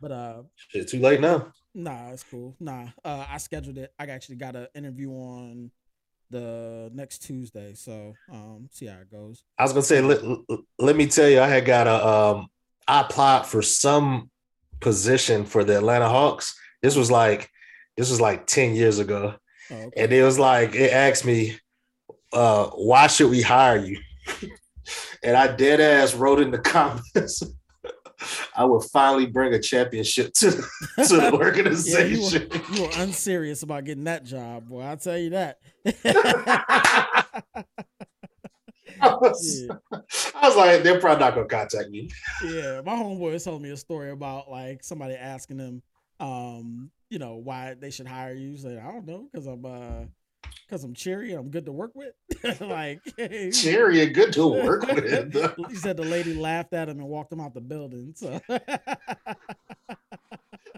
But uh, Shit, too late now. nah, it's cool. Nah, uh, I scheduled it. I actually got an interview on the next Tuesday, so um, see how it goes. I was gonna say, let, let me tell you, I had got a um, I applied for some position for the Atlanta Hawks. This was like, this was like ten years ago, Oh, okay. and it was like it asked me, uh, why should we hire you? and I dead ass wrote in the comments. I will finally bring a championship to, to the Yeah, you organization. were, you were unserious about getting that job, boy. I'll tell you that. I, was, yeah. I was like, they're probably not gonna contact me. yeah, my homeboy told me a story about like somebody asking him, um, you know, why they should hire you. He's like, I don't know, because I'm uh because I'm cheery I'm good to work with. like Cherry and good to work with. he said the lady laughed at him and walked him out the building. So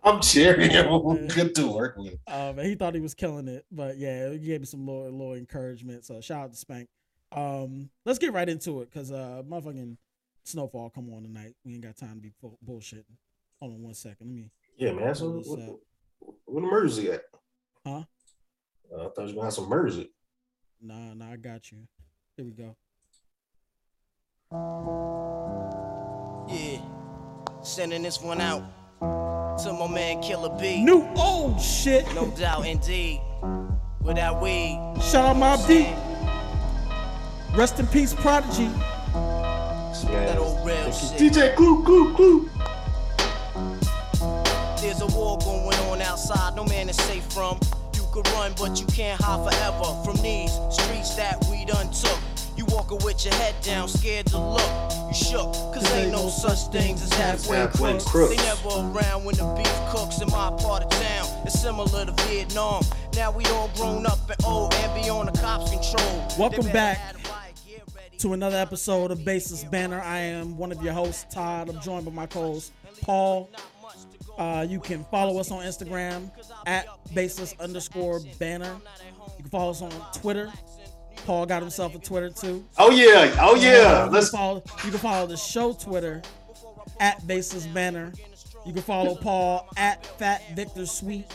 I'm and man. good to work with. um, he thought he was killing it, but yeah, he gave me some little, little encouragement. So shout out to Spank. Um, let's get right into it because uh, motherfucking snowfall come on tonight. We ain't got time to be bull- bullshitting. Hold on one second. Let me. Yeah, man. So what, up? what emergency at? Huh? Uh, I thought you was gonna have some emergency. Nah, nah, I got you. Here we go. Yeah, sending this one out to my man Killer B. New old shit. No doubt, indeed. Without weed, Shout out Mobb Deep. Rest in peace, Prodigy. that old real shit. DJ Clue, Clue, Clue. There's a war going on outside, no man is safe from. You could run, but you can't hide forever from these streets that we done took. You walking with your head down, scared to look. You shook, cause ain't no such things as halfway Halfway crooks. crooks. They never around when the beef cooks in my part of town. It's similar to Vietnam. Now we all grown up and old and be on the cops' control. Welcome back have the riot gear ready. to another episode of Basis Banner. I am one of your hosts, Todd. I'm joined by my co-host, Paul. Uh, you can follow us on Instagram at basis underscore banner. You can follow us on Twitter. Paul got himself a Twitter too. Oh yeah, oh Uh, yeah. you, Let's can follow, you can follow the show Twitter at basis banner. You can follow Paul at Fat Victor Sweet.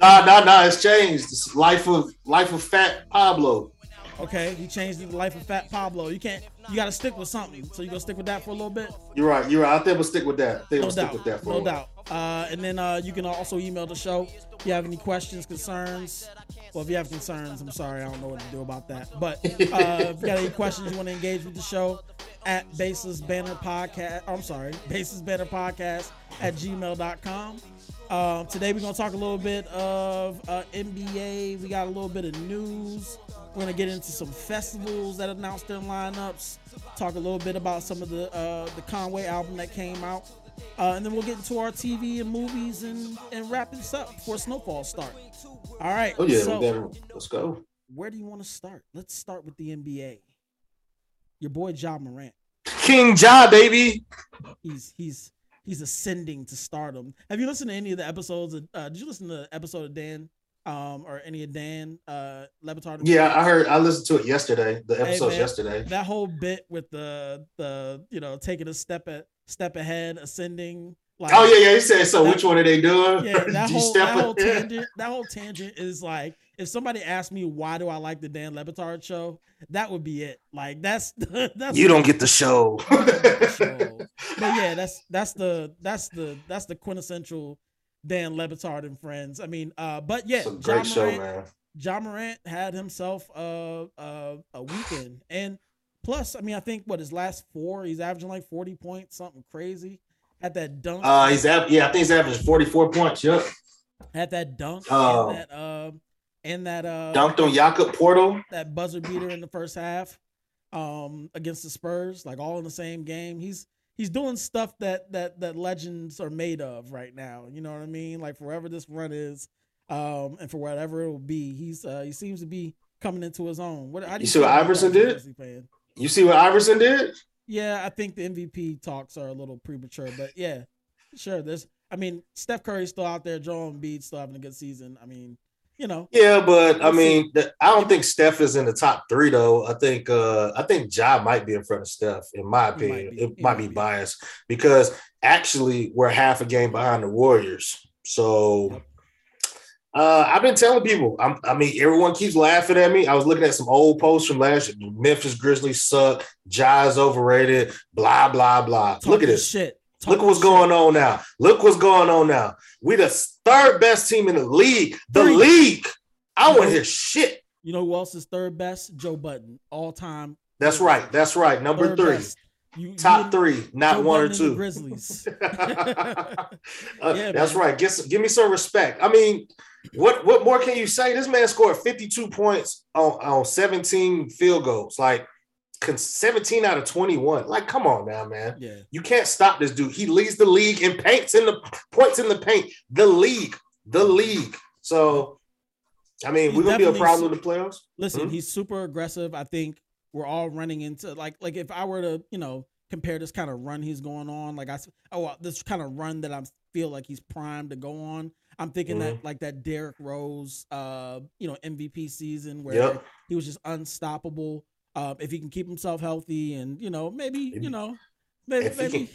nah nah nah. It's changed. It's life of life of Fat Pablo. Okay, he changed the Life of Fat Pablo. You can't. You got to stick with something. So you gonna stick with that for a little bit. You're right. You're right. I think we'll stick with that. I think No we'll stick with that for No while. doubt. Uh, and then uh, you can also email the show if you have any questions, concerns. Well, if you have concerns, I'm sorry, I don't know what to do about that. But uh, if you got any questions you want to engage with the show, at Basis Banner Podcast. I'm sorry, Basis Banner Podcast at gmail.com. Um, today we're gonna talk a little bit of uh, NBA. We got a little bit of news. We're gonna get into some festivals that announced their lineups. Talk a little bit about some of the uh, the Conway album that came out, uh, and then we'll get into our TV and movies and and wrap this up before Snowfall start. All right. Oh yeah. So we let's go. where do you want to start? Let's start with the NBA. Your boy Ja Morant. King Ja, baby. He's he's he's ascending to stardom. Have you listened to any of the episodes? Of, uh, did you listen to the episode of Dan um, or any of Dan uh, Le Batard? Yeah, I heard. I listened to it yesterday. The Hey, episodes yesterday. That whole bit with the the you know taking a step at step ahead, ascending. Like, Oh yeah, yeah. He said. So That- which one are they doing? Yeah, that G whole, that whole tangent, that whole tangent is like if somebody asked me why do I like the Dan Le Batard show, that would be it. Like that's that's You don't get the show. show. But yeah, that's that's the that's the that's the quintessential Dan Le Batard and friends. I mean, uh, but yeah, It's Ja great show, Morant, man. Ja Morant had himself a, a a weekend, and plus, I mean, I think what his last four, he's averaging like forty points, something crazy. At that dunk, Uh, he's av- yeah, I think he's averaging 44 points. Yep. had that dunk, Oh. and that uh, and that uh, Dunked on Jakob Poeltl. that buzzer beater in the first half um against the Spurs, like all in the same game. He's he's doing stuff that that that legends are made of right now. You know what I mean? Like forever this run is, um, and for whatever it will be, he's uh he seems to be coming into his own. What do You see what Iverson that as a did? You see what Iverson did? Yeah, I think the MVP talks are a little premature, but yeah, sure. There's, I mean, Steph Curry's still out there, Joel Embiid still having a good season. I mean, you know. Yeah, but I mean, the, I don't think Steph is in the top three though. I think uh I think Ja might be in front of Steph, in my might opinion. be. It might might be be. biased because actually we're half a game behind the Warriors. So Yep. Uh I've been telling people, I'm, I mean, everyone keeps laughing at me. I was looking at some old posts from last year. Memphis Grizzlies suck, Ja's overrated, blah, blah, blah. Talk Look at this. Shit. Talk Look what's shit. going on now. Look what's going on now. We the third best team in the league. The Three. league. I want to hear shit. You know who else is third best? Joe Budden, all time. That's right. That's right. Number third three. best. You, Top you three, not one or Budden and the two. Grizzlies. Uh, Yeah, that's man. right. Get give me some respect. I mean, what what more can you say? This man scored 52 points on, on 17 field goals, like 17 out of 21. Like, come on now, man. yeah. You can't stop this dude. He leads the league in paints in the points in the paint. The league, the league. So, I mean, we're gonna be a problem in the playoffs. Listen, Mhm. he's super aggressive. I think we're all running into like like if I were to you know compare this kind of run he's going on, like I oh uh, this kind of run that I feel like he's primed to go on. I'm thinking Mm-hmm. that like that Derrick Rose, uh, you know MVP season where Yep. he was just unstoppable. Uh, if he can keep himself healthy and you know maybe If- you know maybe maybe can-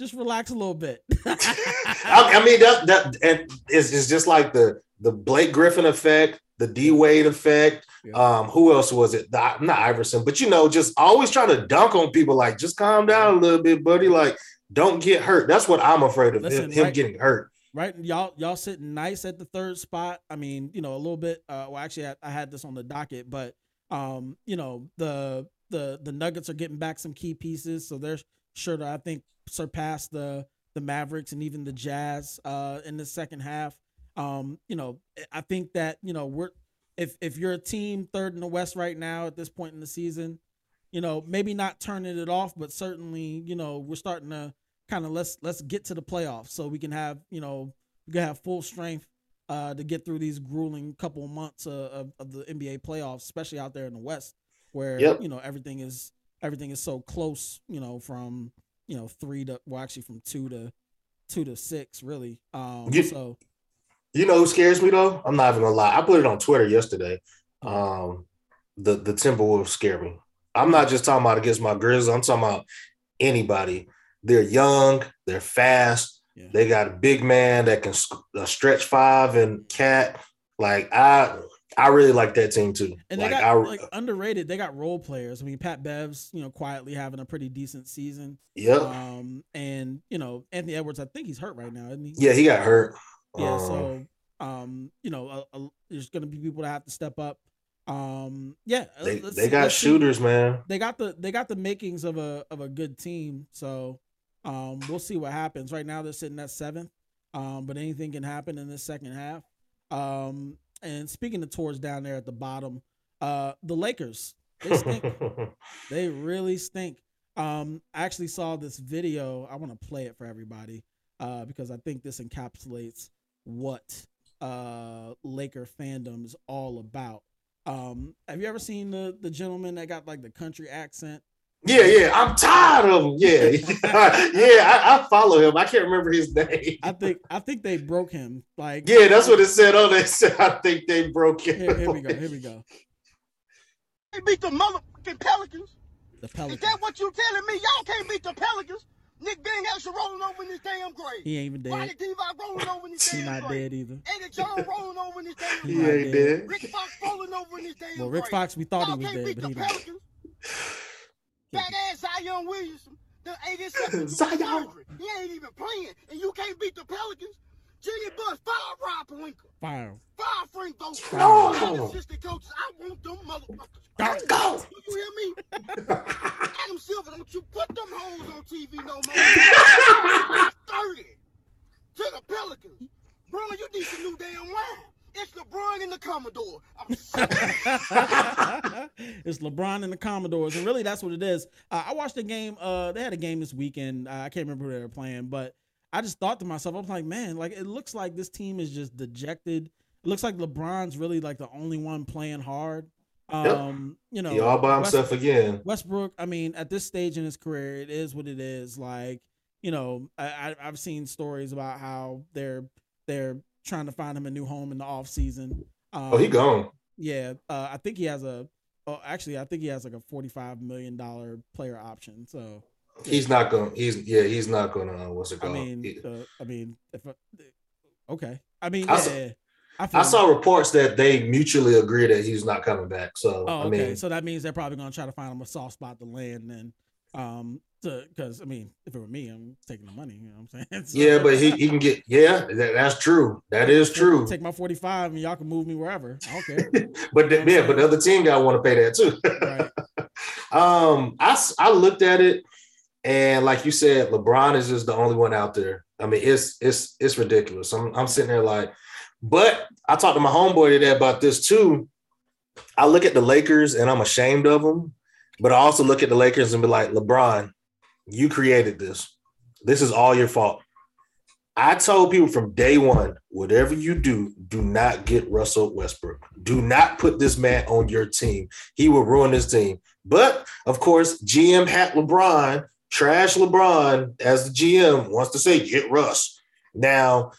just relax a little bit. I, I mean, that that and it's, it's just like the the Blake Griffin effect, the D Wade effect. Yeah. Um, who else was it? The- not Iverson, but you know, just always trying to dunk on people. Like, just calm down a little bit, buddy. Like, don't get hurt. That's what I'm afraid of. Listen, him, right- getting hurt. right y'all y'all sitting nice at the third spot i mean you know a little bit uh well actually I, I had this on the docket but um you know the the the nuggets are getting back some key pieces so they're sure to i think surpass the the mavericks and even the jazz uh in the second half um you know i think that you know we're if if you're a team third in the west right now at this point in the season you know maybe not turning it off but certainly you know we're starting to kind of let's let's get to the playoffs so we can have you know we can have full strength uh, to get through these grueling couple of months uh, of, of the NBA playoffs, especially out there in the West, where Yep. you know everything is everything is so close. You know, from you know three to well, actually from two to two to six, really. Um, You- so You know who scares me though? I'm not even gonna lie. I put it on Twitter yesterday. Um, the the Timberwolves scare me. I'm not just talking about against my Grizzlies. I'm talking about anybody. They're young. They're fast. Yeah. They got a big man that can uh, stretch five and cat. Like I, I really like that team too. and like they got I, like underrated. They got role players. I mean, Pat Bev's you know quietly having a pretty decent season. yep, Um, and you know Anthony Edwards, I think he's hurt right now, isn't he? yeah, he got hurt. Yeah, Um, so um, you know, a, a, there's going to be people that have to step up. Um, yeah, they, let's they see- got see. shooters, man. They got the they got the makings of a of a good team. So um, we'll see what happens. Right now they're sitting at seventh. Um, but anything can happen in this second half. Um, and speaking of tours down there at the bottom, uh, the Lakers they stink. They really stink. Um, I actually saw this video. I want to play it for everybody uh, because I think this encapsulates what uh, Laker fandom is all about. Um, have you ever seen the the gentleman that got like the country accent? yeah, yeah, I'm tired of him. Yeah, yeah, I, I follow him. I can't remember his name. I think I think they broke him. Like Yeah, that's what it said on it. Said, I think they broke it. Here, here we go. Here we go. They beat the motherfucking Pelicans. The Pelicans. Is that what you telling me? Y'all can't beat the Pelicans. Nick Van Exel rolling over in this damn grave. He ain't even Ronnie dead. Divac rolling over in this He not dead either. Eddie Jones rolling over in this damn He He ain't dead. dead. Rick Fox rolling over in this damn Well, Rick grave. Fox, we thought he Y'all was dead, but the he not. Pelicans. Fat ass Zion Williamson. The 87 Zion. He ain't even playing. And you can't beat the Pelicans. Jeanie Buss, fire Rob Pelinka. Fire. Fire Frank Vogel. No. All the assistant coaches. I want them motherfuckers. Let's go. Do you hear me? Adam Silver, don't you put them hoes on TV no more. 30 to the Pelicans. Bro, you need some new damn line. It's LeBron and the Commodore. I'm sick. it's LeBron and the Commodores, and really that's what it is. Uh, I watched a game. Uh, they had a game this weekend. Uh, I can't remember who they were playing, but I just thought to myself, I was like, man, like it looks like this team is just dejected. It looks like LeBron's really like the only one playing hard. Um, you know, He all by himself again. Westbrook, I mean, at this stage in his career, it is what it is. Like, you know, I, I've seen stories about how they're they're trying to find him a new home in the off season. Um, Oh, he gone. Yeah, uh, I think he has a. Oh, actually, I think he has like a forty-five million dollar player option. So He's not gonna. He's yeah. He's not going to. What's it called? I mean, uh, I mean, if I, okay, I mean, I yeah, saw- I, feel I you. saw reports that they mutually agree that he's not coming back. So Oh, I okay. mean, so that means they're probably gonna try to find him a soft spot to land and um because I mean, if it were me, I'm taking the money. You know what I'm saying? So- yeah, but he, he can get. Yeah, that, that's true. That is true. Take my 45 and y'all can move me wherever. I don't care. But You know yeah, but the other team guy want to pay that too. right. Um, I looked at it, and like you said, LeBron is just the only one out there. I mean, it's it's it's ridiculous. I'm I'm sitting there like, but I talked to my homeboy today about this too. I look at the Lakers and I'm ashamed of them, but I also look at the Lakers and be like, LeBron, you created this. This is all your fault. I told people from day one, whatever you do, do not get Russell Westbrook. Do not put this man on your team. He will ruin this team. But of course, GM hat LeBron, trash LeBron as the GM wants to say, get Russ. Now,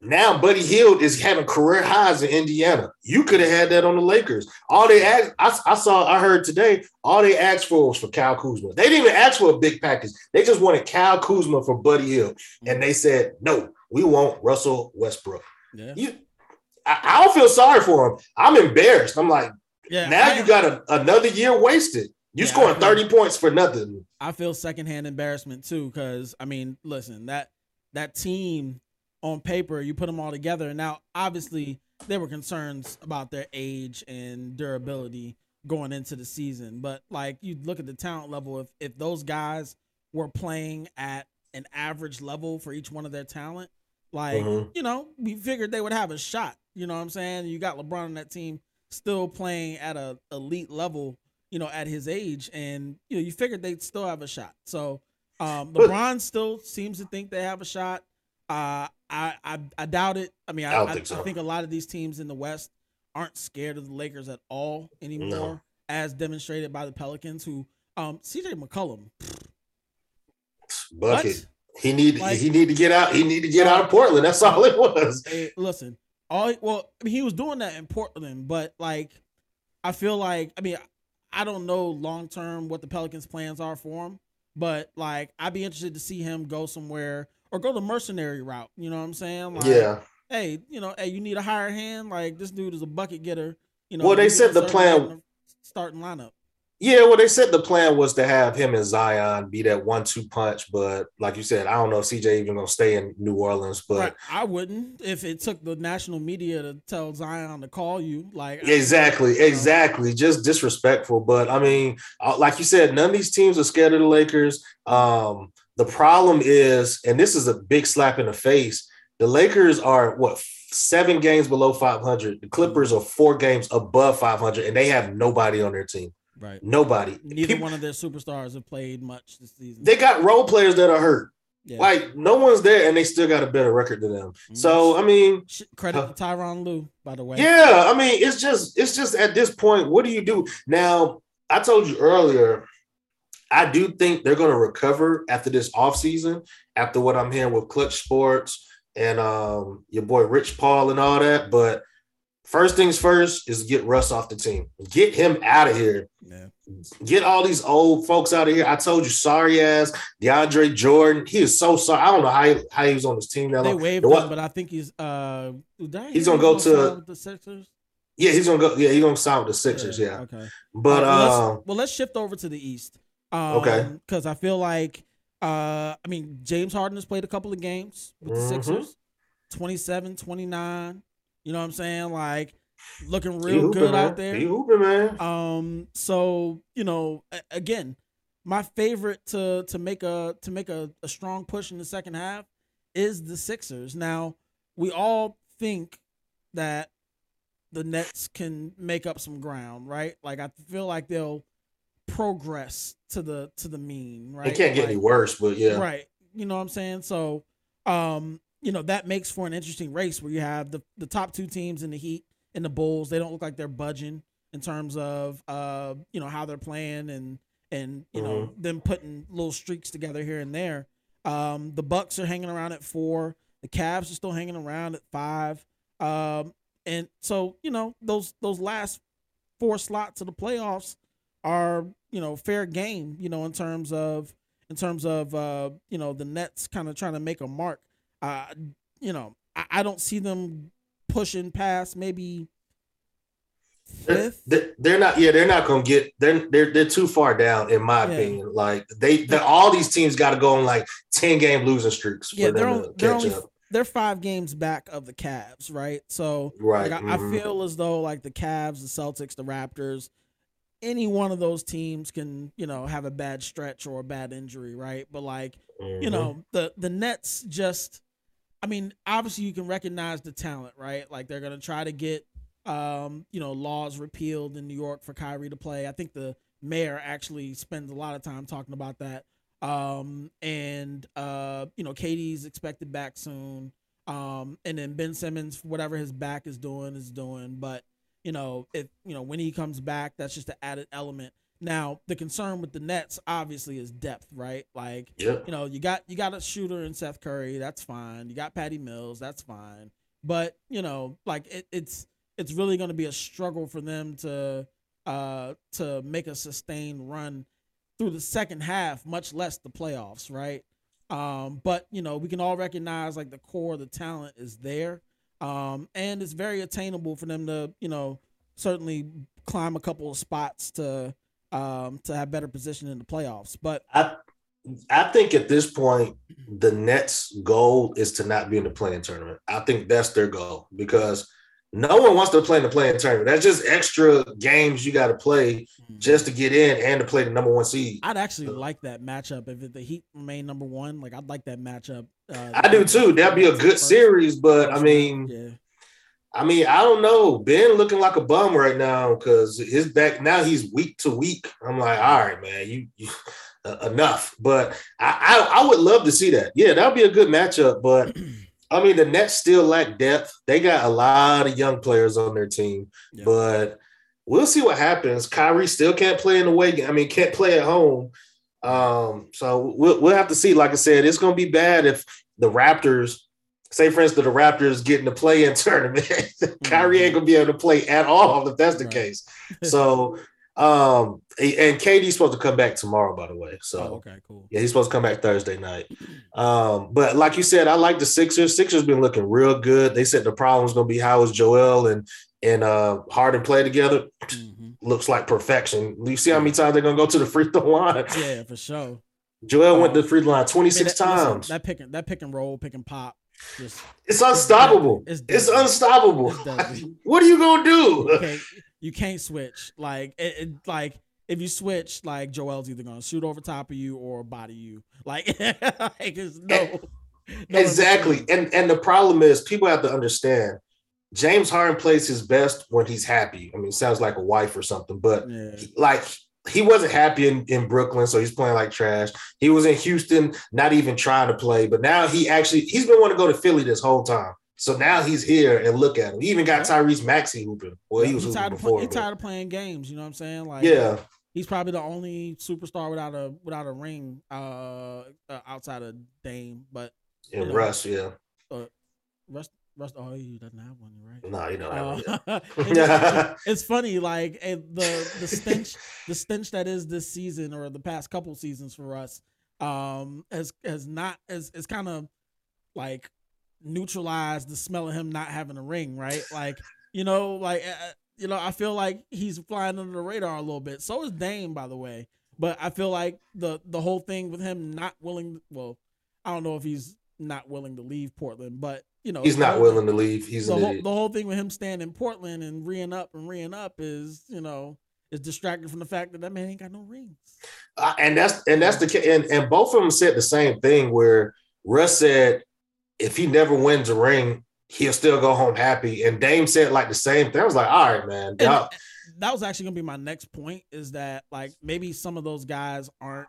now Buddy Hield is having career highs in Indiana. You could have had that on the Lakers. All they asked, I, I saw, I heard today, all they asked for was for Kyle Kuzma. They didn't even ask for a big package. They just wanted Kyle Kuzma for Buddy Hield. And they said, no, we want Russell Westbrook. Yeah. You, I, I don't feel sorry for him. I'm embarrassed. I'm like, Yeah. now I- you got a, another year wasted. You Yeah, scoring feel- 30 points for nothing. I feel secondhand embarrassment too, because I mean, listen, that that team on paper, you put them all together. and Now, obviously, there were concerns about their age and durability going into the season, but like you look at the talent level, if if those guys were playing at an average level for each one of their talent, like Mhm. you know, we figured they would have a shot. You know what I'm saying? You got LeBron on that team still playing at a elite level, you know, at his age, and you know, you figured they'd still have a shot. So um LeBron still seems to think they have a shot. Uh I I, I doubt it. I mean, I, I, think so. I think a lot of these teams in the West aren't scared of the Lakers at all anymore, No. as demonstrated by the Pelicans, who um CJ McCollum. Bucket. What? He need Like- he need to get out. He need to get out of Portland. That's all it was. Hey, listen, all well, I mean, he was doing that in Portland, but like, I feel like, I mean, I don't know long term what the Pelicans' plans are for him, but like, I'd be interested to see him go somewhere or go the mercenary route. You know what I'm saying? Like, Yeah. Hey, you know, hey, you need a hired hand. Like this dude is a bucket getter. You know. Well, they said the plan- get in the starting lineup. Yeah, well, they said the plan was to have him and Zion be that one-two punch, but like you said, I don't know if CJ even gonna stay in New Orleans. But Right. I wouldn't if it took the national media to tell Zion to call you. Like exactly, know. exactly, just disrespectful. But I mean, uh, like you said, none of these teams are scared of the Lakers. Um, the problem is, and this is a big slap in the face. The Lakers are what seven games below 500. The Clippers are four games above 500, and they have nobody on their team. Right. Nobody. Neither People- one of their superstars have played much this season. they got role players that are hurt. yeah. Like no one's there, and they still got a better record than them. Mm-hmm. So I mean, Sh- credit to Tyronn Lue, by the way. yeah, I mean, it's just it's just at this point, what do you do now? I told you earlier, I do think they're going to recover after this offseason, after what I'm hearing with Clutch Sports and um your boy Rich Paul and all that. But first things first is get Russ off the team, get him out of here. Yeah. Get all these old folks out of here. I told you, sorry ass DeAndre Jordan. He is so sorry. I don't know how he, how he was on this team that They long. waived him, but I think he's uh He's gonna go to- the Sixers. Yeah, he's gonna go. Yeah, he's gonna sign with the Sixers. Yeah, Okay. but Uh, let's- um, well, let's shift over to the East. Um, Okay. Because I feel like, uh, I mean, James Harden has played a couple of games with the Mhm. Sixers, 27, 29. You know what I'm saying? Like, looking real hooping, good man. out there. He hooping, man. Um, so you know, again, my favorite to to make a to make a, a strong push in the second half is the Sixers. Now, we all think that the Nets can make up some ground, right? Like I feel like they'll progress to the to the mean, right? It can't get Like- any worse, but yeah, Right. You know what I'm saying? So, um, you know, that makes for an interesting race where you have the, the top two teams in the Heat and the Bulls. They don't look like they're budging in terms of uh, you know, how they're playing and and you know, them putting little streaks together here and there. Um, the Bucks are hanging around at four. The Cavs are still hanging around at five. Um, and so you know those those last four slots of the playoffs are you know fair game. You know in terms of in terms of uh, you know the Nets kind of trying to make a mark. Uh, you know I, I don't see them pushing past maybe They're, fifth. they're- they're not. Yeah, they're not gonna get. They're they're they're too far down, in my Yeah. opinion. Like they, they all these teams got to go on like ten game losing streaks for Yeah, they're them on, to they're catch only up. they're five games back of the Cavs, right? So Right. like, I, I mhm. feel as though like the Cavs, the Celtics, the Raptors, any one of those teams can you know have a bad stretch or a bad injury, right? But like you Mhm. know the the Nets just, I mean, obviously you can recognize the talent, right? Like they're gonna try to get um you know laws repealed in New York for Kyrie to play. I think the mayor actually spends a lot of time talking about that. Um and uh you know KD's expected back soon. Um and then Ben Simmons whatever his back is doing is doing, but you know, if you know when he comes back, that's just an added element. Now, the concern with the Nets obviously is depth, right? Like you know, you got you got a shooter in Seth Curry, that's fine. You got Patty Mills, that's fine. But you know, like it, it's it's really going to be a struggle for them to uh to make a sustained run through the second half, much less the playoffs, right? Um, but you know, we can all recognize like the core, the talent is there, um, and it's very attainable for them to you know certainly climb a couple of spots to um to have better position in the playoffs. But I I think at this point, the Nets' goal is to not be in the play-in tournament. I think that's their goal because no one wants to play in the play-in tournament. That's just extra games you got to play just to get in and to play the number one seed. I'd actually like that matchup if the Heat remain number one. Like I'd like that matchup. Uh, I do too. That'd be a good series, but I mean, yeah, I mean, I don't know. Ben looking like a bum right now because his back now he's week to week. I'm like, all right, man, you, you uh, enough. But I, I I would love to see that. Yeah, that'd be a good matchup. But I mean, the Nets still lack depth. They got a lot of young players on their team, Yeah. but we'll see what happens. Kyrie still can't play in the way. I mean, can't play at home. Um, so we'll we'll have to see. Like I said, it's gonna be bad if the Raptors, say for instance, the Raptors get in the play-in tournament. Kyrie ain't gonna be able to play at all if that's the Right. case. So um and KD's supposed to come back tomorrow, by the way. So oh, okay, cool. yeah, he's supposed to come back Thursday night. Um, but like you said, I like the Sixers. Sixers been looking real good. They said the problem's gonna be how is Joel and and uh Harden play together. Mhm. Looks like perfection. You see how many times they're gonna go to the free throw line. Yeah, for sure. Joel went to Um, the free throw line I mean, 26 that, listen, times. that pick and that pick and roll, pick and pop, just it's unstoppable. It's It's, unstoppable. It's what are you gonna do? can't you can't switch. Like it, it like if you switch, like Joel's either gonna shoot over top of you or body you. Like, like no, eh, no exactly. And and the problem is people have to understand James Harden plays his best when he's happy. I mean, sounds like a wife or something, but Yeah. like he wasn't happy in, in Brooklyn, so he's playing like trash. He was in Houston, not even trying to play, but now he actually he's been wanting to go to Philly this whole time. So now he's here and look at him. He even got Tyrese Maxey hooping. Well, he was He's tired, of, before. play, he's tired of playing games. You know what I'm saying? Like, yeah, he's probably the only superstar without a without a ring uh, uh outside of Dame. But and know. Russ, yeah. Russ, Russ, oh, you doesn't have one, right? No, you don't have one. Uh, it's, it's funny, like the the stench, the stench that is this season or the past couple seasons for us, um, has has not has is kind of like neutralized the smell of him not having a ring, right? Like you know, like uh, you know, I feel like he's flying under the radar a little bit. So is Dame, by the way. But I feel like the the whole thing with him not willing, well, I don't know if he's not willing to leave Portland, but you know, He's not whole- willing to leave. He's the whole, the whole thing with him staying in Portland and reing up and reing up is, you know, is distracted from the fact that that man ain't got no rings. Uh, and that's and that's the and and both of them said the same thing. Where Russ said, if he never wins a ring, he'll still go home happy. And Dame said like the same thing. I was like, all right, man. Y'all- that was actually gonna be my next point is that like maybe some of those guys aren't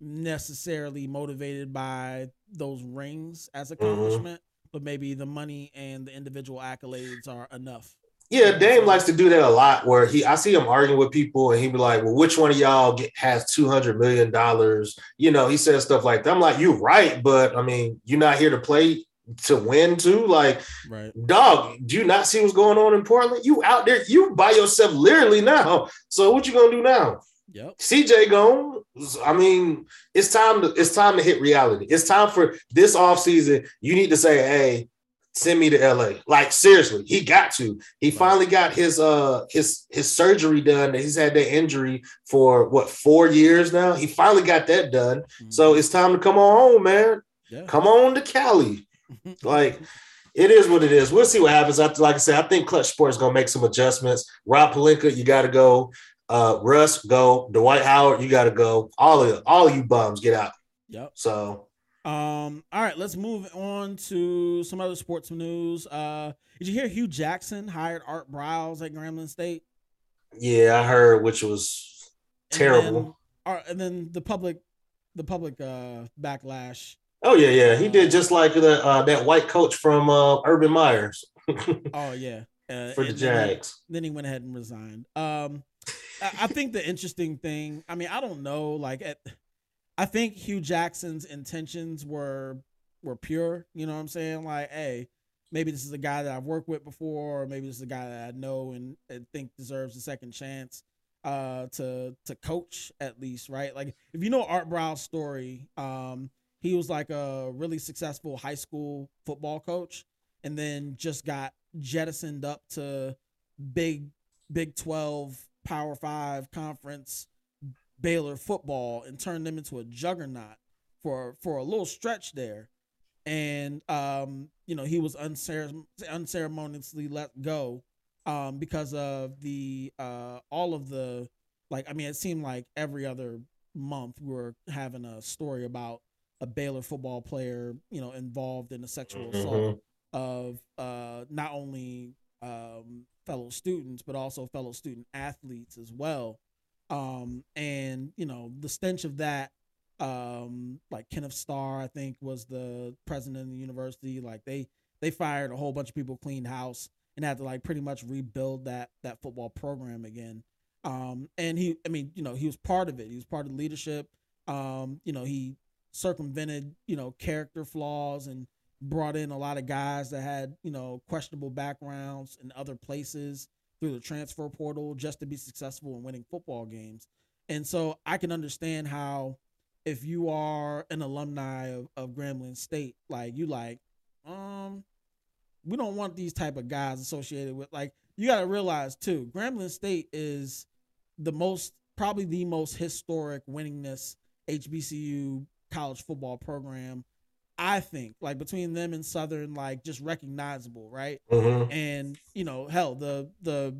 necessarily motivated by those rings as Mm-hmm. But maybe the money and the individual accolades are enough. Yeah, Dame likes to do that a lot. Where he, I see him arguing with people, and he be like, "Well, which one of y'all get, has two hundred million dollars?" You know, he says stuff like that. I'm like, "You're right, but I mean, you're not here to play to win too. Like, Right. dog, do you not see what's going on in Portland? You out there, you by yourself literally now. So what you gonna do now? Yep. CJ gone. I mean, it's time to it's time to hit reality. It's time for this offseason. You need to say, hey, send me to LA. Like seriously, he got to. He finally got his uh his his surgery done. He's had that injury for what four years now. He finally got that done. So it's time to come on home, man. Yeah. Come on to Cali. Like it is what it is. We'll see what happens. Like I said, I think Clutch Sports is gonna make some adjustments. Rob Pelinka, you got to go. Uh, Russ, go. Dwight Howard, you got to go. All of all of you bums, get out. Yep. So Um, all right, let's move on to some other sports news. Uh, did you hear Hue Jackson hired Art Briles at Grambling State? yeah, I heard, which was And terrible. then- and then the public, the public uh backlash. oh yeah, yeah, he did just like the uh, that white coach from uh, Urban Myers Oh yeah, uh, for the and then he- Jags. then he went ahead and resigned. Um, I, think the interesting thing, I mean, I don't know, like, at, I think Hue Jackson's intentions were were pure. You know what I'm saying? Like, hey, maybe this is a guy that I've worked with before, or maybe this is a guy that I know and, and think deserves a second chance uh to to coach at least right like if you know art brow's story um he was like a really successful high school football coach and then just got jettisoned up to big big 12 power 5 conference baylor football and turned them into a juggernaut for for a little stretch there. And um you know he was uncere- unceremoniously let go um because of the uh all of the like I mean it seemed like every other month we were having a story about a Baylor football player, you know, involved in a sexual assault of uh not only um fellow students but also fellow student athletes as well. Um and you know, the stench of that um like Kenneth Starr I think was the president of the university like they they fired a whole bunch of people cleaned house and had to like pretty much rebuild that that football program again. Um, and he, I mean, you know, he was part of it. He was part of the leadership. Um, you know, he circumvented, you know, character flaws and brought in a lot of guys that had, you know, questionable backgrounds in other places through the transfer portal just to be successful in winning football games. And so I can understand how if you are an alumni of, of Grambling State, like you like, um, we don't want these type of guys associated with like you got to realize too grambling state is the most probably the most historic winningness hbcu college football program i think like between them and southern like just recognizable right Mhm. and you know hell the the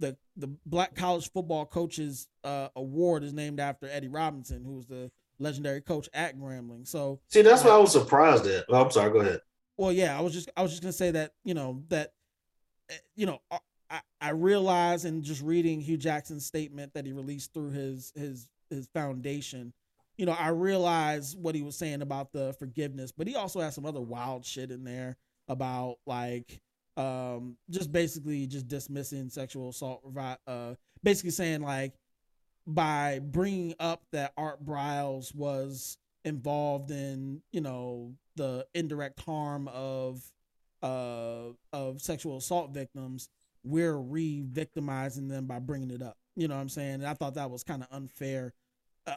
the the black college football coaches uh award is named after eddie robinson who was the legendary coach at grambling so See, that's what I was surprised at. Oh, I'm sorry. Go ahead. well, yeah, I was just I was just gonna say that you know that eh, you know I I realize in just reading Hue Jackson's statement that he released through his his his foundation, you know I realize what he was saying about the forgiveness, but he also has some other wild shit in there about like um just basically just dismissing sexual assault, uh basically saying like by bringing up that Art Briles was involved in you know the indirect harm of uh of sexual assault victims we're re-victimizing them by bringing it up. You know what i'm saying? And i thought that was kind of unfair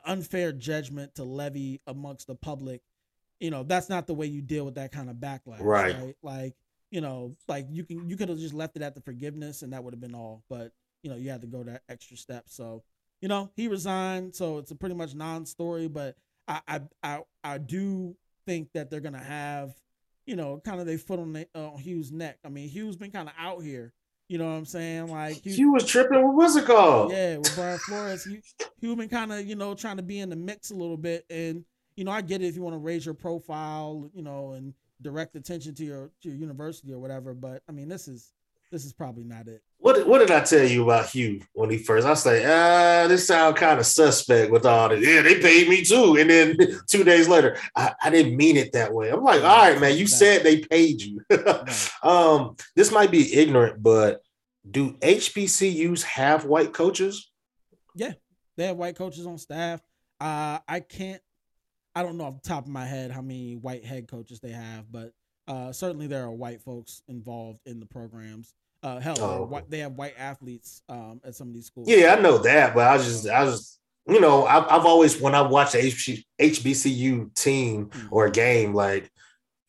unfair judgment to levy amongst the public you know that's not the way you deal with that kind of backlash Right. like you know like you can you could have just left it at the forgiveness and that would have been all but you know you had to go that extra step so you know he resigned so it's a pretty much non-story but I, I I I do think that they're gonna have, you know, kind of their foot on the, uh, Hue's neck. I mean, Hughes been kind of out here. You know what I'm saying? Like, He was tripping. What was it called? yeah, with Brian Flores, he Been kind of you know trying to be in the mix a little bit. And you know, I get it if you want to raise your profile, you know, and direct attention to your to your university or whatever. But I mean, this is this is probably not it. What did- What did I tell you about Hue when he first? I say, ah, this sound kind of suspect with all this. Yeah, they paid me too. And then two days later, I, I didn't mean it that way. I'm like, all right, man, you said they paid you. Right. um, this might be ignorant, but do HBCUs have white coaches? They have white coaches on staff. Uh, I can't. I don't know off the top of my head how many white head coaches they have, but Uh, certainly, there are white folks involved in the programs. Uh, hell, Oh, there are okay. white, they have white athletes um, at some of these schools. Yeah, I know that, but I was just, I was, you know, I've, I've always when I watch the HBCU team Mhm. or a game, like,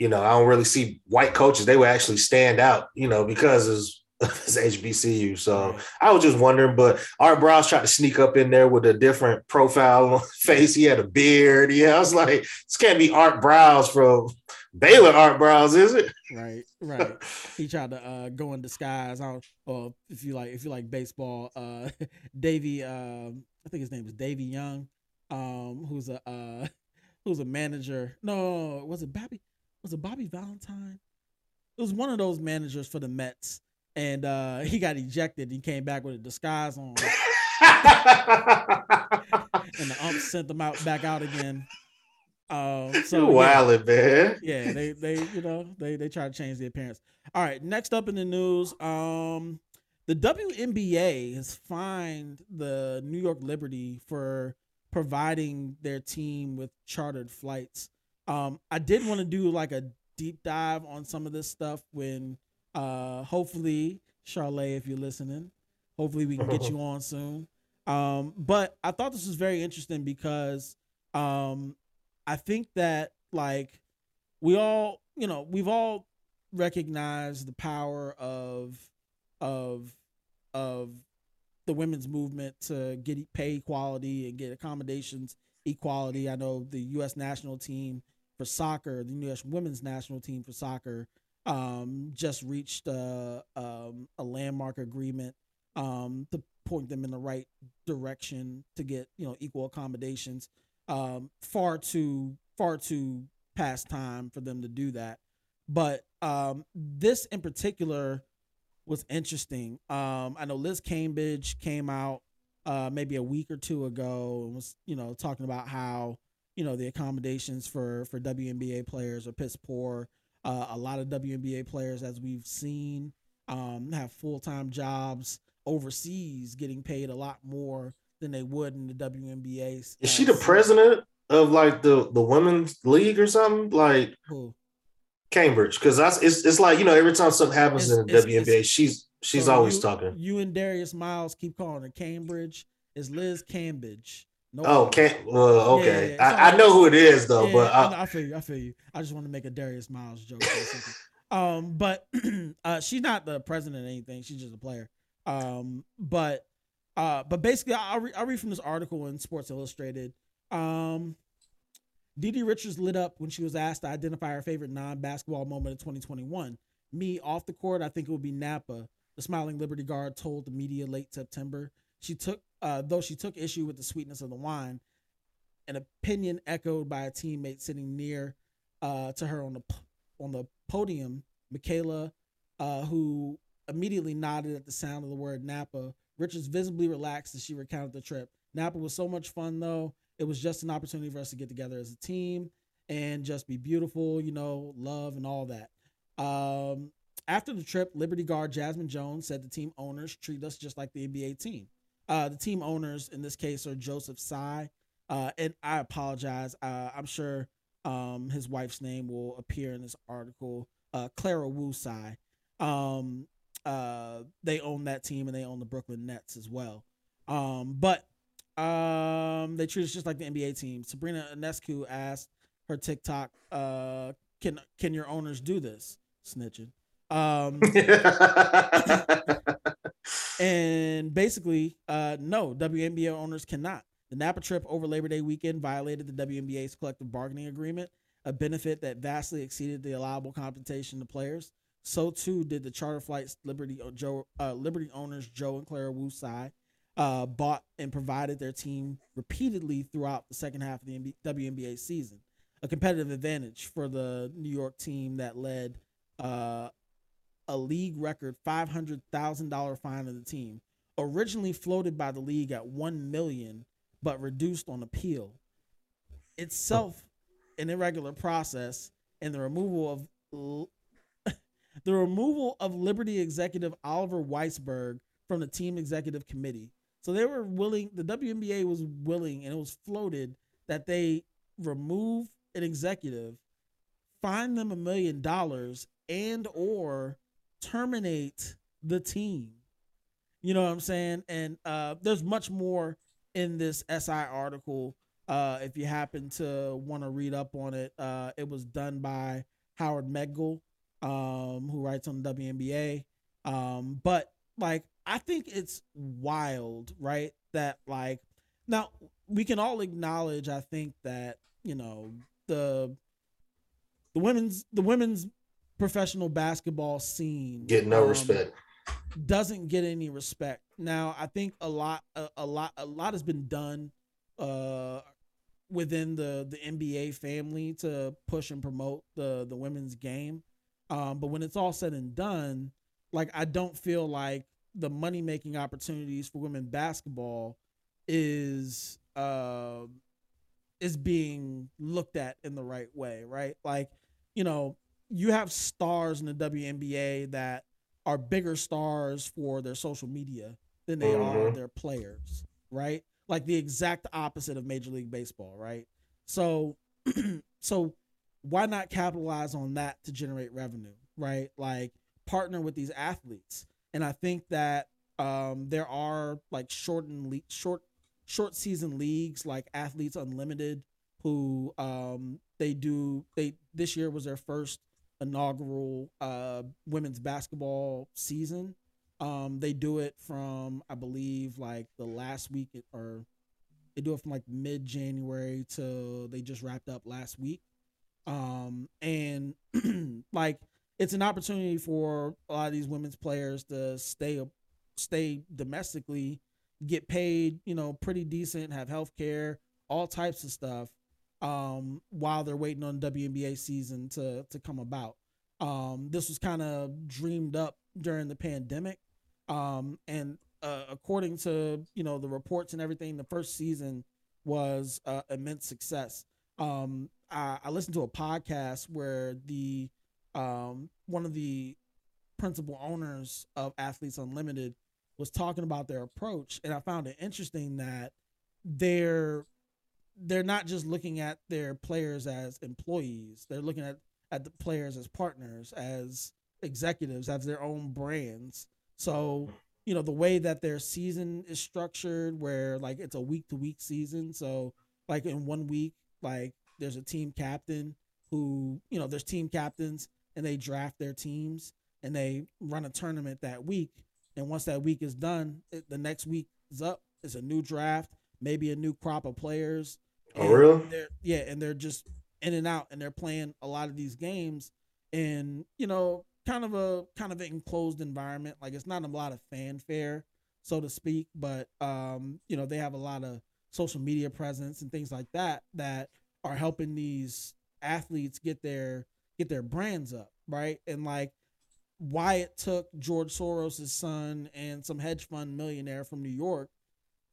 you know, I don't really see white coaches. They would actually stand out, you know, because it's, it's HBCU. So I was just wondering, but Art Browse tried to sneak up in there with a different profile on face. He had a beard. Yeah, I was like, this can't be Art Browse from Baylor. Art Browse, is it? right, right. he tried to uh, go in disguise. I don't, or if you like, if you like baseball, uh, Davy, um, I think his name is Davy Young, um, who's a uh, who's a manager. No, was it Bobby? Was it Bobby Valentine? It was one of those managers for the Mets, and uh, he got ejected. He came back with a disguise on, and the ump sent them out back out again. Um, so so yeah. man. yeah, they they you know they they try to change the appearance. All right, next up in the news, um, the WNBA has fined the New York Liberty for providing their team with chartered flights. Um, I did want to do like a deep dive on some of this stuff when, uh, hopefully, Charlotte, if you're listening, hopefully we can get you on soon. Um, but I thought this was very interesting because, um, I think that like we all, you know, we've all recognized the power of of of the women's movement to get pay equality and get accommodations equality. I know the U.S. national team for soccer, the U.S. women's national team for soccer, um, just reached a, um, a landmark agreement um, to point them in the right direction to get you know equal accommodations. Um, far too far too past time for them to do that, but um, this in particular was interesting. Um, I know Liz Cambridge came out uh, maybe a week or two ago and was you know talking about how you know the accommodations for for WNBA players are piss poor. Uh, a lot of WNBA players, as we've seen, um, have full time jobs overseas, getting paid a lot more than they would in the WNBA. Is uh, she the president of like the the women's league or something? Like Who? Cambridge, because that's it's, it's like you know every time something happens It's- in the it's- WNBA, it's- she's she's So always you- talking. You and Darius Miles keep calling her Cambridge. It's Liz Cambage. No, Oh, can't. Well, okay, Yeah, yeah, I, I know who it is though, Yeah, but I, I, feel you. I feel you. I just want to make a Darius Miles joke. for a second. um, but uh, she's not the president or anything. She's just a player. Um, but uh, but basically, I'll, re- I'll read from this article in Sports Illustrated. Um, DiDi Richards lit up when she was asked to identify her favorite non-basketball moment of 2021. Me off the court, I think it would be Napa. The smiling Liberty guard told the media late September. She took, uh, though she took issue with the sweetness of the wine, an opinion echoed by a teammate sitting near uh, to her on the on the podium, Michaela, uh, who immediately nodded at the sound of the word Napa. Richards visibly relaxed as she recounted the trip. Napa was so much fun, though. It was just an opportunity for us to get together as a team and just be beautiful, you know, love and all that. Um, after the trip, Liberty guard Jazmine Jones said the team owners treat us just like the NBA team. Uh, the team owners in this case are Joseph Tsai, uh, and I apologize. Uh, I'm sure um, his wife's name will appear in this article. Uh, Clara Wu Tsai. Um, uh, they own that team and they own the Brooklyn Nets as well. Um, but um, they treat us just like the NBA team. Sabrina Ionescu asked her TikTok, uh, "Can can your owners do this?" Snitching. Um, and basically, uh, no, WNBA owners cannot. The Napa trip over Labor Day weekend violated the WNBA's collective bargaining agreement, a benefit that vastly exceeded the allowable compensation to players. So too did the charter flights Liberty uh, Joe uh, Liberty owners Joe and Clara Wu Tsai uh, bought and provided their team repeatedly throughout the second half of the NBA, WNBA season. A competitive advantage for the New York team that led uh, a league record five hundred thousand dollar fine of the team, originally floated by the league at one million, but reduced on appeal. Itself an irregular process, and the removal of l- the removal of Liberty executive Oliver Weisberg from the team executive committee. So they were willing. The WNBA was willing, and it was floated that they remove an executive fine them a million dollars and or terminate the team. You know what I'm saying? And uh, there's much more in this SI article. Uh, if you happen to want to read up on it, uh, it was done by Howard Megdal, um, who writes on the WNBA. Um, but like, I think it's wild, right? That like, now we can all acknowledge. I think that you know the the women's the women's professional basketball scene Get no um, respect. doesn't get any respect. Now, I think a lot, a, a lot, a lot has been done uh, within the the NBA family to push and promote the the women's game. Um, but when it's all said and done, like I don't feel like the money making opportunities for women basketball is uh, is being looked at in the right way, right? Like, you know, you have stars in the WNBA that are bigger stars for their social media than they are Mhm. their players, right? Like the exact opposite of Major League Baseball, right? So, so why not capitalize on that to generate revenue, right? Like partner with these athletes, and I think that um, there are like shortened le- short short season leagues like Athletes Unlimited, who um, they do they this year was their first inaugural uh, women's basketball season. Um, they do it from I believe like the last week or they do it from like mid January to they just wrapped up last week. Um, and like it's an opportunity for a lot of these women's players to stay stay domestically, get paid, you know, pretty decent, have health care, all types of stuff um, while they're waiting on WNBA season to to come about. Um, this was kind of dreamed up during the pandemic, um, and uh, according to you know the reports and everything, the first season was uh, immense success. Um, I, I listened to a podcast where the um, one of the principal owners of Athletes Unlimited was talking about their approach, and I found it interesting that they're they're not just looking at their players as employees; they're looking at at the players as partners, as executives, as their own brands. So you know the way that their season is structured, where like it's a week to week season. So like in one week, like there's a team captain who you know there's team captains and they draft their teams and they run a tournament that week. And once that week is done, it, the next week is up. It's a new draft, maybe a new crop of players. Oh, And real? They're, yeah, and they're just in and out, and they're playing a lot of these games in you know kind of a kind of an enclosed environment. Like it's not a lot of fanfare, so to speak, but um, you know they have a lot of social media presence and things like that that are helping these athletes get their get their brands up, right? And like why it took George Soros' son and some hedge fund millionaire from New York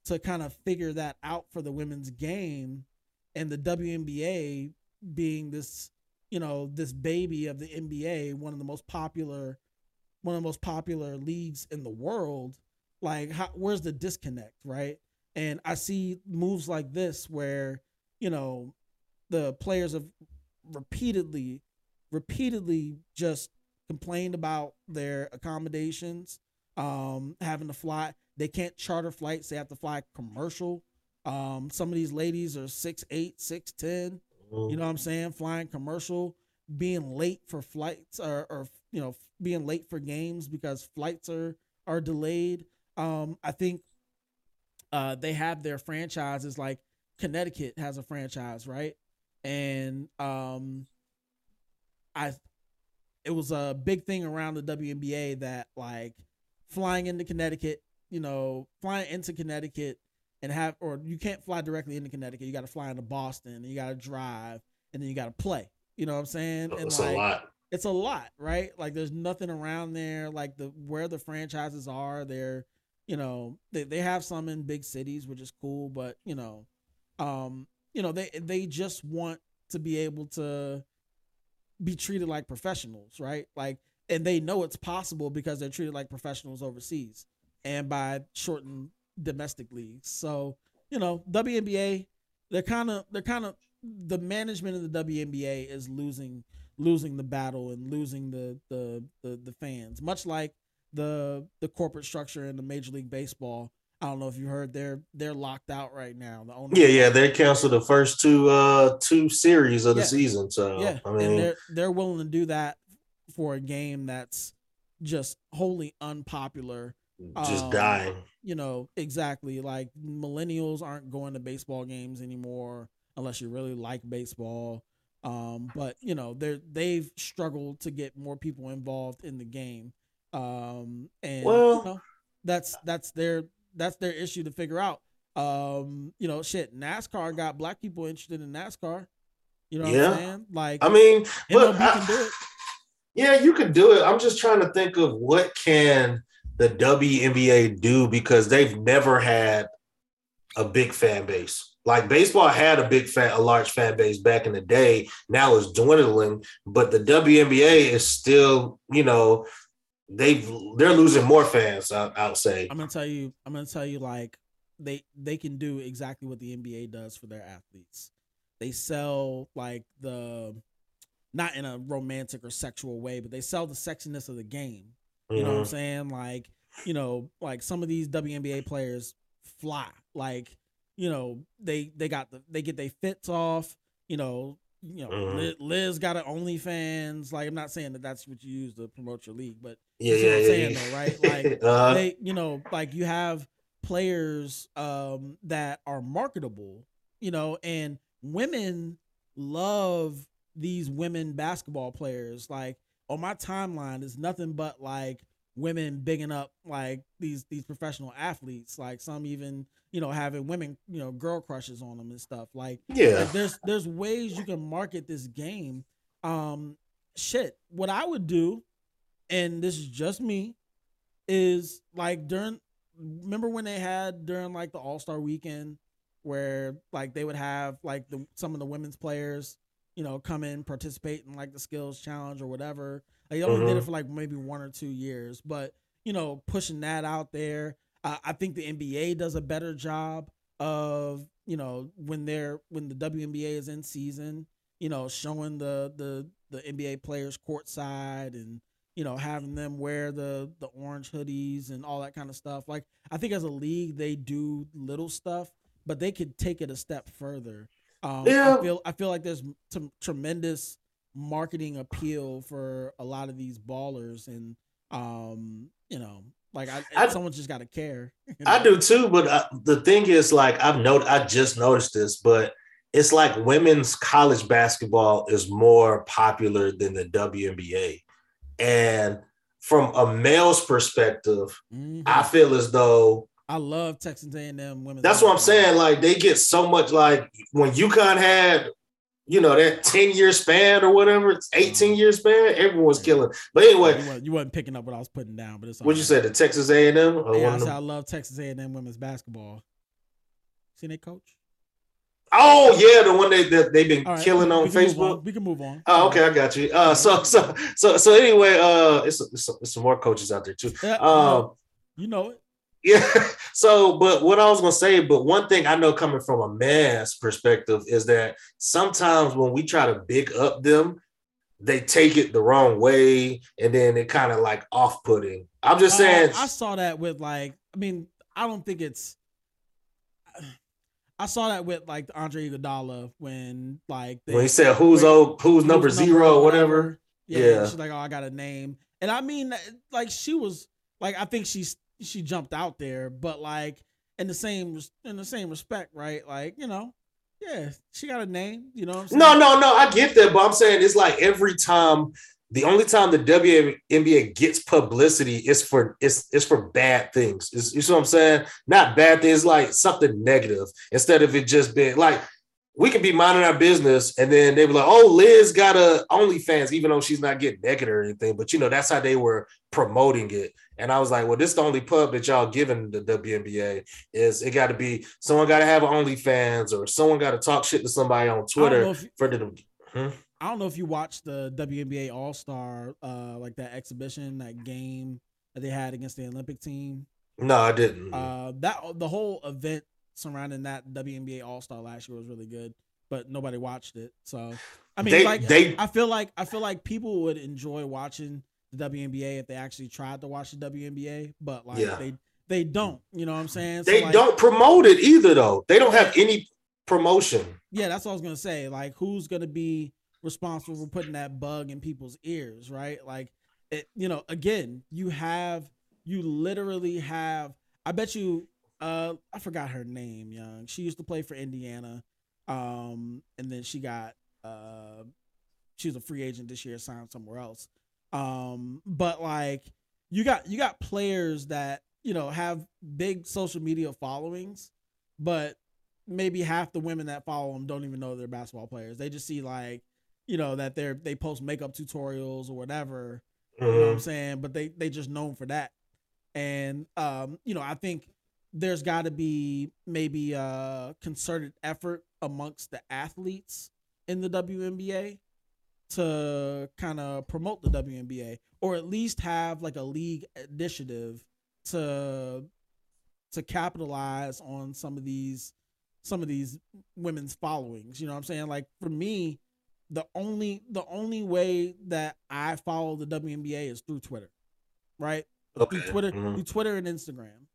to kind of figure that out for the women's game and the WNBA being this, you know, this baby of the NBA, one of the most popular one of the most popular leagues in the world, like how, where's the disconnect, right? And I see moves like this where, you know, the players have repeatedly repeatedly just complained about their accommodations, um, having to fly. They can't charter flights. They have to fly commercial. Um, some of these ladies are six eight, six ten. You know what I'm saying? Flying commercial, being late for flights or, or you know, being late for games because flights are are delayed. Um, I think uh, they have their franchises like Connecticut has a franchise, right? And um, I it was a big thing around the WNBA that like flying into Connecticut, you know, flying into Connecticut and have or you can't fly directly into Connecticut. You got to fly into Boston and you got to drive and then you got to play. You know what I'm saying? And It's like, a lot. it's a lot, right? Like there's nothing around there. Like the where the franchises are, they're you know they, they have some in big cities, which is cool, but you know, um, you know they they just want to be able to be treated like professionals, right? Like, and they know it's possible because they're treated like professionals overseas and by shortened domestic leagues. So you know, WNBA, they're kind of they're kind of the management of the WNBA is losing losing the battle and losing the the the, the fans. Much like the the corporate structure in the Major League Baseball. I don't know if you heard they're they're locked out right now. The owner Yeah, yeah, they canceled the first two uh two series of the season. So yeah, I and mean, they're they're willing to do that for a game that's just wholly unpopular. Just um, dying. You know exactly like millennials aren't going to baseball games anymore unless you really like baseball. Um, but you know they're they've struggled to get more people involved in the game. Um, and Well- you know, that's that's their that's their issue to figure out. Um, you know, shit, NASCAR got black people interested in NASCAR. You know what Yeah. I'm saying? Like I mean, but I- can do it. Yeah, you can do it. I'm just trying to think of what can the WNBA do because they've never had a big fan base. Like baseball had a big fan, a large fan base back in the day. Now it's dwindling, but the WNBA is still, you know, they've they're losing more fans. I, I would say. I'm gonna tell you. I'm gonna tell you like they they can do exactly what the NBA does for their athletes. They sell like the not in a romantic or sexual way, but they sell the sexiness of the game. You know what I'm Mhm. saying? Like, you know, like some of these WNBA players fly. Like, you know, they they got the they get their fits off. You know, you know, Mhm. Liz, Liz got an OnlyFans. Like, I'm not saying that that's what you use to promote your league, but Yeah, you see what yeah, I'm yeah. saying yeah. though, right? Like, uh, they, you know, like you have players um that are marketable, you know, and women love these women basketball players. Like on my timeline is nothing but like women bigging up like these these professional athletes. Like some even, you know, having women, you know, girl crushes on them and stuff. Like yeah. like there's there's ways you can market this game. Um shit, what I would do, and this is just me, is like during remember when they had during like the All-Star weekend where like they would have like the some of the women's players, you know, come in, participate in like the skills challenge or whatever. They only did it Mhm. for like maybe one or two years, but you know, pushing that out there. Uh, I think the NBA does a better job of you know when they're when the WNBA is in season, you know, showing the the the NBA players courtside and you know having them wear the the orange hoodies and all that kind of stuff. Like I think as a league they do little stuff, but they could take it a step further. Um, Yeah. I feel I feel like there's some tremendous marketing appeal for a lot of these ballers and um you know like I, I- someone's just got to care. you I know? do too, but uh, the thing is, like I've noted, I just noticed this, but it's like women's college basketball is more popular than the WNBA, and from a male's perspective, Mhm. I feel as though I love Texas A&M women. that's what I'm saying. Like they get so much. Like when UConn had, you know, that ten year span or whatever, it's eighteen year span, everyone was killing. But anyway, you, wasn't, you wasn't picking up what I was putting down, but it's what'd you say? The Texas A and M? Yeah, I, said I love Texas A&M women's basketball. Seen they coach? Oh yeah, the one they that they've been right, killing on Facebook. We can move on. Oh, okay, I got you. Uh, so so so so anyway, uh, it's, it's, it's some more coaches out there too. Um, you know it. Yeah. So, but what I was gonna say, but one thing I know coming from a man's perspective is that sometimes when we try to big up them, they take it the wrong way, and then it kind of like off putting. I'm just Uh, saying. I saw that with like. I mean, I don't think it's. I saw that with like Andre Iguodala when like they, when he said who's when- old, who's who's number zero, or whatever. Yeah, Yeah. she's like, oh, I got a name, and I mean, like she was like, I think she's she jumped out there, but like in the same in the same respect, right? Like you know, yeah, she got a name. You know what I'm saying? No, no, no. I get that, but I'm saying it's like every time. The only time the WNBA gets publicity is for it's it's for bad things. It's, you see what I'm saying? Not bad things, like something negative. Instead of it just being like we could be minding our business, and then they were like, "Oh, Liz got a OnlyFans," even though she's not getting naked or anything. But you know, that's how they were promoting it. And I was like, "Well, this is the only pub that y'all giving the WNBA is it got to be someone got to have OnlyFans or someone got to talk shit to somebody on Twitter." if for them. I don't know if you watched the WNBA All Star, uh, like that exhibition, that game that they had against the Olympic team. No, I didn't. Uh, that the whole event surrounding that WNBA All Star last year was really good. but nobody watched it. So I mean, They- like they- I feel like I feel like people would enjoy watching the WNBA if they actually tried to watch the WNBA, but like Yeah. they they don't. You know what I'm saying? So, They like, don't promote it either, though. They don't have any promotion. Yeah, that's what I was gonna say. Like, who's gonna be responsible for putting that bug in people's ears, right? Like, it. You know, again, you have, you literally have. I bet you. Uh, I forgot her name. Young. She used to play for Indiana, um, and then she got. Uh, she was a free agent this year, signed somewhere else. Um, but like, you got you got players that you know have big social media followings, but maybe half the women that follow them don't even know they're basketball players. They just see like, you know, that they're they post makeup tutorials or whatever. You know what I'm Mhm. saying? But they they just known for that. And um, you know, I think there's got to be maybe a concerted effort amongst the athletes in the WNBA to kind of promote the WNBA or at least have like a league initiative to to capitalize on some of these some of these women's followings you know what i'm saying like for me the only the only way that i follow the WNBA is through twitter right Okay. through twitter Mhm. through twitter and instagram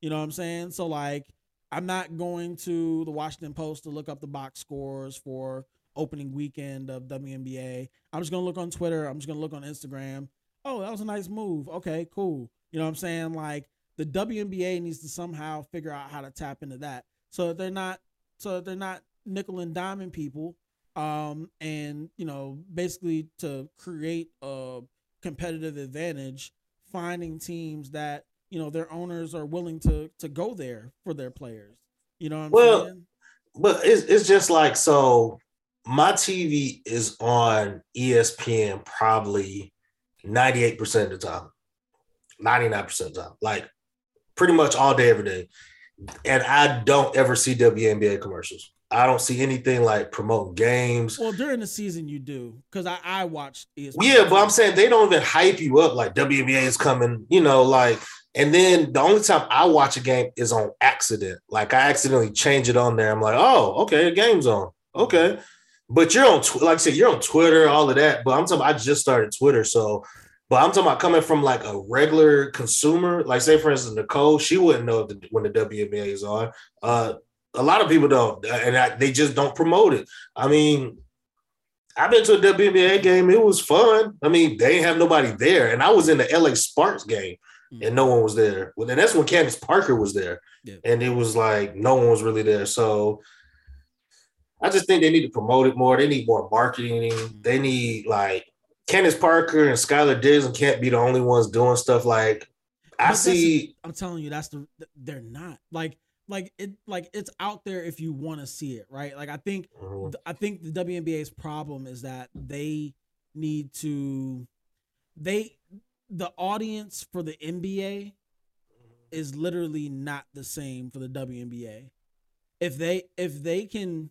you know what i'm saying so like i'm not going to the washington post to look up the box scores for opening weekend of WNBA. I'm just gonna look on Twitter. I'm just gonna look on Instagram. Oh, that was a nice move. Okay, cool. You know what I'm saying? Like the WNBA needs to somehow figure out how to tap into that, so that they're not, so that they're not nickel and diamond people, um, and you know, basically to create a competitive advantage, finding teams that you know their owners are willing to to go there for their players. You know what I'm Well, saying? But it's it's just like so. My TV is on ESPN probably ninety eight percent of the time, ninety nine percent of the time, like pretty much all day every day, and I don't ever see WNBA commercials. I don't see anything like promoting games. Well, during the season you do, because I I watched E ESPN. Yeah, but I'm saying they don't even hype you up like WNBA is coming, you know, like and then the only time I watch a game is on accident. Like I accidentally change it on there. I'm like, oh, okay, the game's on. Okay. But you're on Tw- like I said, you're on Twitter, all of that. But I'm talking I just started Twitter. So but I'm talking about coming from like a regular consumer, like say for instance, Nicole, she wouldn't know the, when the WNBA is on. Uh a lot of people don't, and I, they just don't promote it. I mean, I've been to a WNBA game. It was fun. I mean, they didn't have nobody there, and I was in the LA Sparks game, and no one was there. Well, then that's when Candace Parker was there, Yeah. and it was like no one was really there. So I just think they need to promote it more. They need more marketing. They need like Candace Parker and Skylar Diggs can't be the only ones doing stuff like. I But see. I'm telling you, that's the they're not like like it like it's out there if you want to see it, right? Like I think Mhm. I think the WNBA's problem is that they need to they the audience for the NBA is literally not the same for the WNBA. If they if they can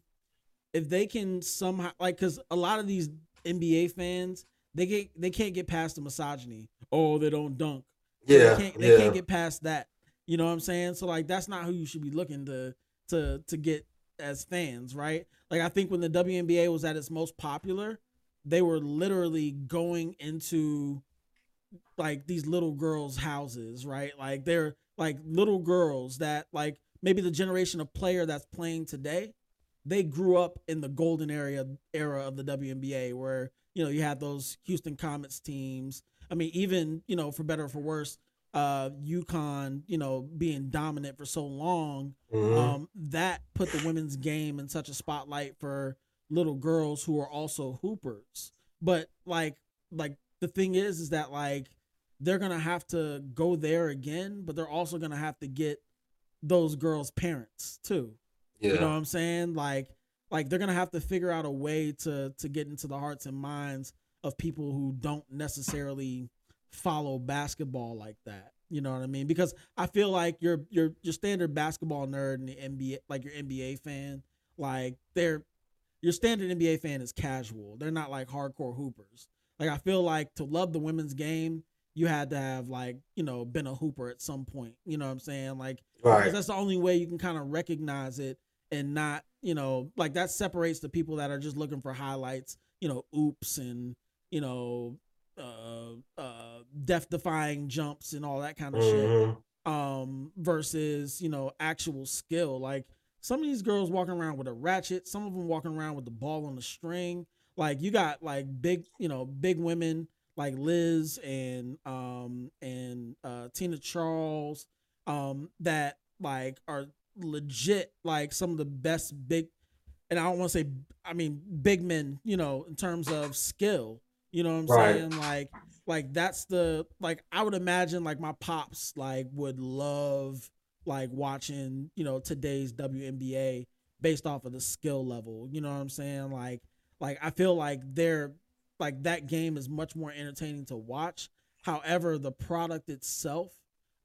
if they can somehow like cuz a lot of these NBA fans they get they can't get past the misogyny. Oh, they don't dunk. Yeah, they can't, they yeah. can't get past that. You know what I'm saying? So like that's not who you should be looking to to to get as fans, right? Like I think when the WNBA was at its most popular, they were literally going into like these little girls' houses, right? Like they're like little girls that like maybe the generation of player that's playing today, they grew up in the golden area era of the WNBA where, you know, you had those Houston Comets teams. I mean, even, you know, for better or for worse, uh UConn, you know, being dominant for so long, Mhm. um, that put the women's game in such a spotlight for little girls who are also hoopers. But like like the thing is is that like they're gonna have to go there again, but they're also gonna have to get those girls' parents too. Yeah. You know what I'm saying? Like like they're gonna have to figure out a way to to get into the hearts and minds of people who don't necessarily follow basketball like that. You know what I mean? Because I feel like your your your standard basketball nerd and the NBA like your NBA fan, like they're your standard NBA fan is casual. They're not like hardcore hoopers. Like I feel like to love the women's game, you had to have like, you know, been a hooper at some point. You know what I'm saying? Like right. because that's the only way you can kind of recognize it and not you know like that separates the people that are just looking for highlights you know oops and you know uh uh death defying jumps and all that kind of shit Mhm. um versus you know actual skill like some of these girls walking around with a ratchet some of them walking around with the ball on the string like you got like big you know big women like liz and um and uh tina charles um that like are legit like some of the best big and i don't want to say i mean big men you know in terms of skill you know what i'm Right. saying? Like like that's the like i would imagine like my pops like would love like watching you know today's WNBA based off of the skill level you know what i'm saying? Like like i feel like they're like that game is much more entertaining to watch. However the product itself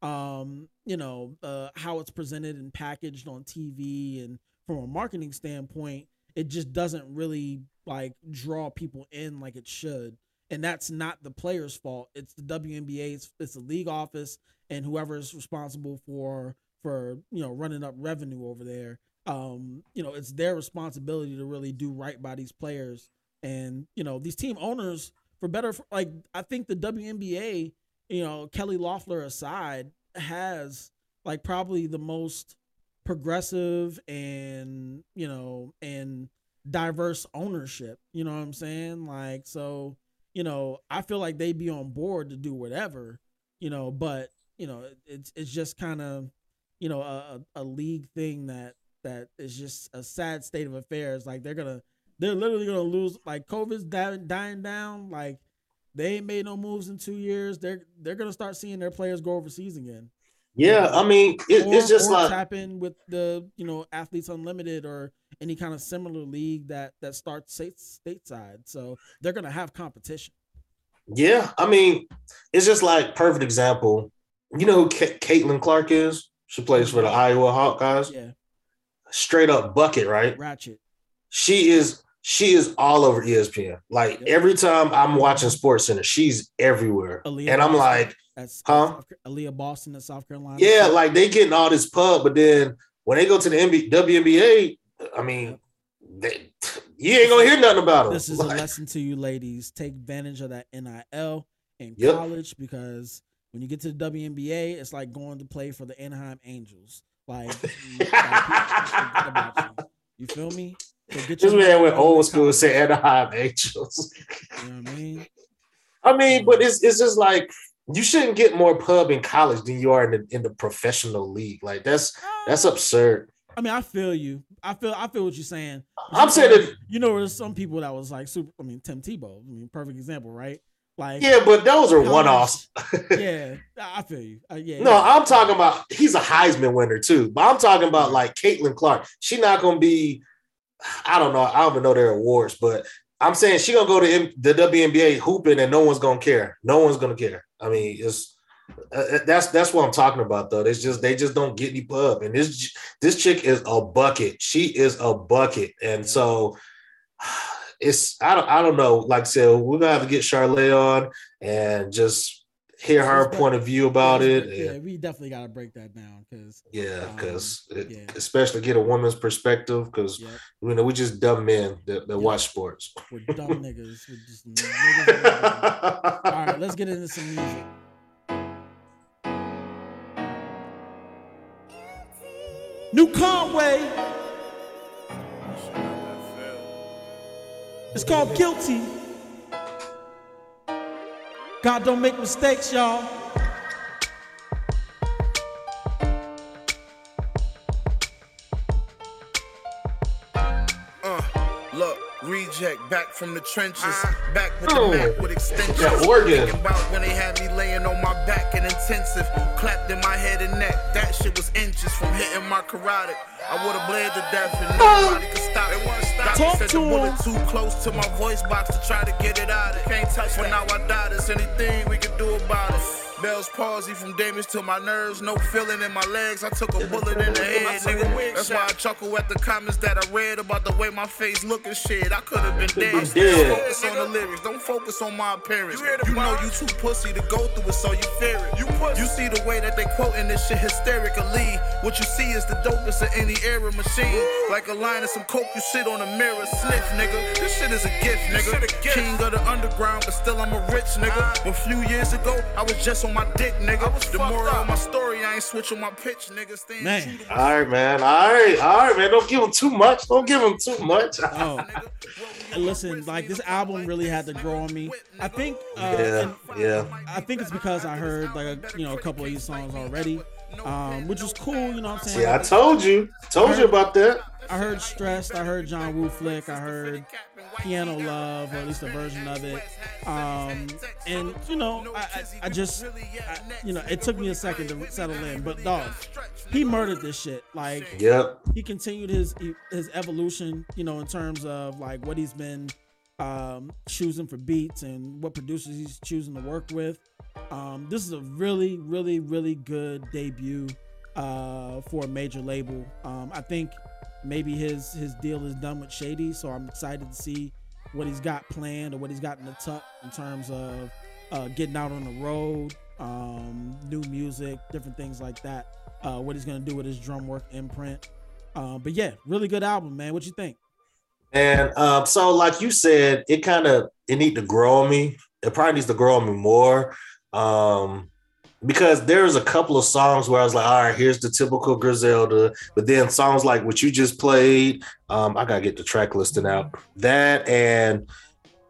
um you know uh how it's presented and packaged on tv and from a marketing standpoint it just doesn't really like draw people in like it should. And that's not the player's fault. It's the WNBA it's, it's the league office and whoever is responsible for for you know running up revenue over there. Um you know it's their responsibility to really do right by these players. And you know these team owners for better for, like I think the WNBA you know Kelly Loeffler aside has like probably the most progressive and you know and diverse ownership you know what i'm saying? Like so you know i feel like they'd be on board to do whatever you know but you know it's it's just kind of you know a, a league thing that that is just a sad state of affairs. Like they're gonna they're literally gonna lose like covid's dying, dying down like they ain't made no moves in two years they're they're gonna start seeing their players go overseas again Yeah, I mean, it, it's just like in with the you know athletes unlimited or any kind of similar league that that starts state, stateside so they're gonna have competition Yeah, I mean, it's just like perfect example. You know who Ca- Caitlin Clark is? She plays for the mm-hmm. Iowa Hawkeyes. yeah Straight up bucket, right? ratchet She is she is all over ESPN. Like Yep. every time I'm watching Sports Center, she's everywhere, Aaliyah and I'm like, that's Huh? Aaliyah Boston in South Carolina yeah, like they getting all this pub, but then when they go to the NBA, WNBA, I mean, they, you ain't gonna hear nothing about them. this is a lesson to you ladies take advantage of that NIL in Yep. college because when you get to the WNBA it's like going to play for the Anaheim Angels like, you, like, people forget about you. You feel me so get this man went old school, college. say Anaheim Angels. you know what I mean I mean, but it's it's just like you shouldn't get more pub in college than you are in the in the professional league. Like that's that's absurd. I mean, I feel you. I feel I feel what you're saying. I'm saying that you know, there's some people that was like super. I mean, Tim Tebow. I mean, perfect example, right? Like, yeah, but those are one offs. yeah, I feel you. Uh, yeah, No, yeah. I'm talking about he's a Heisman winner too. But I'm talking about like Caitlin Clark. She not gonna be. I don't know. I don't even know their awards, but I'm saying she gonna go to M- the WNBA hooping and no one's gonna care. No one's gonna care. I mean, it's uh, that's that's what I'm talking about though. It's just they just don't get any pub, and this this chick is a bucket. She is a bucket, and so it's I don't I don't know. Like I said, we're gonna have to get Charlotte on and just hear her point of view about yeah, it. Yeah, we definitely got to break that down because yeah, Um, because yeah. especially get a woman's perspective, because yep, you know we just dumb men that, that Yeah. watch sports. we're dumb niggas. We're just niggas. All right, let's get into some music. New Conway. It's called Guilty. God don't make mistakes, y'all. Reject back from the trenches, Uh-huh. back with Oh. the Mac with extensions. That organ. Thinking about when they had me laying on my back in intensive, clapped in my head and neck. That shit was inches from hitting my carotid. I would have bled to death and nobody could stop it. Doctor Talk said to the bullet him. too close to my voice box to try to get it out. It can't touch. But now I die. There's anything we can do about it. Bell's palsy from damage to my nerves, no feeling in my legs. I took a bullet in the head, nigga. That's why I chuckle at the comments that I read about the way my face look and shit. I could have been dead. dead. Focus on the lyrics, don't focus on my appearance. You know you too pussy to go through it, so you fear it. You You see the way that they quoting this shit hysterically. What you see is the dopest of any era machine. Like a line of some coke, you sit on a mirror, sniff, nigga. This shit is a gift, nigga. King of the underground, but still I'm a rich nigga. But few years ago, I was just on my dick, nigga. The moral of my story, I ain't switching my pitch, nigga. Staying Man. All right, man. All right, all right, man. Don't give him too much. Don't give him too much. Oh, listen, like this album really had to grow on me. I think, uh, Yeah, yeah. I think it's because I heard like a, you know a couple of these songs already, um, which was cool. You know what I'm saying? See, I told you, told you about that. I heard Stressed, I heard John Woo Flick, I heard Piano Love, or at least a version of it. Um, and you know, I, I, I just, I, you know, it took me a second to settle in, but dog, he murdered this shit. Like, Yep. he continued his his evolution, you know, in terms of like what he's been um, choosing for beats and what producers he's choosing to work with. Um, this is a really, really, really good debut uh, for a major label. Um, I think maybe his his deal is done with Shady, so I'm excited to see what he's got planned or what he's got in the tuck in terms of uh, getting out on the road, um, new music, different things like that. Uh, what he's gonna do with his Drumwork imprint. Uh, but yeah, really good album, man. What you think? And um, so, like you said, it kind of it need to grow on me. It probably needs to grow on me more. Um, because there's a couple of songs where I was like, all right, here's the typical Griselda. But then songs like what you just played, um, I gotta get the track listing out. That and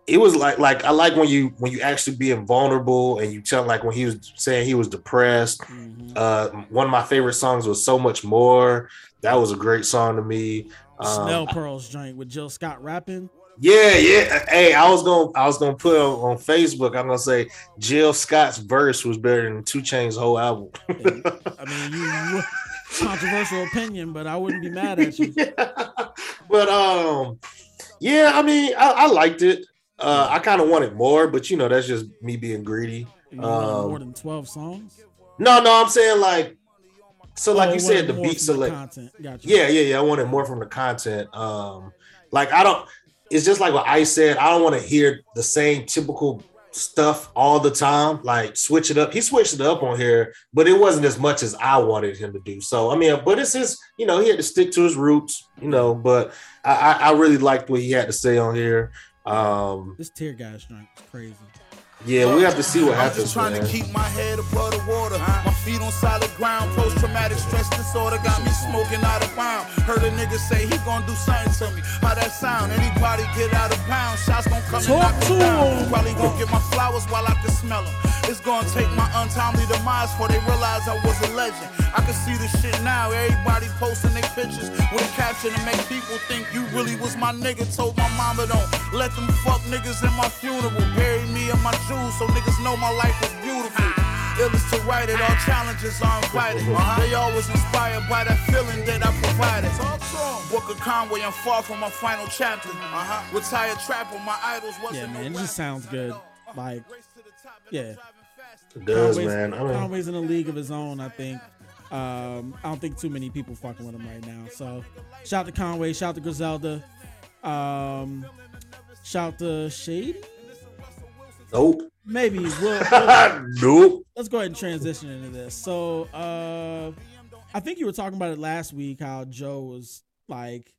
it was like like I like when you when you actually being vulnerable and you tell like when he was saying he was depressed. Mhm. Uh, one of my favorite songs was so much more. That was a great song to me. Um, Chanel Pearls joint with Jill Scott rapping. Yeah, yeah. Hey, I was gonna I was gonna put on, on Facebook. I'm gonna say Jill Scott's verse was better than 2 Chainz's whole album. I mean, you, you controversial opinion, but I wouldn't be mad at you. but um, yeah, I mean, I, I liked it. Uh, I kind of wanted more, but you know, that's just me being greedy. Um, more than twelve songs. No, no, I'm saying like, so like Oh, you said, the beat select. Gotcha. Yeah, yeah, yeah. I wanted more from the content. Um, like I don't. It's just like what I said. I don't want to hear the same typical stuff all the time. Like switch it up. He switched it up on here, but it wasn't as much as I wanted him to do. So I mean, but it's his. You know, he had to stick to his roots. You know, but I, I, I really liked what he had to say on here. Um, This tear gas joint is crazy. yeah, we have to see what I'm happens. just trying Man. to keep my head above the water. My feet on solid ground. Post traumatic stress disorder got me smoking out of bound. Heard a nigga say he gon' do something to me. How that sound? Anybody get out of bounds? Shots gon' come and Talk knock to me down. him. Probably gon' get my flowers while I can smell them. It's gonna take my untimely demise before they realize I was a legend. I can see the shit now. Everybody posting their pictures with a caption to make people think you really was my nigga. Told my mama don't let them fuck niggas in my funeral. Bury me in my jewels so niggas know my life was beautiful. It was to write it, all challenges are invited. They always inspired by that feeling that I provided. Book of Conway, I'm far from my final chapter. Uh-huh. Retired trapper, my idols wasn't Yeah, no man, it just sounds good. Like, yeah, It does, Conway's, man. I mean, Conway's in a league of his own. I think. Um, I don't think too many people fucking with him right now. So, shout to Conway, shout to Griselda, um, shout to Shady. nope. Maybe we'll, we'll nope. let's go ahead and transition into this. So, uh, I think you were talking about it last week. How Joe was like,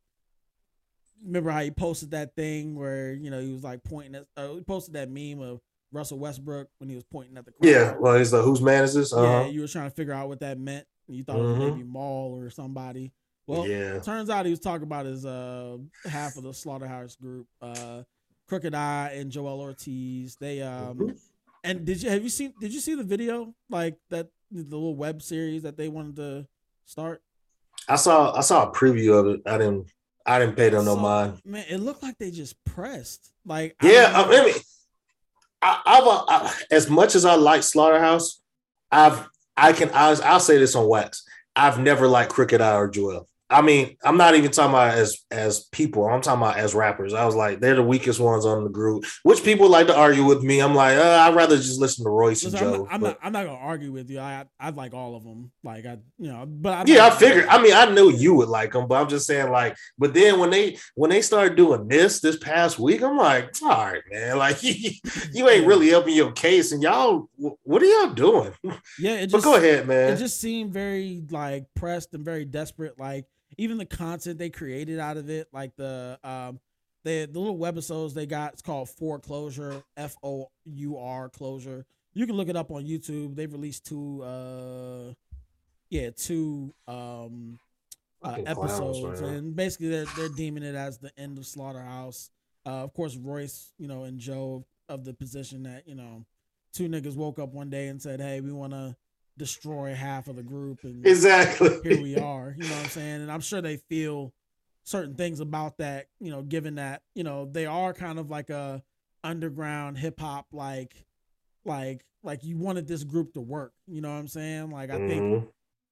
remember how he posted that thing where you know he was like pointing at, uh, he posted that meme of Russell Westbrook when he was pointing at the crowd. Yeah. Well, he's the whose man is this? Yeah, Uh-huh. you were trying to figure out what that meant. You thought it was Mhm. maybe Mal or somebody. Well, Yeah. turns out he was talking about his uh half of the slaughterhouse group, uh Crooked I and Joel Ortiz. They um Mhm. and did you have you seen did you see the video like that the little web series that they wanted to start? I saw I saw a preview of it. I didn't I didn't pay them no mind. Man, it looked like they just pressed. Like Yeah, I know. mean, I, I've uh, I, as much as I like Slaughterhouse, I've I can I'll, I'll say this on wax. I've never liked Crooked I or Joel. I mean, I'm not even talking about as as people. I'm talking about as rappers. I was like, they're the weakest ones on the group. Which people like to argue with me. I'm like, uh, I'd rather just listen to Royce Listen, and I'm, Joe. not, I'm, but- not, I'm not gonna argue with you. I I like all of them. Like I, you know, but I yeah, I figured. I mean, I knew you would like them, but I'm just saying, like, but then when they when they started doing this this past week, I'm like, all right, man, like you ain't really helping your case, and y'all, what are y'all doing? yeah. It But just go ahead, man. it just seemed very like pressed and very desperate. Like even the content they created out of it, like the um the the little webisodes they got, it's called Fourclosure, F O U R closure. You can look it up on YouTube. They've released two uh yeah, two um uh, Fucking clowns, episodes and basically they're they're deeming it as the end of Slaughterhouse. Uh of course Royce, you know, and Joe of the position that, you know, two niggas woke up one day and said, Hey, we wanna destroy half of the group and exactly. here we are. You know what I'm saying? And I'm sure they feel certain things about that, you know, given that, you know, they are kind of like a underground hip hop like like like you wanted this group to work. You know what I'm saying? Like I think, Mhm.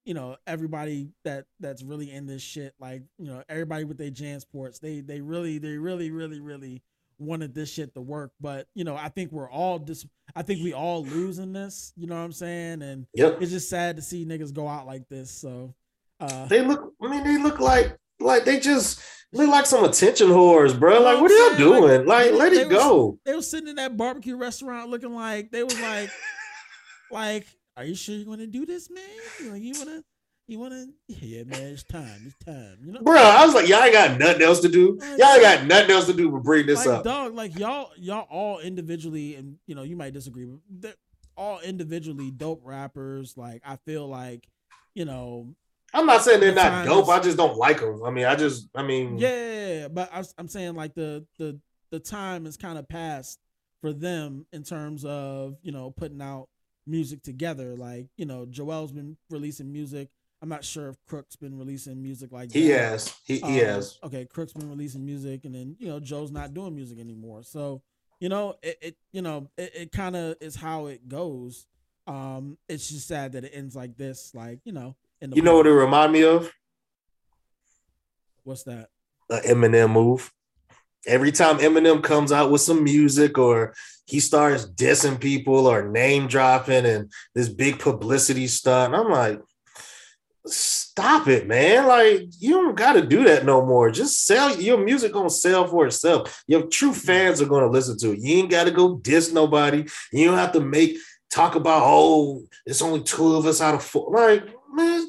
you know, everybody that that's really in this shit, like, you know, everybody with their Jansports, they they really, they really, really, really wanted this shit to work. But, you know, I think we're all dis I think we all losing this, you know what I'm saying? And Yep. it's just sad to see niggas go out like this. So uh They look. I mean, they look like like they just look like some attention whores, bro. Like, what are y'all like, doing? Like, let it was- go. they were sitting in that barbecue restaurant looking like they was like like, Are you sure you wanna do this, man? Like you wanna you wanna yeah man, it's time, it's time. You know Bro, I was like, y'all got nothing else to do. Y'all got nothing else to do but bring this like up. dog, like y'all y'all all individually and you know, you might disagree, but they're all individually dope rappers. Like I feel like, you know, I'm not saying they're the not dope. is- I just don't like them. I mean, I just, I mean, Yeah, yeah, yeah, but I, am saying like the the the time is kind of past for them in terms of you know putting out music together. Like you know, Joel's been releasing music. I'm not sure if Crook's been releasing music like he that. has, he, he Um, has. Okay, Crook's been releasing music, and then you know Joe's not doing music anymore. So you know it, it you know it, it kind of is how it goes. Um, it's just sad that it ends like this. Like you know, in the You know what it remind me of? what's that? An Eminem move. Every time Eminem comes out with some music or he starts dissing people or name dropping and this big publicity stunt, I'm like, stop it, man. Like, you don't got to do that no more. Just sell your music, gonna sell for itself. Your true fans are gonna listen to it. You ain't got to go diss nobody. You don't have to make talk about, oh, it's only two of us out of four. Like, man,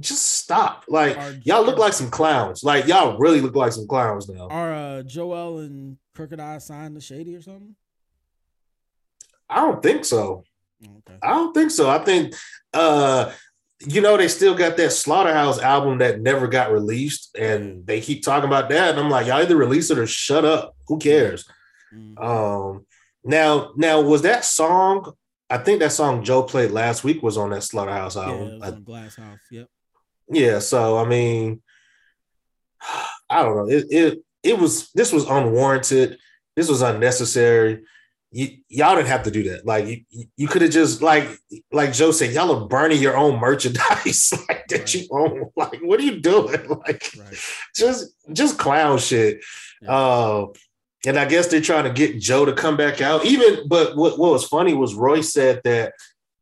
just stop. Like, y'all look like some clowns. Like, y'all really look like some clowns now. Are uh, Joel and Crooked I signed to Shady or something? I don't think so. Okay. I don't think so. I think uh you know they still got that Slaughterhouse album that never got released and they keep talking about that and I'm like y'all either release it or shut up. Who cares? Mm. Um now now was that song I think that song Joe played last week was on that Slaughterhouse yeah, album. on Glass House. Yep. Yeah, so I mean, I don't know. It it it was this was unwarranted. This was unnecessary. You, y'all didn't have to do that. Like you, you could have just like like Joe said, y'all are burning your own merchandise like that Right. you own. Like, what are you doing? Like, Right. just just clown shit. Yeah. Uh, and I guess they're trying to get Joe to come back out. Even, but what, what was funny was Roy said that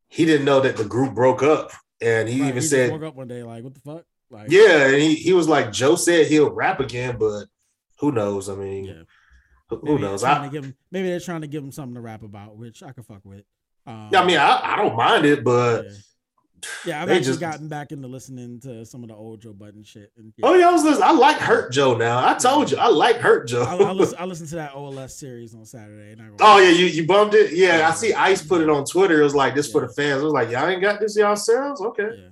he didn't know that the group broke up, and he Right, even just said woke up one day like, what the fuck? Like, yeah, and he, he was like, Joe said he'll rap again, but who knows? I mean, Yeah. Who, who maybe they're knows? Trying I, to give him, maybe they're trying to give him something to rap about, which I could fuck with. Um, I mean, I, I don't mind it, but yeah. Yeah, I've actually just- gotten back into listening to some of the old Joe Budden shit. And oh yeah, I was listening. I like Hurt Joe now. I told you, I like Hurt Joe. I, I, listen, I listened to that OLS series on Saturday. oh yeah, you you bumped it. Yeah, I see. Ice put it on Twitter. It was like this for the fans. It was like y'all ain't got this yourselves. Okay. Yeah.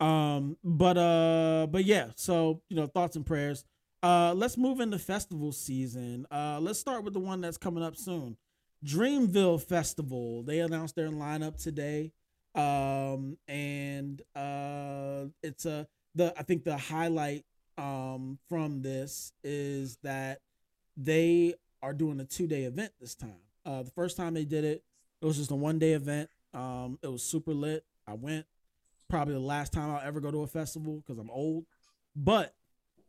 Um, but uh, but yeah. So you know, thoughts and prayers. Uh, let's move into festival season. Uh, let's start with the one that's coming up soon. Dreamville Festival. They announced their lineup today. Um, and uh, it's a the I think the highlight um from this is that they are doing a two day event this time. Uh, the first time they did it, it was just a one day event. Um, it was super lit. I went. Probably the last time I'll ever go to a festival because I'm old. but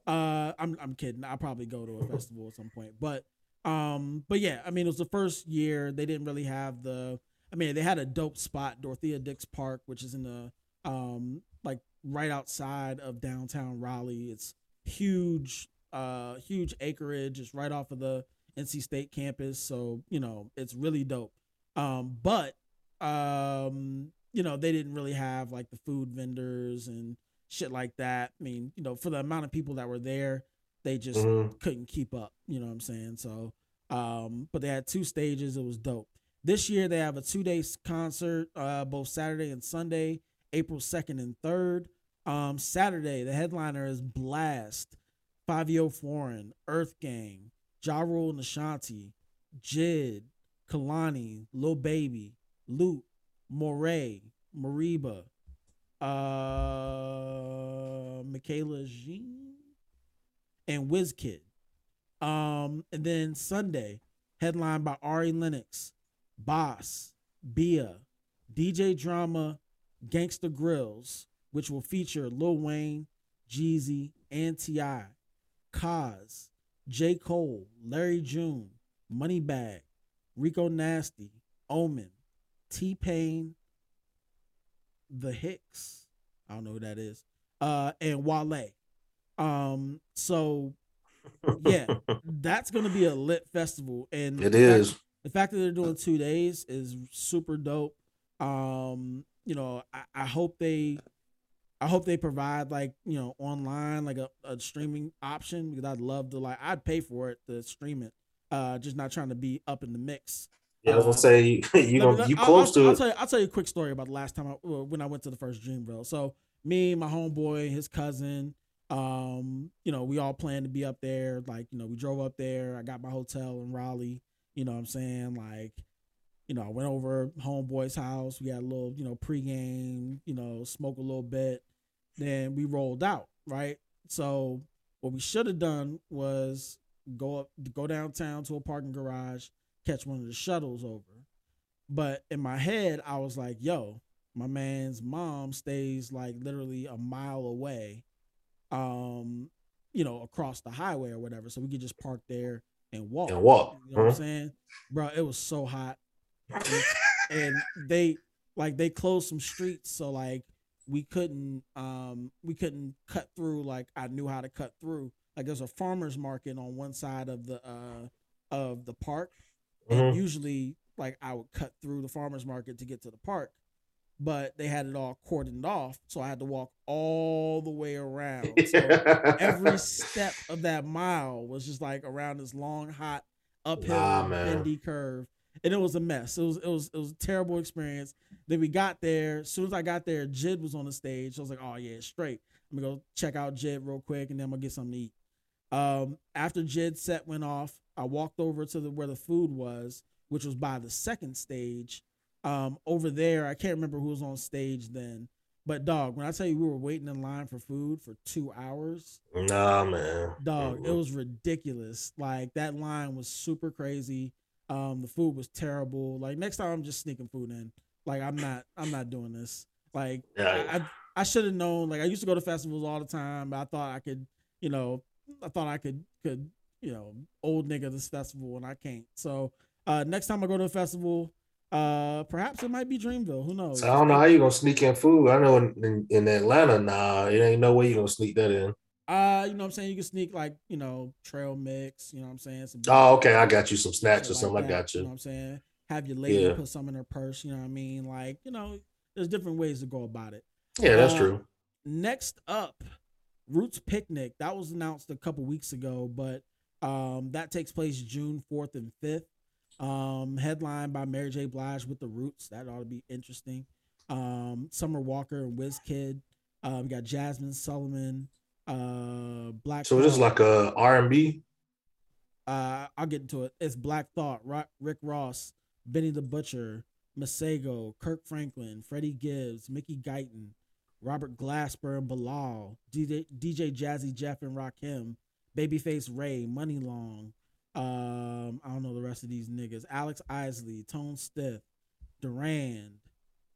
uh, I'm I'm kidding. I'll probably go to a festival at some point. But um, but yeah, I mean, it was the first year they didn't really have the. I mean, they had a dope spot, Dorothea Dix Park, which is in the um like right outside of downtown Raleigh. It's huge, uh, huge acreage. It's right off of the NC State campus, so you know it's really dope. Um, but um, you know they didn't really have like the food vendors and shit like that. I mean, you know, for the amount of people that were there, they just Mhm. couldn't keep up. You know what I'm saying? So, um, but they had two stages. It was dope. This year they have a two day concert, uh, both Saturday and Sunday, April 2nd and 3rd. Um, Saturday, the headliner is Blast, Fivio Foreign, Earth Gang, Ja Rule and Ashanti, Jid, Kehlani, Lil Baby, Lute, Morray, Mereba, uh, Michaela Jean, and Wizkid. Um, and then Sunday, headlined by Ari Lennox, Boss, Bia, DJ Drama, Gangsta Grillz, which will feature Lil Wayne, Jeezy, and T.I., Kaz, J. Cole, Larry June, Moneybag, Rico Nasty, Omen, T Pain, The Hicks. I don't know who that is. Uh, and Wale. Um, so yeah, that's gonna be a lit festival, and It the fact- the fact that they're doing two days is super dope. Um, you know, I, I hope they, I hope they provide like you know online like a, a streaming option because I'd love to like I'd pay for it to stream it. Uh, just not trying to be up in the mix. Yeah, I was gonna say you gonna you I'll- close I'll, to I'll it. tell you, I'll tell you a quick story about the last time I when I went to the first Dreamville. So me, my homeboy, his cousin, um, you know, we all planned to be up there. Like, you know, we drove up there. I got my hotel in Raleigh. You know what I'm saying? Like, you know, I went over homeboy's house. We had a little, you know, pregame, you know, smoke a little bit. Then we rolled out, right? So what we should have done was go up, go downtown to a parking garage, catch one of the shuttles over. But in my head, I was like, yo, my man's mom stays like literally a mile away, um, you know, across the highway or whatever. So we could just park there and walk. And walk, You know what I'm saying? Bro, it was so hot. And, and they like they closed some streets, so like we couldn't um we couldn't cut through like I knew how to cut through. Like there's a farmer's market on one side of the uh of the park. And Mhm. usually like I would cut through the farmer's market to get to the park. But they had it all cordoned off, so I had to walk all the way around. So every step of that mile was just like around this long, hot uphill Nah, bendy curve, and it was a mess. It was it was it was a terrible experience. Then we got there. As soon as I got there, Jid was on the stage. I was like, oh yeah, straight. I'm gonna go check out Jid real quick, and then I'm gonna get something to eat. Um, after Jid's set went off, I walked over to the where the food was, which was by the second stage. Um, over there, I can't remember who was on stage then. But dog, when I tell you we were waiting in line for food for two hours, Nah, man. dog, it was ridiculous. Like that line was super crazy. Um, the food was terrible. Like next time, I'm just sneaking food in. Like I'm not, I'm not doing this. Like Yeah. I, I, I should have known. Like I used to go to festivals all the time. But I thought I could, you know, I thought I could, could, you know, old nigga this festival, and I can't. So uh, next time I go to a festival, uh, perhaps it might be Dreamville. Who knows? I don't know how you gonna sneak in food. I know in, in, in Atlanta, nah, it ain't no way you gonna sneak that in. Uh, you know what I'm saying? You can sneak like, you know, trail mix, you know what I'm saying? Some Oh, okay, I got you some snacks or something. like I got You know you. what I'm saying? Have your lady Yeah. put some in her purse, you know what I mean? Like, you know, there's different ways to go about it. Yeah, that's Uh, true. Next up, Roots Picnic. That was announced a couple weeks ago, but um that takes place June 4th and 5th. Um, headlined by Mary J. Blige with the Roots. That ought to be interesting. Um, Summer Walker and Wizkid. Uh, we got Jazmine Sullivan, uh, Black. So it's like a R and B. uh, I'll get into it. It's Black Thought, Rick Ross, Benny the Butcher, Masego, Kirk Franklin, Freddie Gibbs, Mickey Guyton, Robert Glasper and Bilal, DJ, DJ Jazzy Jeff and Rakim, Babyface Ray, Money Long. Um, I don't know the rest of these niggas. Alex Isley, Tone Stith, Durand,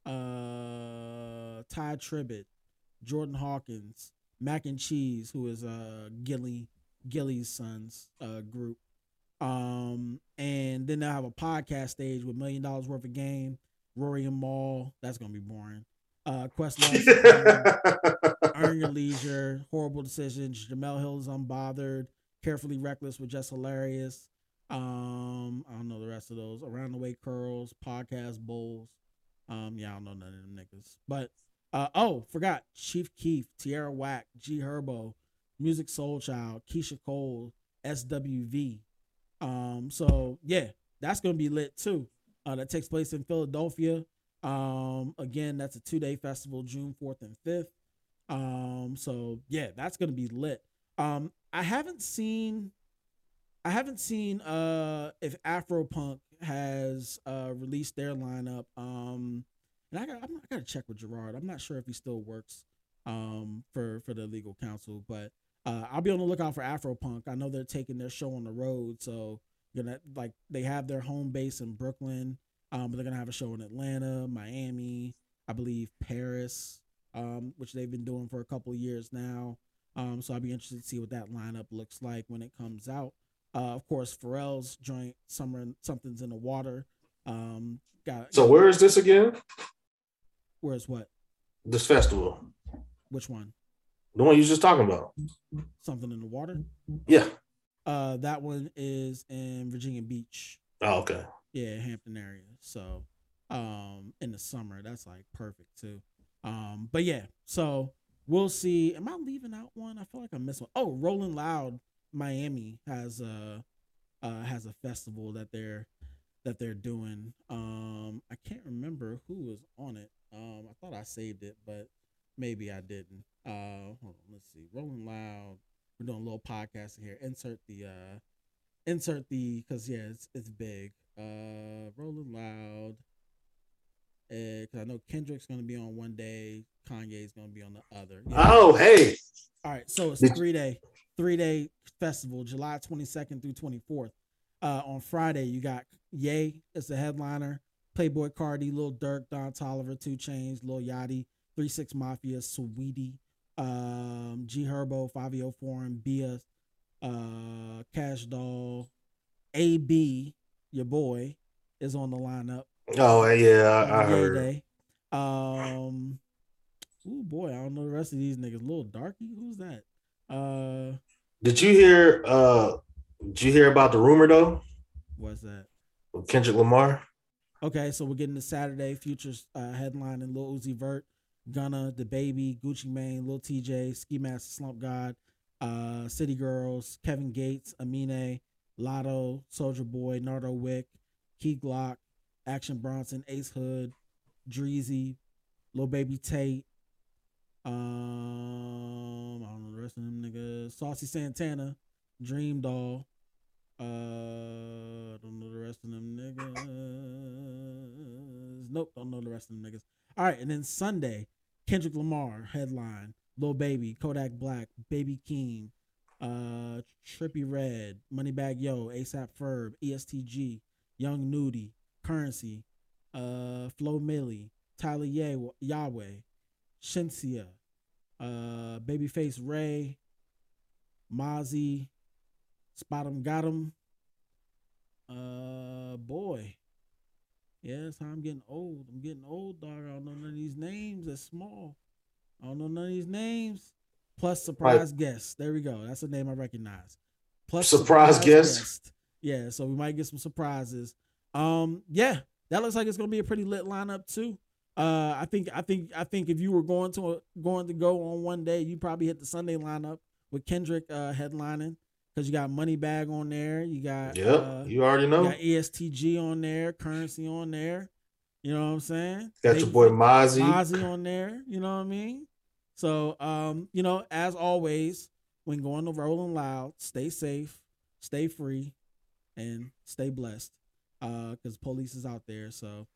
uh, Tye Tribbett, Jordan Hawkins, Mac and Cheese, who is uh Gilly Gilly's son's uh group. Um, and then they'll have a podcast stage with million dollars worth of game. Rory and Mal, that's gonna be boring. Uh, Questlove, Earn Your Leisure, Horrible Decisions, Jemele Hill is Unbothered, Carefully Reckless with Jess Hilarious. Um, I don't know the rest of those. Around the Way Curls, Podcast Bowls. Um, yeah, I don't know none of them niggas. But uh oh, forgot Chief Keef, Tierra Whack, G Herbo, Music Soul Child, Keyshia Cole, SWV. Um, so yeah, that's gonna be lit too. Uh, that takes place in Philadelphia. Um, again, that's a two day festival, June 4th and 5th. Um, so yeah, that's gonna be lit. Um, I haven't seen I haven't seen uh if Afropunk has uh released their lineup. Um and I got I'm, I gotta check with Gerard. I'm not sure if he still works um for for the legal counsel, but uh I'll be on the lookout for Afropunk. I know they're taking their show on the road, so you're gonna like they have their home base in Brooklyn. Um, but they're gonna have a show in Atlanta, Miami, I believe Paris, um, which they've been doing for a couple of years now. Um, so I'll be interested to see what that lineup looks like when it comes out. Uh, of course, Pharrell's joint "Summer Something's in the Water." Um, got so where is this again? where's what? This festival, Which one? the one you was just talking about. Something in the water. Yeah. Uh, that one is in Virginia Beach. Oh, okay. Yeah, Hampton area. So, um, in the summer, that's like perfect too. Um, but yeah, so we'll see. Am I leaving out one? I feel like I missed one. Oh, Rolling Loud, Miami has a uh has a festival that they're that they're doing. Um, I can't remember who was on it. Um, I thought I saved it, but maybe I didn't. Uh, on, let's see. Rolling Loud. We're doing a little podcast here. Insert the uh, insert the because yeah, it's it's big. Uh, Rolling Loud. Because I know Kendrick's gonna be on one day, Kanye's gonna be on the other. Yeah. Oh, hey. All right, so it's three day, three day festival, July twenty second through twenty fourth. Uh, on Friday, you got Yay as the headliner, Playboi Carti, Lil Durk, Don Toliver, 2 Chainz, Lil Yachty, Three Six Mafia, Saweetie, um, G Herbo, Fivio Foreign, Bia, uh, Kash Doll, AB, your boy, is on the lineup. Oh, yeah. I, I heard. Day. Um, oh boy, I don't know the rest of these niggas. Little Darky, who's that? Uh, Did you hear? Uh, did you hear about the rumor though? what's that? Kendrick Lamar. Okay, so we're getting to Saturday. Futures uh, headline and Lil Uzi Vert, Gunna, DaBaby, Gucci Mane, Lil Tjay, Ski Master, Slump God, uh, City Girls, Kevin Gates, Amine, Latto, Soulja Boy, Nardo Wick, Key Glock, Action Bronson, Ace Hood, Dreezy, Lil Baby Tate. Um, I don't know the rest of them niggas. Saucy Santana, Dream Doll. Uh, I don't know the rest of them niggas. Nope, don't know the rest of them niggas. All right, and then Sunday, Kendrick Lamar headline, Lil Baby, Kodak Black, Baby Keem, uh, Trippie Redd, Moneybag Yo, ASAP Ferg, ESTG, Young Nudy, Currency, uh, Flo Milli, Tyler Ye- Yaweh, Shenseea, uh, Babyface Ray, Mozzy, Spot 'em, got 'em. Uh, boy. That's how I'm getting old. I'm getting old, dog. I don't know none of these names. They're small. I don't know none of these names. Plus surprise guest. There we go. That's a name I recognize. Plus Surprise guest? Yeah, so we might get some surprises. Um, yeah, that looks like it's gonna be a pretty lit lineup too. Uh, I think I think I think if you were going to going to go on one day, you probably hit the Sunday lineup with Kendrick uh, headlining because you got Money Bag on there, you got Yep. uh, you already know. you got ESTG on there, Currency on there. You know what I'm saying? Got your boy Mozzy. Mozzy on there. You know what I mean? So, um, you know, as always, when going to Rolling Loud, stay safe, stay free, and stay blessed. Uh, because police is out there, so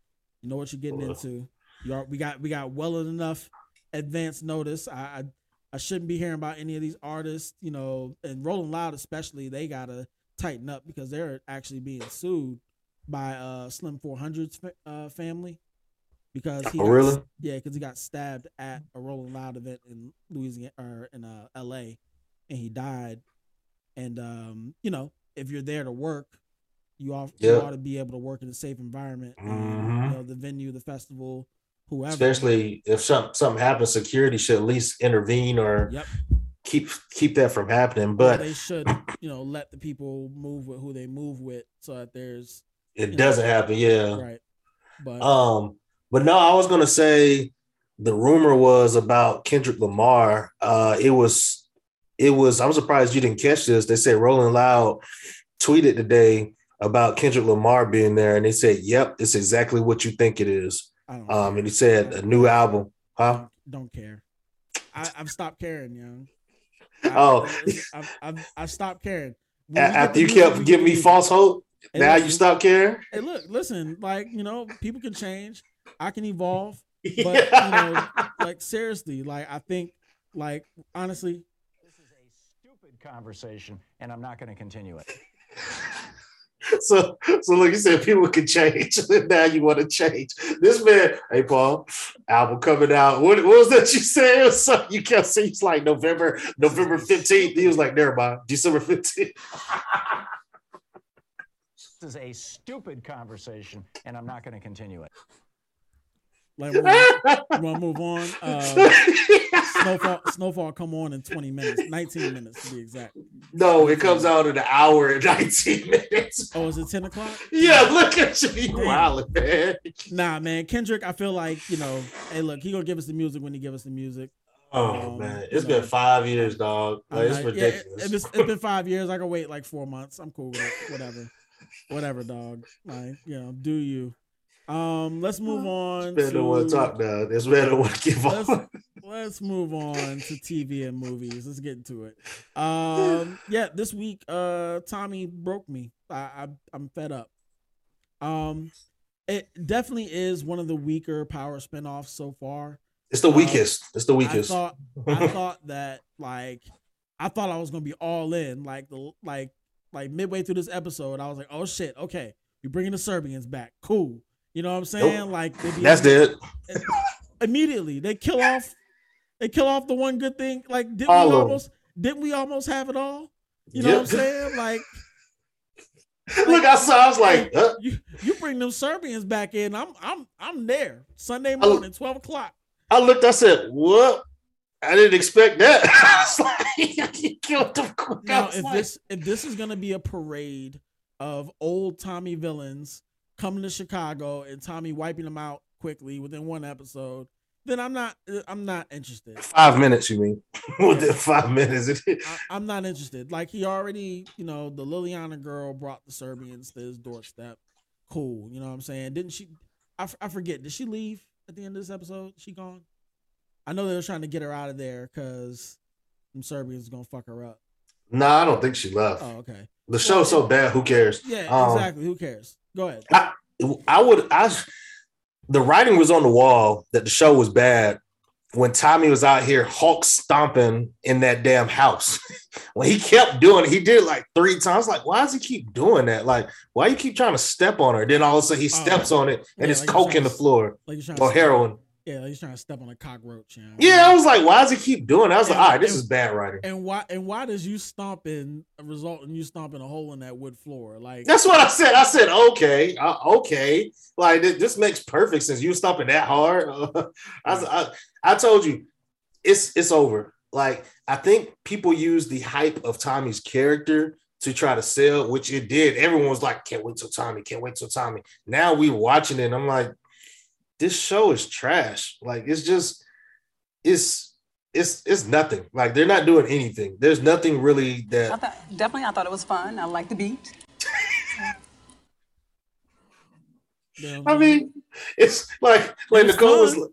you know what you're getting into. You are, we got we got well enough advance notice. I, I I shouldn't be hearing about any of these artists, you know, and Rolling Loud especially. They gotta tighten up because they're actually being sued by uh Slim 400's uh, family because he Oh, got, really? yeah because he got stabbed at a Rolling Loud event in Louisiana or in uh, L.A. and he died. And um, you know, if you're there to work, you ought, you ought to be able to work in a safe environment. And, Mhm. you know, the venue, the festival, whoever. Especially if some, something happens, security should at least intervene or Yep. keep keep that from happening. Or But they should, you know, let the people move with who they move with, so that there's it doesn't happen. Yeah. right. But Um, but no, I was gonna say the rumor was about Kendrick Lamar. Uh, it was, it was. I'm surprised you didn't catch this. They said Rolling Loud tweeted today about Kendrick Lamar being there, and they said, "Yep, it's exactly what you think it is." Um, and he said a new album, huh? don't, care. I, I've stopped caring, young. I, Oh. I've, I've, I've stopped caring. When After you kept giving me false hope. Hey, now you listen, stop caring. Hey, look, listen. Like you know, people can change. I can evolve. But you know, like seriously, like I think, like honestly, This is a stupid conversation, and I'm not going to continue it. so, so look, you said people can change. now you want to change. This man, hey Paul, album coming out. What, what was that you said? So you kept saying it's like November, November fifteenth. He was like, never mind, December fifteenth. This is a stupid conversation, and I'm not going to continue it. Like we want to move on. Uh, snowfall, snowfall, come on in twenty minutes, nineteen minutes to be exact. no, it comes out in an hour and nineteen minutes. Oh, is it ten o'clock? Yeah, look at you, you wildin', man. Nah, man, Kendrick. I feel like you know. Hey, look, he gonna give us the music when he give us the music. Oh Um, man, you it's know. been five years, dog. Like, it's like, yeah, it- ridiculous. it's, it's been five years. I can wait like four months. I'm cool with it. Whatever, whatever, dog. Like you know, do you? Um, let's move on. Better to, than want to talk now. It's better than want to give let's, up. let's move on to TV and movies. Let's get into it. Um, yeah, this week, uh, Tommy broke me. I, I I'm fed up. Um, it definitely is one of the weaker power spinoffs so far. It's the Um, weakest. It's the I weakest. thought I thought that like I thought I was gonna be all in like the like like midway through this episode. I was like, oh shit, okay, we bringing the Serbians back, cool. You know what I'm saying? Like be That's dead. Eh, immediately. They kill off. They kill off the one good thing. Like didn't All we almost didn't we almost have it all? You know what I'm saying? Like Look, I saw. I was like, huh? you you bring them Serbians back in. I'm I'm I'm there Sunday morning, twelve o'clock. I looked. I said, what? I didn't expect that. Like, you killed them quick. Now, if like- this if this is gonna be a parade of old Tommy villains coming to Chicago and Tommy wiping them out quickly within one episode, then I'm not I'm not interested. five minutes, you mean? Within five minutes, I, I'm not interested. Like he already, you know, the Liliana girl brought the Serbians to his doorstep. Cool, you know what I'm saying? Didn't she? I, f- I forget. Did she leave at the end of this episode? She gone? I know they were trying to get her out of there because them Serbians gonna fuck her up. No, I don't think she left. Oh, okay. the show's so bad. Who cares? Yeah, Um, exactly. Who cares? Go ahead. I would. I. The writing was on the wall that the show was bad when Tommy was out here Hulk stomping in that damn house. when he kept doing it, he did it like three times. Like, why does he keep doing that? Like, why you keep trying to step on her? Then all of a sudden he Oh. steps on it and Yeah, it's like coke in the floor Like or to heroin. Yeah, he's trying to step on a cockroach. You know? Yeah, I was like, why does he keep doing? That? I was like, all right, this and- is bad writing. And why and why does you stomping result in you stomping a hole in that wood floor? Like That's what I said. I said, okay, uh, okay. Like this, this makes perfect sense. You stomping that hard. I, I, I told you, it's it's over. Like I think people use the hype of Tommy's character to try to sell, which it did. Everyone was like, can't wait till Tommy, can't wait till Tommy. Now we watching it. And I'm like, this show is trash. Like it's just, it's it's it's nothing. Like they're not doing anything. There's nothing really I that thought definitely I thought it was fun. I liked the beat. I mean, it's like like was Nicole was.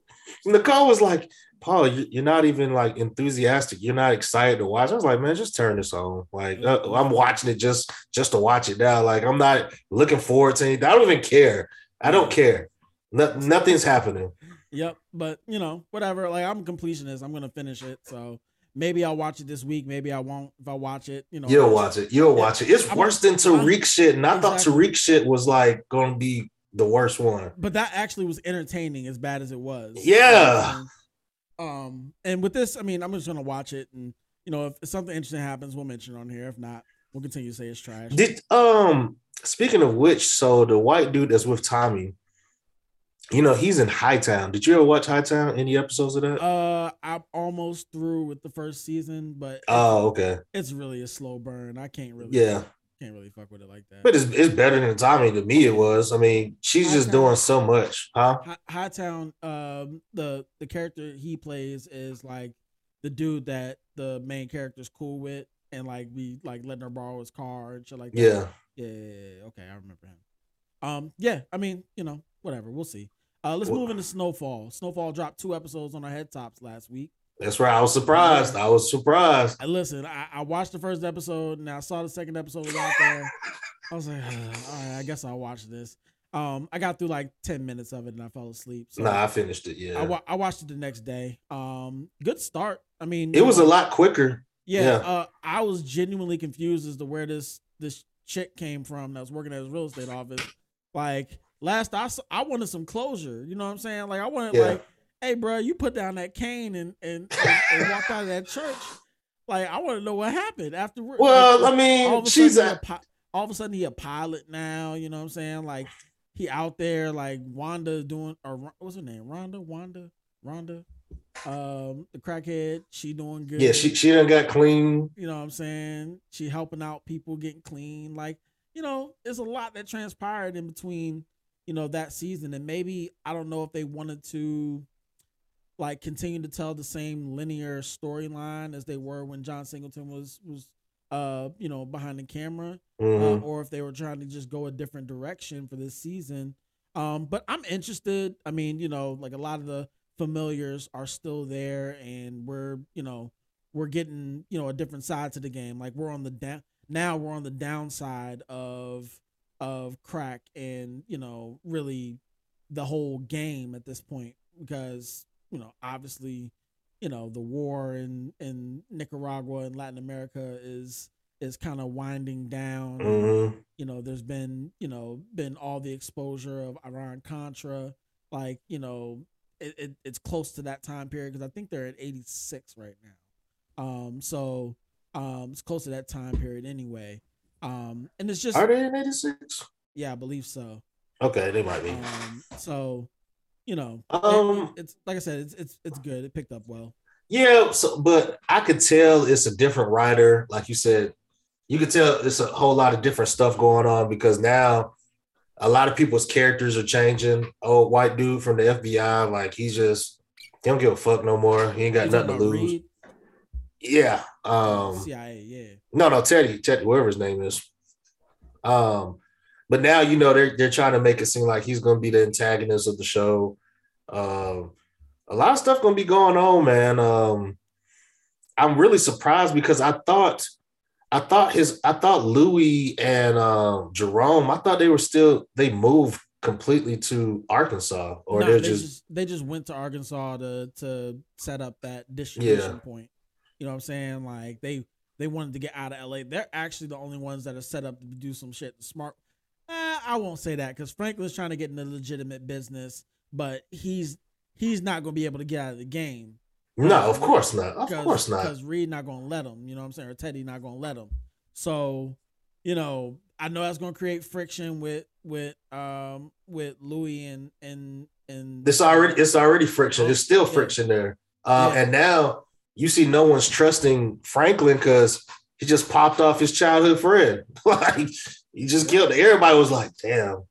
Nicole was like, Paul, you- you're not even like enthusiastic. You're not excited to watch. I was like, man, just turn this on. Like uh, I'm watching it just just to watch it now. Like I'm not looking forward to anything. I don't even care. I don't care. No, nothing's happening. Yep, but you know, whatever. Like I'm a completionist. I'm gonna finish it. So maybe I'll watch it this week. Maybe I won't. If I watch it, you know, You'll watch it. You'll Yeah. watch it. It's I'm- worse than Tariq shit. And I thought Exactly. Tariq shit was like going to be the worst one. but that actually was entertaining as bad as it was. Yeah. Um, and with this, I mean, I'm just gonna watch it, and you know, if something interesting happens, we'll mention it on here. If not, we'll continue to say it's trash. Did um speaking of which, so the white dude that's with Tommy, you know, he's in Hightown. Did you ever watch Hightown? Any episodes of that? Uh, I'm almost through with the first season, but oh, okay. it's really a slow burn. I can't really, Yeah. can't really fuck with it like that. But it's, it's better than Tommy to me. It was. I mean, she's just doing so much, huh? Hi- Hightown, um, the the character he plays is like the dude that the main character's cool with, and like we like letting her borrow his car and shit like that. Yeah. yeah, yeah, yeah, okay, I remember him. Um, yeah, I mean, you know, whatever, we'll see. Uh, let's Well- move into Snowfall. Snowfall dropped two episodes on our head tops last week. That's right. I was surprised. I was surprised. I listen. I, I watched the first episode, and I saw the second episode was out there. I was like, all right, I guess I'll watch this. Um, I got through like ten minutes of it, and I fell asleep. So Nah, I finished it. Yeah. I, wa- I watched it the next day. Um, good start. I mean, it was know, a lot quicker. Yeah, yeah. Uh, I was genuinely confused as to where this this chick came from that was working at his real estate office. Like last I saw, I wanted some closure. You know what I'm saying? Like I wanted Yeah. like, hey, bro, you put down that cane and and, and, and walked out of that church. Like I want to know what happened afterward. Well, Like, I mean, all she's a- a all of a sudden he a pilot now. You know what I'm saying? Like he out there like Wanda doing or what's her name? Rhonda, Wanda, Rhonda. Um, the crackhead, she doing good. Yeah, she she done got clean. You know what I'm saying? She helping out people getting clean. Like, you know, it's a lot that transpired in between, you know, that season. And maybe I don't know if they wanted to like continue to tell the same linear storyline as they were when John Singleton was was uh, you know, behind the camera. Uh, Mhm. or if they were trying to just go a different direction for this season. Um, but I'm interested. I mean, you know, like a lot of the familiars are still there and we're, you know, we're getting, you know, a different side to the game. Like we're on the down now we're on the downside of of crack and, you know, really the whole game at this point because, you know, obviously, you know, the war in in Nicaragua and Latin America is is kind of winding down. Mhm. You know, there's been, you know, been all the exposure of Iran Contra. Like, you know, it, it it's close to that time period because I think they're at 86 right now. Um, so um, it's close to that time period anyway. Um, and it's just Are they in '86? yeah, I believe so. Okay, they might be. Um, so you know, Um, it- it's like I said, it's it's it's good. It picked up well. Yeah, so but I could tell it's a different writer. Like you said, you could tell it's a whole lot of different stuff going on because now a lot of people's characters are changing. Old white dude from the FBI, like he's just he don't give a fuck no more. He ain't got You nothing to lose. Reed? Yeah. Um CIA, yeah. no, no, Teddy, Teddy, whatever his name is. Um, but now you know they're they're trying to make it seem like he's gonna be the antagonist of the show. Um, a lot of stuff gonna be going on, man. Um, I'm really surprised because I thought, I thought his, I thought Louis and um, Jerome, I thought they were still they moved completely to Arkansas, or Nah, they're they just, they just went to Arkansas to to set up that distribution Yeah. point. You know what I'm saying? Like they they wanted to get out of LA. They're actually the only ones that are set up to do some shit smart. Eh, I won't say that because Franklin's trying to get in into legitimate business, but he's he's not going to be able to get out of the game. no, of course not, of course not. Because Reed not going to let him. You know what I'm saying? Or Teddy not going to let him. So, you know, I know that's going to create friction with with um with Louis and and and It's already it's already friction. There's still friction there. Uh, Yeah. And now you see no one's trusting Franklin because he just popped off his childhood friend. like he just killed. Everybody was like, "Damn,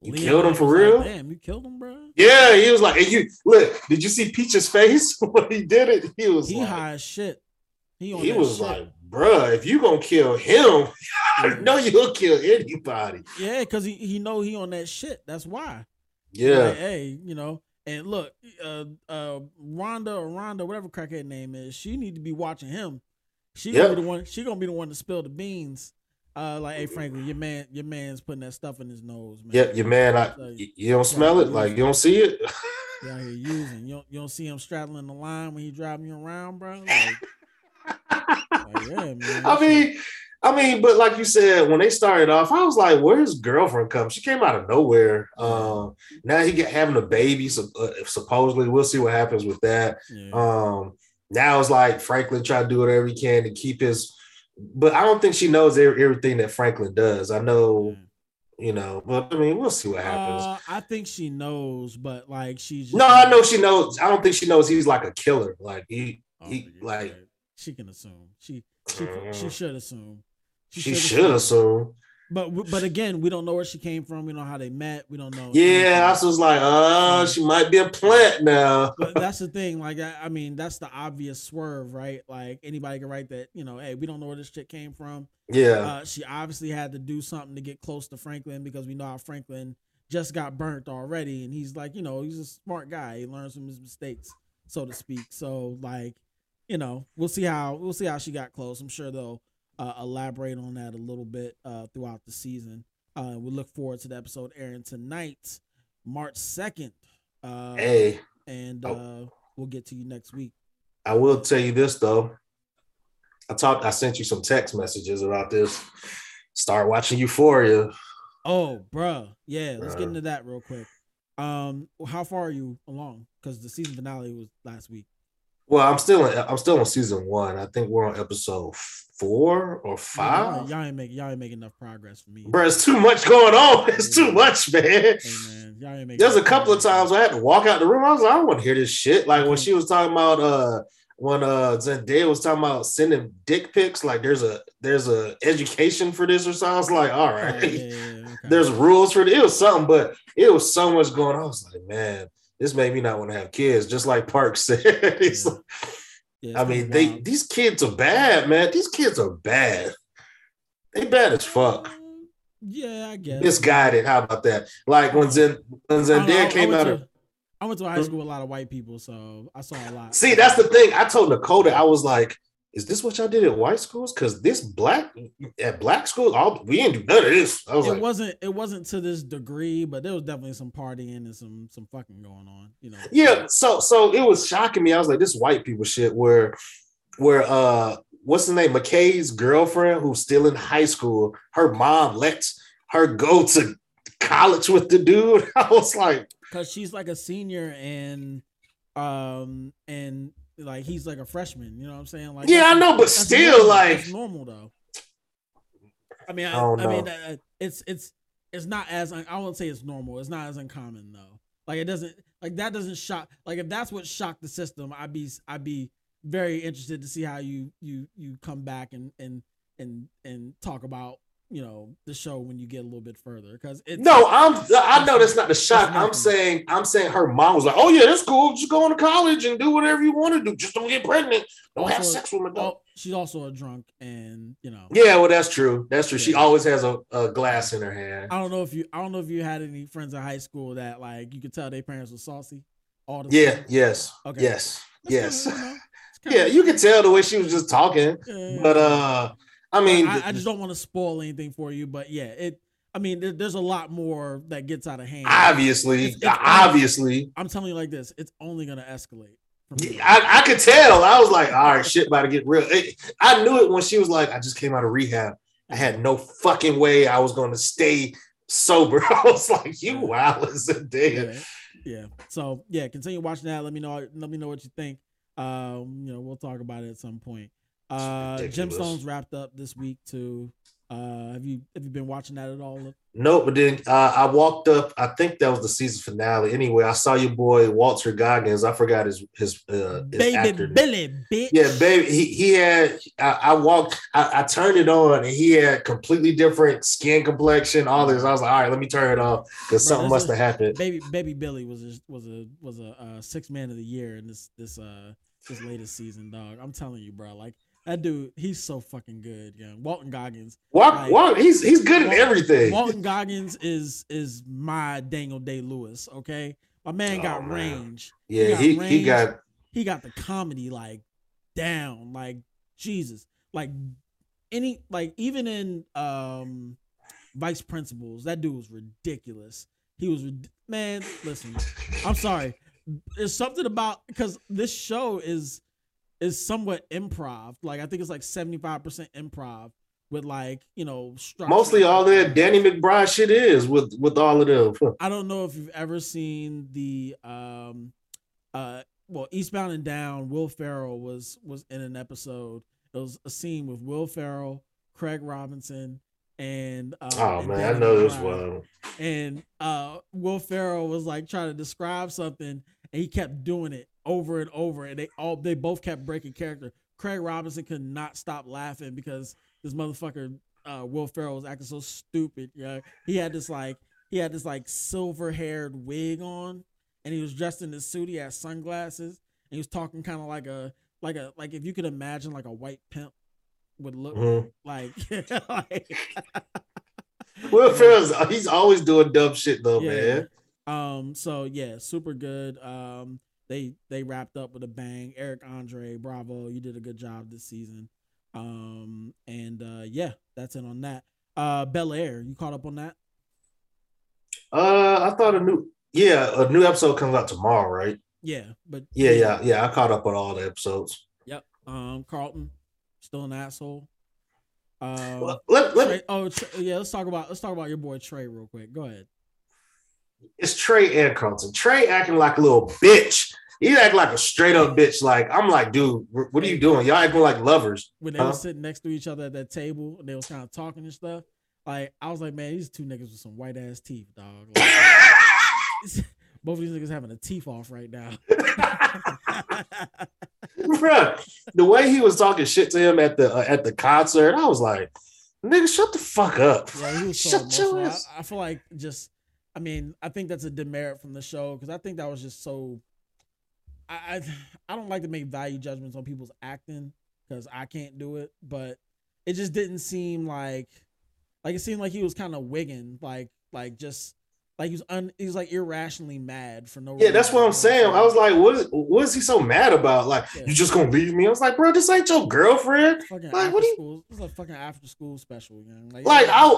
you Leon killed him for real?" Like, Damn, you killed him, bro. yeah, he was like, and "You look? Did you see Peach's face when he did it? He was He like, high as shit. He on he was shit. like, bruh, if you gonna kill him, I know you'll kill anybody." yeah, because he he know he on that shit. That's why. Yeah, Like, hey, you know, and look, uh, uh, Rhonda or Rhonda, whatever crackhead name is, she need to be watching him. She gonna be the one. She gonna be the one to spill the beans. Uh, like, hey, Franklin, your man, your man's putting that stuff in his nose, man. yep, your man. I, So, you don't smell it, like you don't see it. here using. You don't, you don't see him straddling the line when he driving you around, bro. Like, like, yeah, man. I mean, I mean, but like you said, when they started off, I was like, "Where's his girlfriend come?" She came out of nowhere. Um, now he get having a baby. So, uh, supposedly, we'll see what happens with that. Yeah. Um, now it's like Franklin trying to do whatever he can to keep his, but I don't think she knows everything that Franklin does. I know, you know, but I mean, we'll see what happens. Uh, I think she knows, but like she's just no, I know she knows. I don't think she knows he's like a killer. Like he, Oh, he, yeah, like right. she can assume. She she Uh, she should assume. She should have so. But but again, we don't know where she came from. We don't know how they met. We don't know. Yeah, I was like, oh, she might be a plant now. but that's the thing. Like, I, I mean, that's the obvious swerve, right? Like, anybody can write that. You know, hey, we don't know where this chick came from. Yeah, Uh, she obviously had to do something to get close to Franklin because we know how Franklin just got burnt already, and he's like, you know, he's a smart guy. He learns from his mistakes, so to speak. So, like, you know, we'll see how we'll see how she got close. I'm sure they'll uh, elaborate on that a little bit uh, throughout the season. Uh, we look forward to the episode airing tonight, March second. Uh, hey, and Oh. uh, we'll get to you next week. I will tell you this though. I talked. I sent you some text messages about this. Start watching Euphoria. Oh, bruh. Yeah, let's get into that real quick. Um, how far are you along? Because the season finale was last week. Well, I'm still. In, I'm still on season one. I think we're on episode four or five. y'all ain't making y'all ain't making enough progress for me. Bro, it's too much going on. It's too much, man. Hey man, y'all ain't. There's a couple of times I had to walk out the room. I was like, I don't want to hear this shit. Like when she was talking about uh when uh Zendaya was talking about sending dick pics, like there's a there's a education for this or something. I was like, all Oh, yeah, yeah, yeah, okay. There's rules for it. It was something, but it was so much going on. I was like, man, this made me not want to have kids, just like Park said. Yeah. like- Yeah, I mean, they these kids are bad, man. These kids are bad. They bad as fuck. Um, Yeah, I guess. Misguided. How about that? Like when Zen when I don't know, I- Zendaya came out to- of I went to high school with a lot of white people, so I saw a lot. See, that's the thing. I told Dakota, I was like, is this what y'all did at white schools? Because this black at black schools, all we didn't do none of this. Was it like, wasn't it wasn't to this degree, but there was definitely some partying and some some fucking going on. You know. yeah. So so it was shocking me. I was like, this white people shit where where uh what's the name? McKay's girlfriend, who's still in high school, her mom lets her go to college with the dude. I was like, because she's like a senior and um and like he's like a freshman you know what i'm saying? Like Yeah, I know, but still, normal. like- That's normal though. I mean i, I don't I mean uh, it's it's it's not as i won't say it's normal. It's not as uncommon though. Like it doesn't like that doesn't shock like if that's what shocked the system i'd be i'd be very interested to see how you you you come back and and and and talk about you know the show when you get a little bit further because it's no, I'm I know that's not the shock. I'm saying I'm saying her mom was like, Oh yeah, that's cool. Just go on to college and do whatever you want to do. Just don't get pregnant. Don't have sex with an adult. Oh, she's also a drunk, and you know. Yeah, well, that's true. That's true. She always has a, a glass in her hand. I don't know if you. I don't know if you had any friends in high school that like you could tell their parents were saucy. All the Yeah, time. yes, Okay. yes, That's yes. kinda, you know, Yeah, you could tell the way she was just talking. Yeah, But uh I mean I, I just don't want to spoil anything for you. But yeah, it. I mean, there, there's a lot more that gets out of hand. obviously, It's- it's- obviously. I'm telling you like this: it's only gonna escalate. I, I could tell. I was like, all right, shit about to get real. It- I knew it when she was like, I just came out of rehab. I had no fucking way I was going to stay sober. I was like, you wow as a day. yeah. So yeah, continue watching that. Let me know. Let me know what you think. Um, you know, we'll talk about it at some point. Uh. Gemstones wrapped up this week too. Uh, have you have you been watching that at all? No, but then uh, I walked up. I think that was the season finale. Anyway, I saw your boy Walton Goggins. I forgot his his, uh, his Baby actor. Billy, bitch. Yeah, baby. He he had. I, I walked. I, I turned it on, and he had completely different skin complexion. All this. I was like, all right, let me turn it off because something must have happened. Baby Baby Billy was a, was a was a uh, six man of the year in this this uh this latest season, dog. I'm telling you, bro. Like that dude, he's so fucking good. Yeah, Walton Goggins. Walk, like- walk. He's he's good at Walton- everything. Walton Goggins is is my Daniel Day Lewis. Okay, my man Oh, got man. range. yeah, got he he got. he got the comedy like down like jesus like any like even in um vice principals that dude was ridiculous he was man listen i'm sorry there's something about because this show is is somewhat improv like i think it's like 75% improv with like you know structure. Mostly all that Danny McBride shit is with with all of them. I don't know if you've ever seen the um uh well Eastbound and Down. Will Ferrell was was in an episode. It was a scene with Will Ferrell, Craig Robinson, and uh, Oh and man, I Danny know this McBride. one. And uh Will Ferrell was like trying to describe something, and he kept doing it over and over, and they all they both kept breaking character. Craig Robinson could not stop laughing because this motherfucker uh, Will Ferrell was acting so stupid. Yeah, he had this like he had this like silver haired wig on, and he was dressed in this suit. He had sunglasses, and he was talking kind of like a like a like if you could imagine like a white pimp would look Mhm. like. like Will Ferrell's he's always doing dumb shit though, man. Um. So yeah, super good. Um. They they wrapped up with a bang. Eric Andre, bravo, you did a good job this season. Um. And uh, yeah, that's it on that. Uh, Bel Air, you caught up on that? Uh, I thought a new yeah a new episode comes out tomorrow, right? Yeah, but Yeah, yeah, yeah. I caught up on all the episodes. Yep. Um. Carlton, still an asshole. Uh, Well, let, let, Trey, oh Trey, yeah. Let's talk about let's talk about your boy Trey real quick. Go ahead. It's Trey and Carlton. Trey acting like a little bitch. He act like a straight up bitch. Like I'm like, dude, what are you doing? Y'all acting like lovers. when they Huh? were sitting next to each other at that table and they was kind of talking and stuff. Like I was like, man, these two niggas with some white ass teeth, dog. Like, both of these niggas having a teeth off right now. Bruh, the way he was talking shit to him at the uh, at the concert, I was like, nigga, shut the fuck up. Yeah, he was so Shut your ass. I, I feel like just, I mean, I think that's a demerit from the show because I think that was just so. I, I I don't like to make value judgments on people's acting because I can't do it, but it just didn't seem like, like it seemed like he was kind of wigging, like like just like he was un, he was like irrationally mad for no. Reason. Yeah, that's what I'm saying. I was like, what is what is he so mad about? Like, Yeah. you just gonna leave me? I was like, bro, this ain't your girlfriend. Like, what do you is a fucking after school special, you know? Like, like? I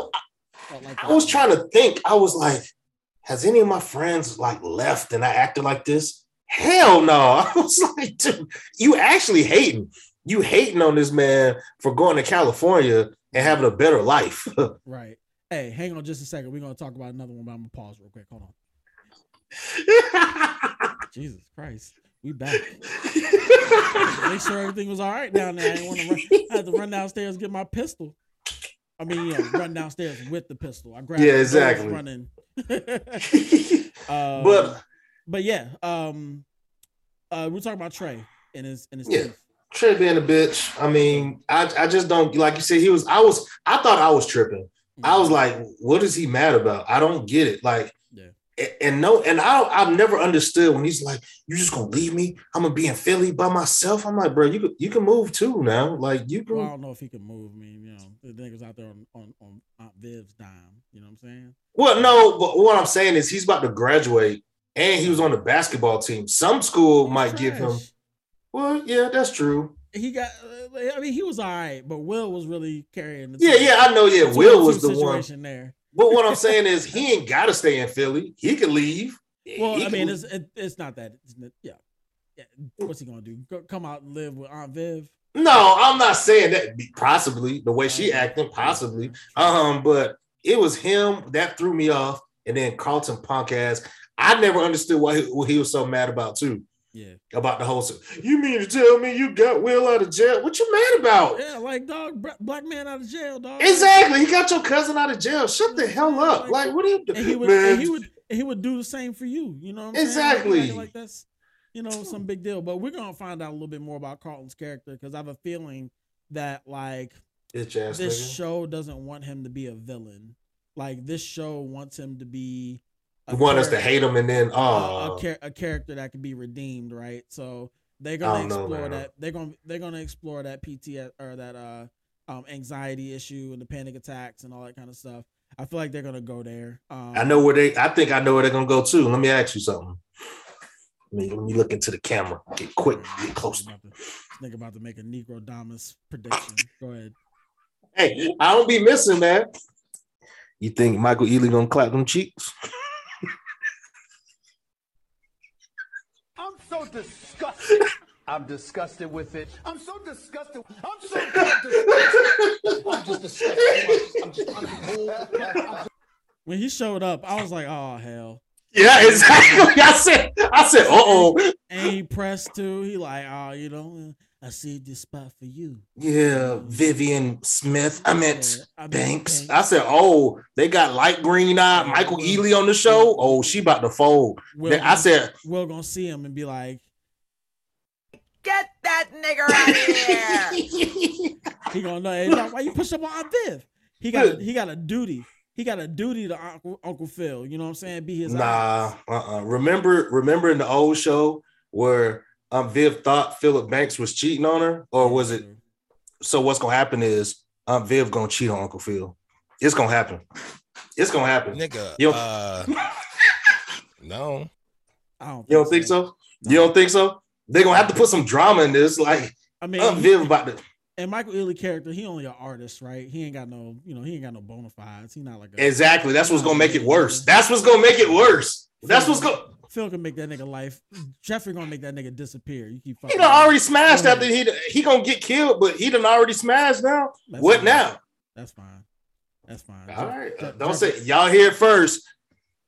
felt like I was trying to think. I was like, has any of my friends like left and I acted like this? Hell no. I was like, dude, you actually hating. You hating on this man for going to California and having a better life. Right. Hey, hang on just a second. We're gonna talk about another one, but I'm gonna pause real quick. Hold on. Jesus Christ. We back. Make sure everything was all right down there. I didn't want to run. I had to run downstairs get my pistol. I mean, yeah, run downstairs with the pistol. I grabbed Yeah, exactly. running. um, but but yeah, um uh we're talking about Trey and his and his Yeah. teeth. Trey being a bitch. I mean, I, I just don't like you said. He was. I was. I thought I was tripping. I was like, what is he mad about? I don't get it. Like, and no, and I I've never understood when he's like, "You're just gonna leave me? I'm gonna be in Philly by myself. I'm like, bro, you could you can move too now. Like you can. Well, I don't know if he can move. I mean, you know, the niggas out there on, on, on Aunt Viv's dime. You know what I'm saying? Well, no, but what I'm saying is he's about to graduate and he was on the basketball team. Some school He's might give him. Well, yeah, that's true. He got. uh, I mean, he was all right, but Will was really carrying the. Yeah, yeah, I know. Yeah, Will was the one. there. But what I'm saying is he ain't got to stay in Philly. He could leave. Well, He I can mean, it's it, it's not that. It's not, yeah, yeah. What's he gonna do? Go, come out and live with Aunt Viv? no, I'm not saying that. Possibly the way she acting, possibly. Um, but it was him that threw me off, and then Carlton punk ass. I never understood why he, what he was so mad about too. Yeah, About the whole. si- You mean to tell me you got Will out of jail? What you mad about? yeah. Like dog, black man out of jail, dog. Exactly. He got your cousin out of jail. Shut the hell up. Like, what are you And he doing? would, Man, he would, he would do the same for you. You know what I'm saying? Exactly. Like, like that's, you know, some big deal. But we're gonna find out a little bit more about Carlton's character because I have a feeling that like this nigga. show doesn't want him to be a villain. Like this show wants him to be. A You want us to hate him and then a, oh a, char- a character that can be redeemed, right? So they're gonna don't know, explore that. They're gonna they're gonna explore that PTS or that uh um anxiety issue and the panic attacks and all that kind of stuff. I feel like they're gonna go there. Um, I know where they I think I know where they're gonna go too. Let me ask you something. Let me, let me look into the camera. Get quick, get close. To, nigga about to make a Negrodamus prediction. Go ahead. Hey, I don't be missing that. You think Michael Ealy gonna clap them cheeks? I'm so disgusted. I'm disgusted with it. I'm so disgusted. I'm so disgusted. I'm just disgusted. I'm just uncool. When he showed up, I was like, oh hell. Yeah, exactly. I said, I said, uh oh. And he pressed too. He like, oh, you know, I saved this spot for you. Yeah, Vivian Smith. I meant Yeah, I Banks. Banks. I said, oh, they got light green eye uh-huh. Michael Ealy on the show. Oh, she about to fold. Will Then I gonna- said, Will gonna see him and be like, Get that nigger out of here. he gonna know. Hey, why you push up on Aunt Viv? He got a, he got a duty. He got a duty to Uncle, Uncle Phil. You know what I'm saying? Be his nah. Uh-uh. Remember, remember in the old show where um Viv thought Philip Banks was cheating on her, or was it? So what's gonna happen is um Viv gonna cheat on Uncle Phil. It's gonna happen. It's gonna happen. Nigga, You uh, no. I don't. you don't think so? You don't think so? They're gonna have to put some drama in this. Like I mean, Aunt he- Viv about to and Michael Ealy character, he only an artist, right? He ain't got no, you know, he ain't got no bona fides. He not like a exactly. That's what's gonna make it worse. That's what's gonna make it worse. That's what's going. Phil can make that nigga life. Jeffrey gonna make that nigga disappear. You keep He done already smashed after he he gonna get killed, but he done already smashed now. That's what fine. now? That's fine. That's fine. All right, uh, Jeff- don't Jeffrey- say y'all hear first.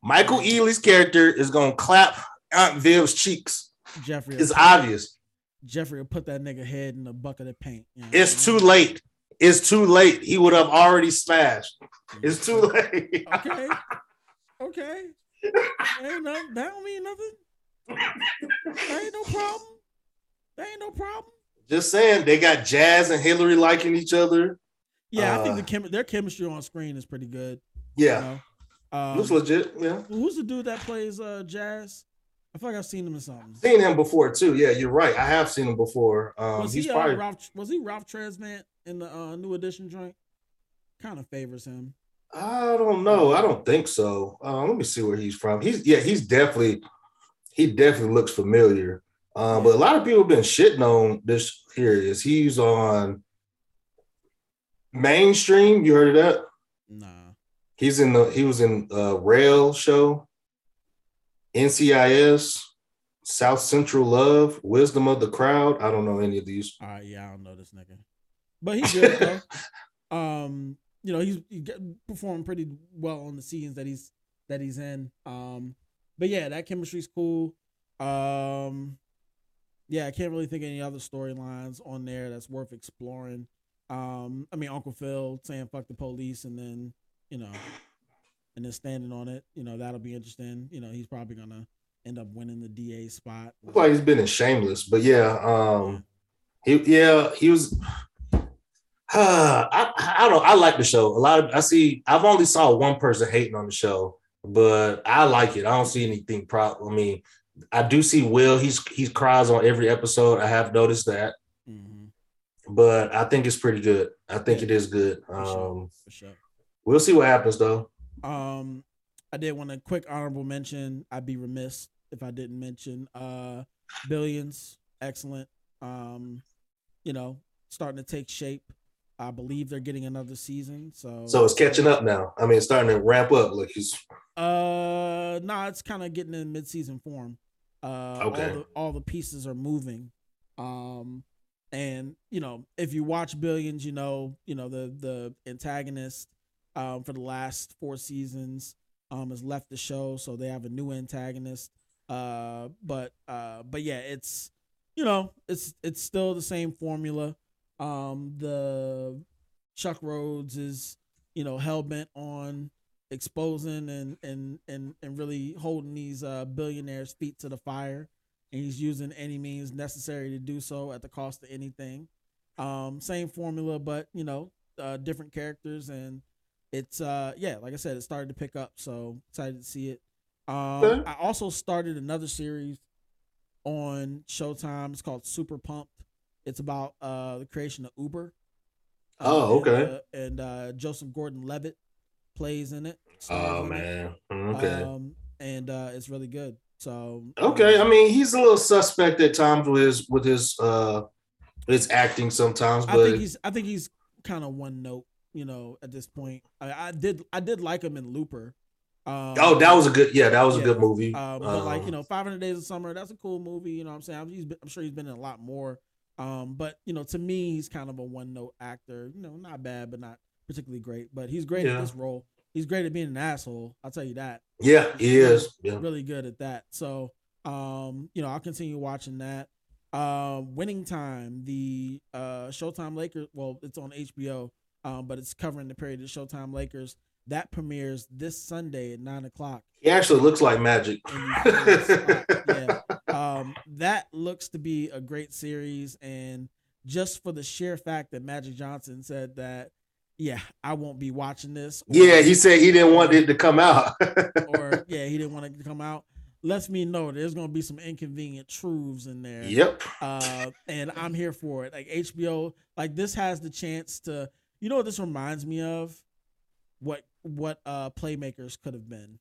Michael Ealy's character is gonna clap Aunt Viv's cheeks. Jeffrey. It's obvious. Jeffrey will put that nigga head in a bucket of paint. you know? It's too late. It's too late. He would have already smashed. It's too late. Okay. Okay. Ain't nothing. That don't mean nothing. That ain't no problem. That ain't no problem. Just saying, they got Jazz and Hillary liking each other. Yeah, I think Uh, the chem- their chemistry on screen is pretty good. Yeah, You know? Um, looks legit. Yeah, Who's the dude that plays uh Jazz? I feel like I've seen him in something. seen him before too. Yeah, you're right. I have seen him before. Um, was he's he uh, Ralph? Was he Ralph Tresvant in the uh, new edition joint? Kind of favors him. I don't know. I don't think so. Uh, let me see where he's from. He's yeah, he's definitely he definitely looks familiar. Um, but a lot of people have been shitting on this. Here is. He's on mainstream. You heard of that? Nah. He's in the he was in uh Rel show, NCIS, South Central Love, Wisdom of the Crowd. I don't know any of these. Right, yeah, I don't know this nigga, but he's good though. Um, you know, he's he performing pretty well on the scenes that he's that he's in. Um, but yeah, that chemistry's cool. Um, yeah, I can't really think any other storylines on there that's worth exploring. Um, I mean, Uncle Phil saying "fuck the police" and then you know, and then standing on it. You know, that'll be interesting. You know, he's probably gonna end up winning the DA spot. Like he's been in Shameless, but yeah, um, he yeah he was. I I don't I like the show a lot. Of, I see I've only saw one person hating on the show, but I like it. I don't see anything problem. I mean, I do see Will. He's he cries on every episode. I have noticed that, but I think it's pretty good. I think it is good. Um, For sure. we'll see what happens though. Um, I did want a quick honorable mention. I'd be remiss if I didn't mention uh Billions. Excellent. Um, you know, starting to take shape. I believe they're getting another season. So So it's catching up now. I mean, it's starting to ramp up. Like Uh, nah, it's kind of getting in mid-season form. Uh, Okay. all the, all the pieces are moving. Um, and you know, if you watch Billions, you know, you know the the antagonist, um, for the last four seasons, um, has left the show, so they have a new antagonist. Uh, but uh, but yeah, it's you know, it's it's still the same formula. Um, the Chuck Rhodes is you know hell bent on exposing and and and and really holding these uh billionaires feet to the fire. And he's using any means necessary to do so at the cost of anything. Um same formula but you know uh different characters. And it's uh yeah like i said it started to pick up so excited to see it. Um i also started another series on showtime. It's called super pumped it's about uh the creation of uber Oh, and, okay. uh, and uh joseph gordon-levitt plays in it Oh in it. man. Okay. um and uh it's really good so Okay, um, I mean he's a little suspect at times with his with his uh his acting sometimes, But I think he's I think he's kind of one note, you know, at this point. I, I did I did like him in Looper. Um, Oh, that was a good. Yeah, that was a good movie. Uh, but like Um, you know, 500 Days of Summer, that's a cool movie. You know, what I'm saying I'm, he's been, I'm sure he's been in a lot more. Um, but you know, to me, he's kind of a one note actor. You know, not bad, but not particularly great. But he's great Yeah. at this role. He's great at being an asshole. I'll tell you that. yeah, he really- is. Yeah. really good at that. So, um, you know, I'll continue watching that. Um, Winning Time, the uh Showtime Lakers. Well, it's on HBO, um, but it's covering the period of Showtime Lakers. That premieres this Sunday at nine o'clock. He actually looks like magic. yeah. Um, that looks to be a great series, and just for the sheer fact that Magic Johnson said that, yeah, I won't be watching this. Yeah, he said he didn't want it to come out. or yeah, he didn't want it to come out. Lets me know there's gonna be some inconvenient truths in there. Yep. Uh, and I'm here for it. Like HBO, like this has the chance to. You know what this reminds me of? What what uh playmakers could have been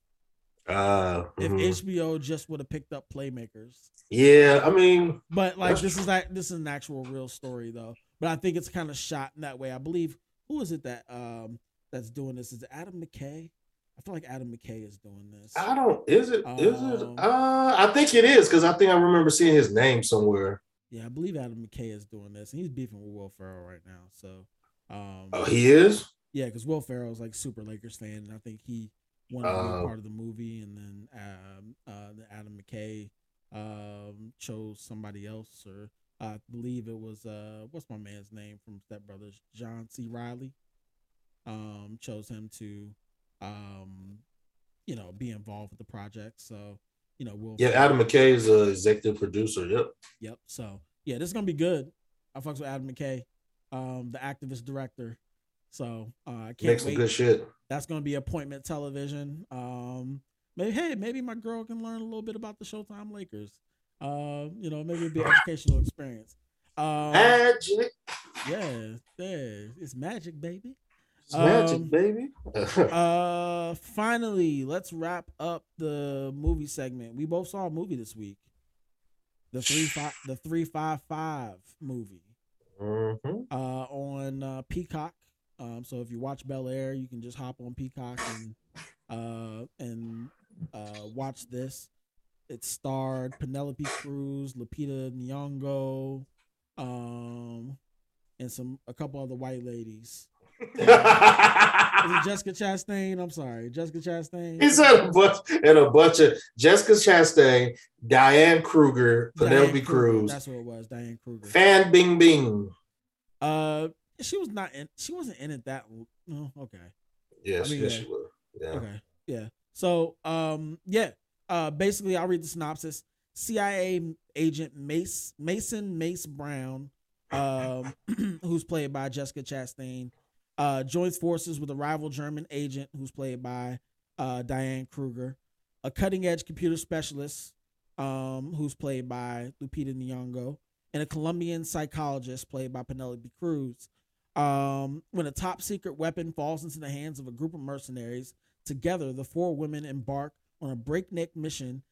Uh, if mhm. HBO just would have picked up playmakers. yeah, I mean, But like this is like this is an actual real story though. But I think it's kind of shot in that way. I believe who is it that um that's doing this? Is it Adam McKay? I feel like Adam McKay is doing this. I don't. Is it? Is it? Um, Uh, I think it is because I think I remember seeing his name somewhere. Yeah, I believe Adam McKay is doing this, and he's beefing with Will Ferrell right now. So, um, Oh, he is. yeah, because Will Ferrell is like super Lakers fan, and I think he wanted to be Oh. part of the movie, and then um, uh, the Adam McKay um, chose somebody else, or I believe it was uh, what's my man's name from Step Brothers, John C. Reilly, um, chose him to, um, you know, be involved with the project. So, you know, we'll Yeah, Adam McKay is a executive producer. Yep. Yep. So yeah, this is gonna be good. I fucks with Adam McKay, um, the activist director. So uh, I can't Makes some wait. good shit. That's gonna be appointment television. Um, maybe hey, maybe my girl can learn a little bit about the Showtime Lakers. Uh, you know, maybe it'll be an educational experience. Um, Magic. yeah, yeah, it's magic, baby. It's magic, Um, baby. uh, finally, let's wrap up the movie segment. We both saw a movie this week. The three five, the three five five movie Mhm. uh, on uh, Peacock. Um, so if you watch Bel Air, you can just hop on Peacock and uh, and uh, watch this. It starred Penelope Cruz, Lupita Nyong'o, um, and some a couple other white ladies. Is it Jessica Chastain? I'm sorry, Jessica Chastain. He said a bunch and a bunch of Jessica Chastain, Diane Kruger, Diane Penelope Kruger, Cruz, That's what it was. Diane Kruger. Fan Bing Bing. Uh, she was not in. She wasn't in it that. No, okay. Yes, I mean, yes, yeah. she was. Yeah. Okay. Yeah. So, um, yeah. Uh, basically, I'll read the synopsis. CIA agent Mace Mason Mace Browne, um, who's played by Jessica Chastain, uh, joins forces with a rival German agent who's played by uh, Diane Kruger, a cutting edge computer specialist, um, who's played by Lupita Nyong'o, and a Colombian psychologist played by Penelope Cruz. Um, when a top secret weapon falls into the hands of a group of mercenaries, together the four women embark on a breakneck mission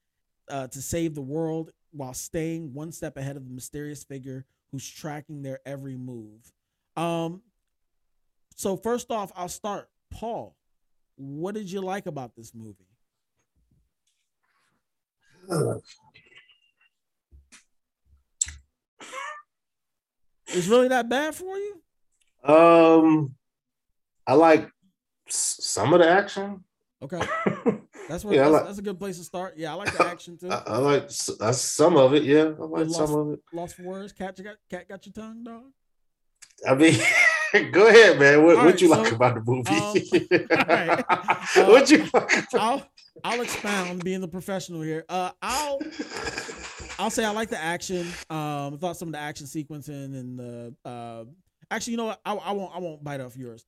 uh, to save the world while staying one step ahead of the mysterious figure who's tracking their every move. Um, so first off, I'll start. Paul, what did you like about this movie? Is really that bad for you? Um, I like s- some of the action. Okay, that's where Yeah, that's, like- that's a good place to start. Yeah, I like the action too. I, I like uh, some of it. Yeah, I like lost, some of it. lost for words. Cat, you got cat got your tongue, dog. I mean, go ahead, man. What, what right, you so, like about the movie? um, right. what you like? About- I'll I'll expound being the professional here. Uh, I'll I'll say I like the action. Um, I thought some of the action sequencing and the uh, actually, you know what? I, I won't I won't bite off yours.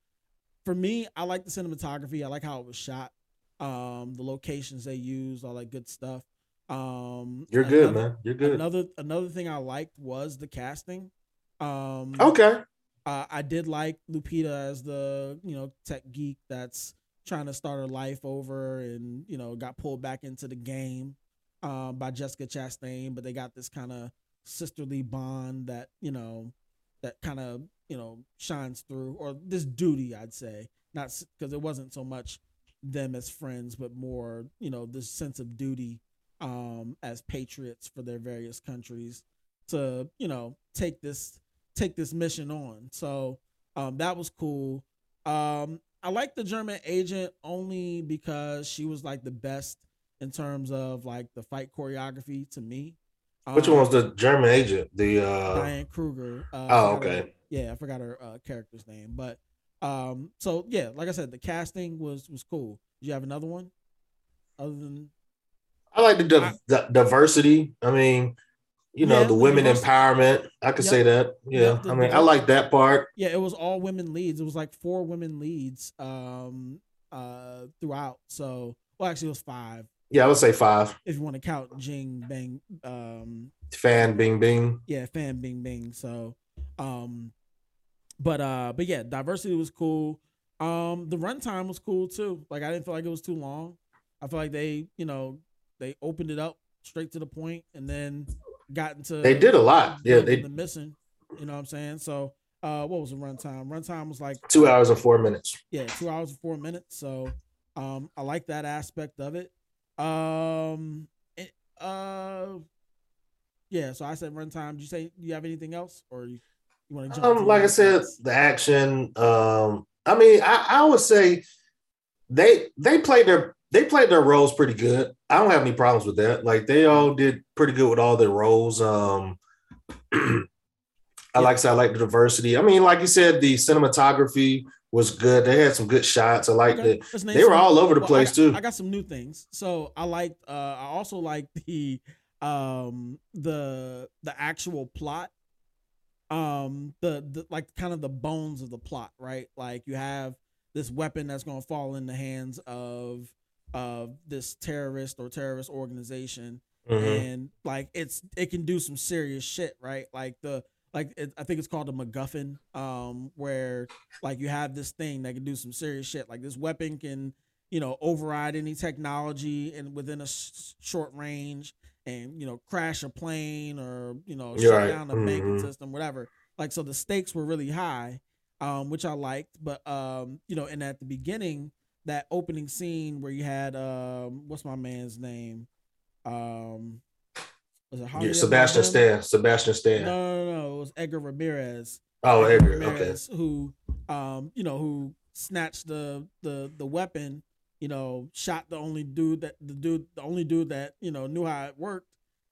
For me, I like the cinematography. I like how it was shot. Um, the locations they used, all that good stuff. Um, You're good, man. You're good. Another another thing I liked was the casting. Um, Okay. uh, I did like Lupita as the you know tech geek that's trying to start her life over and you know got pulled back into the game um, by Jessica Chastain, but they got this kind of sisterly bond that you know that kind of you know shines through, or this duty I'd say, not because it wasn't so much them as friends, but more you know this sense of duty um, as patriots for their various countries to you know take this take this mission on. So um, that was cool. Um, I like the German agent only because she was like the best in terms of like the fight choreography to me. Which Um, one was the German agent? The uh Diane Kruger. Uh, Oh, forgot her- okay. yeah, I forgot her uh, character's name, but um, so yeah, like I said, the casting was was cool. Did you have another one? Other than I like the, div- the diversity. I mean, you know, Yeah, the the women diversity. empowerment. I could Yep. say that. Yeah. Yep, the I mean, I like that part. yeah, it was all women leads. It was like four women leads um uh throughout. So well, actually, it was five Yeah, I would say five. if you want to count Jing Bang. Um, Fan Bing Bing. yeah, fan Bing Bing. So, um, but uh, but yeah, diversity was cool. Um, the runtime was cool too. Like I didn't feel like it was too long. I feel like they, you know, they opened it up straight to the point and then got into They did a lot. Yeah, they the missing. You know what I'm saying? So, uh, what was the runtime? Runtime was like two hours and four minutes. yeah, two hours and four minutes. So um I like that aspect of it. Um it, uh yeah, so I said runtime. Did you say do you have anything else or you, you want to jump? Um, like I said, the action. Um, I mean, I, I would say they they played their they played their roles pretty good. I don't have any problems with that. Like they all did pretty good with all their roles. Um, I like I like the diversity. I mean, like you said, the cinematography was good. They had some good shots. I like Okay, the they were all over the well, I place got- too. I got some new things. So I liked uh I also like the um the the actual plot. Um the, the like kind of the bones of the plot, right? Like you have this weapon that's gonna fall in the hands of of this terrorist or terrorist organization Mhm. and like it's it can do some serious shit right like the like it, i think it's called a macguffin um where like you have this thing that can do some serious shit like this weapon can you know override any technology and within a s- short range and you know crash a plane or you know You're shut right. down a banking Mhm. system whatever like so the stakes were really high um which i liked but um you know and at the beginning that opening scene where you had um what's my man's name um was it Yeah, Sebastian Stan. Sebastian Stan. No, no, no, it was Edgar Ramirez. Oh, Edgar, okay. Ramirez, who, um, you know, who snatched the the the weapon. You know, shot the only dude that the dude, the only dude that you know knew how it worked,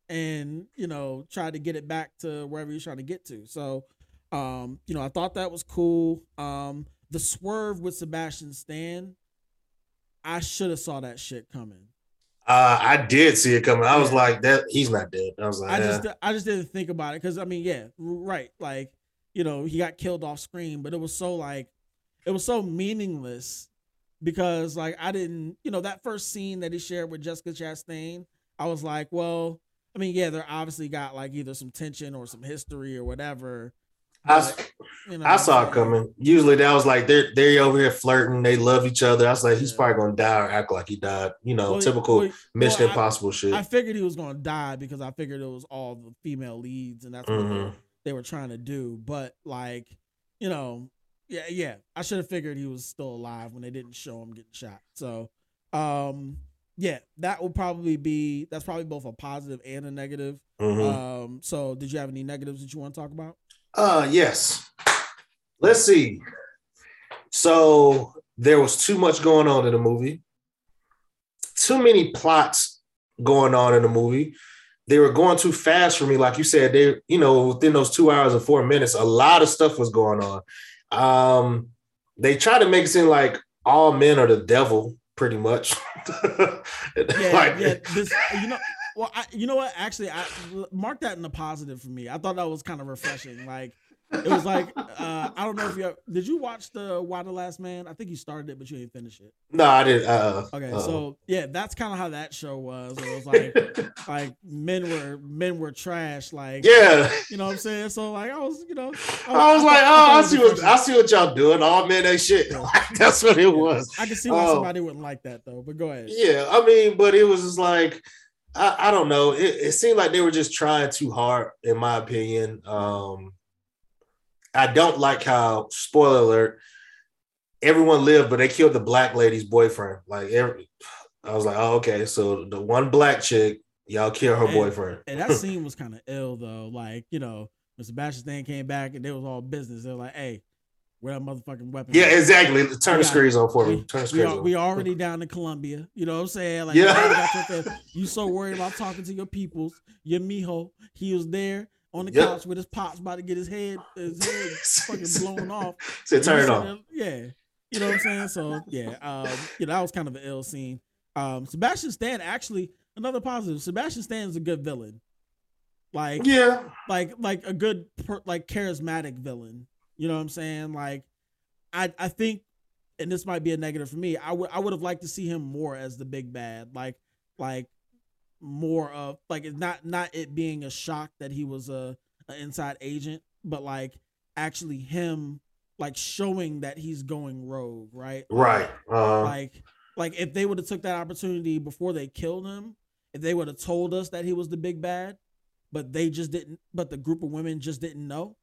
and you know tried to get it back to wherever he was trying to get to. So, um, you know, I thought that was cool. Um, the swerve with Sebastian Stan, I should have saw that shit coming. Uh, I did see it coming. I was Yeah. like, that he's not dead. I was like, I eh. just I just didn't think about it because I mean, yeah, right. Like, you know, he got killed off screen, but it was so like it was so meaningless because like I didn't, you know, that first scene that he shared with Jessica Chastain, I was like, well, I mean, yeah, they're obviously got like either some tension or some history or whatever. I, you know I saw it coming. Usually that was like they're they're over here flirting, they love each other. I was like, he's Yeah. probably gonna die or act like he died. You know, Well, typical well, Mission well, I- Impossible shit. I figured he was gonna die because I figured it was all the female leads and that's what they, they were trying to do. But like, you know, yeah, yeah. I should have figured he was still alive when they didn't show him getting shot. So um yeah, that would probably be that's probably both a positive and a negative. Mhm. Um so did you have any negatives that you want to talk about? Uh yes. Let's see. So there was too much going on in the movie. Too many plots going on in the movie. They were going too fast for me. Like you said, they, you know, within those two hours and four minutes, a lot of stuff was going on. Um, they try to make it seem like all men are the devil, pretty much. Yeah, Like- yeah. This you know well I you know what actually I mark that in the positive for me. I thought that was kind of refreshing. Like it was like uh I don't know if you did you watch the Why the Last Man? I think you started it, but you didn't finish it. No, I didn't. Uh, Okay, uh, so yeah, that's kind of how that show was. It was like like men were men were trash. Like yeah. you know what I'm saying. So like I was you know I was thought- like, thought oh, it I was see what. I see what y'all doing. All men ain't shit. That's what it was. I can see why Oh. somebody wouldn't like that though. But go ahead. Yeah, I mean, but it was just like I, I don't know. It, it seemed like they were just trying too hard, in my opinion. Um, I don't like how spoiler alert. everyone lived, but they killed the black lady's boyfriend. Like every, I was like, oh, okay. So the one black chick, y'all kill her And- boyfriend. And that scene was kind of ill though. Like, you know, when Sebastian Stan came back and they was all business. They're like, hey, where that motherfucking weapon? yeah, at?" exactly. Turn the screens on for me. Turn the we, screens are, on. we already down in Colombia. You know what I'm saying? Like, Yeah. you, already got your fam- you so worried about talking to your peoples. Your mijo, he was there on the Yep. couch with his pops about to get his head, his head fucking blown off. So "Turn it off." Yeah. You know what I'm saying? So yeah, um, you know, that was kind of an ill scene. Um, Sebastian Stan actually another positive. Sebastian Stan is a good villain. Like Yeah. like like a good per, like charismatic villain. You know what I'm saying? Like I I think and this might be a negative for me. I would I would have liked to see him more as the big bad. Like like more of like it's not not it being a shock that he was a, a inside agent, but like actually him like showing that he's going rogue, right? Right. Uh, like like if they would have took that opportunity before they killed him, if they would have told us that he was the big bad, but they just didn't but the group of women just didn't know.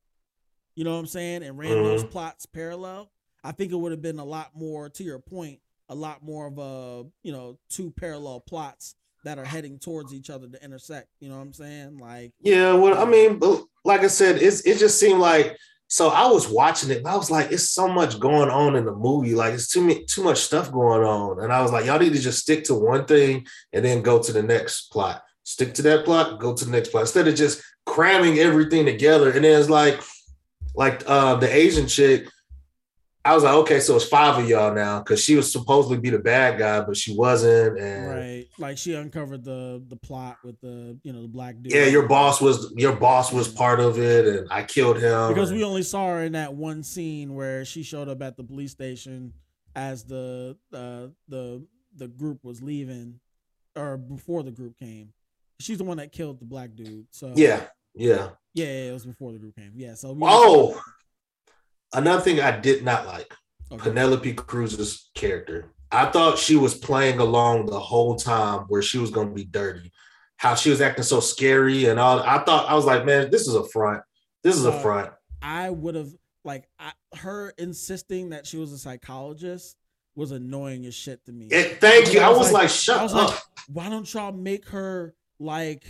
You know what I'm saying? And ran those Mhm. plots parallel. I think it would have been a lot more to your point, a lot more of a, you know, two parallel plots that are heading towards each other to intersect. You know what I'm saying? Like Yeah, well, I mean, like I said, it's it just seemed like so I was watching it and I was like, it's so much going on in the movie. Like it's too too much stuff going on. And I was like, y'all need to just stick to one thing and then go to the next plot. Stick to that plot, go to the next plot. Instead of just cramming everything together. And then it's like, like uh the Asian chick. I was like, okay, so it's five of y'all now because she was supposedly be the bad guy, but she wasn't. And right, like she uncovered the the plot with the you know the black dude. yeah, your boss was your boss was part of it, and I killed him. because and- we only saw her in that one scene where she showed up at the police station as the uh, the the group was leaving or before the group came. She's the one that killed the black dude. So Yeah, yeah. yeah, yeah, it was before the group came. Yeah, so we Oh, another thing I did not like Okay. Penelope Cruz's character. I thought she was playing along the whole time where she was going to be dirty. How she was acting so scary and all. I thought I was like, man, this is a front. This is a Uh, front. I would have like I, her insisting that she was a psychologist was annoying as shit to me. It- thank you. I was like, shut was up. like, why don't y'all make her like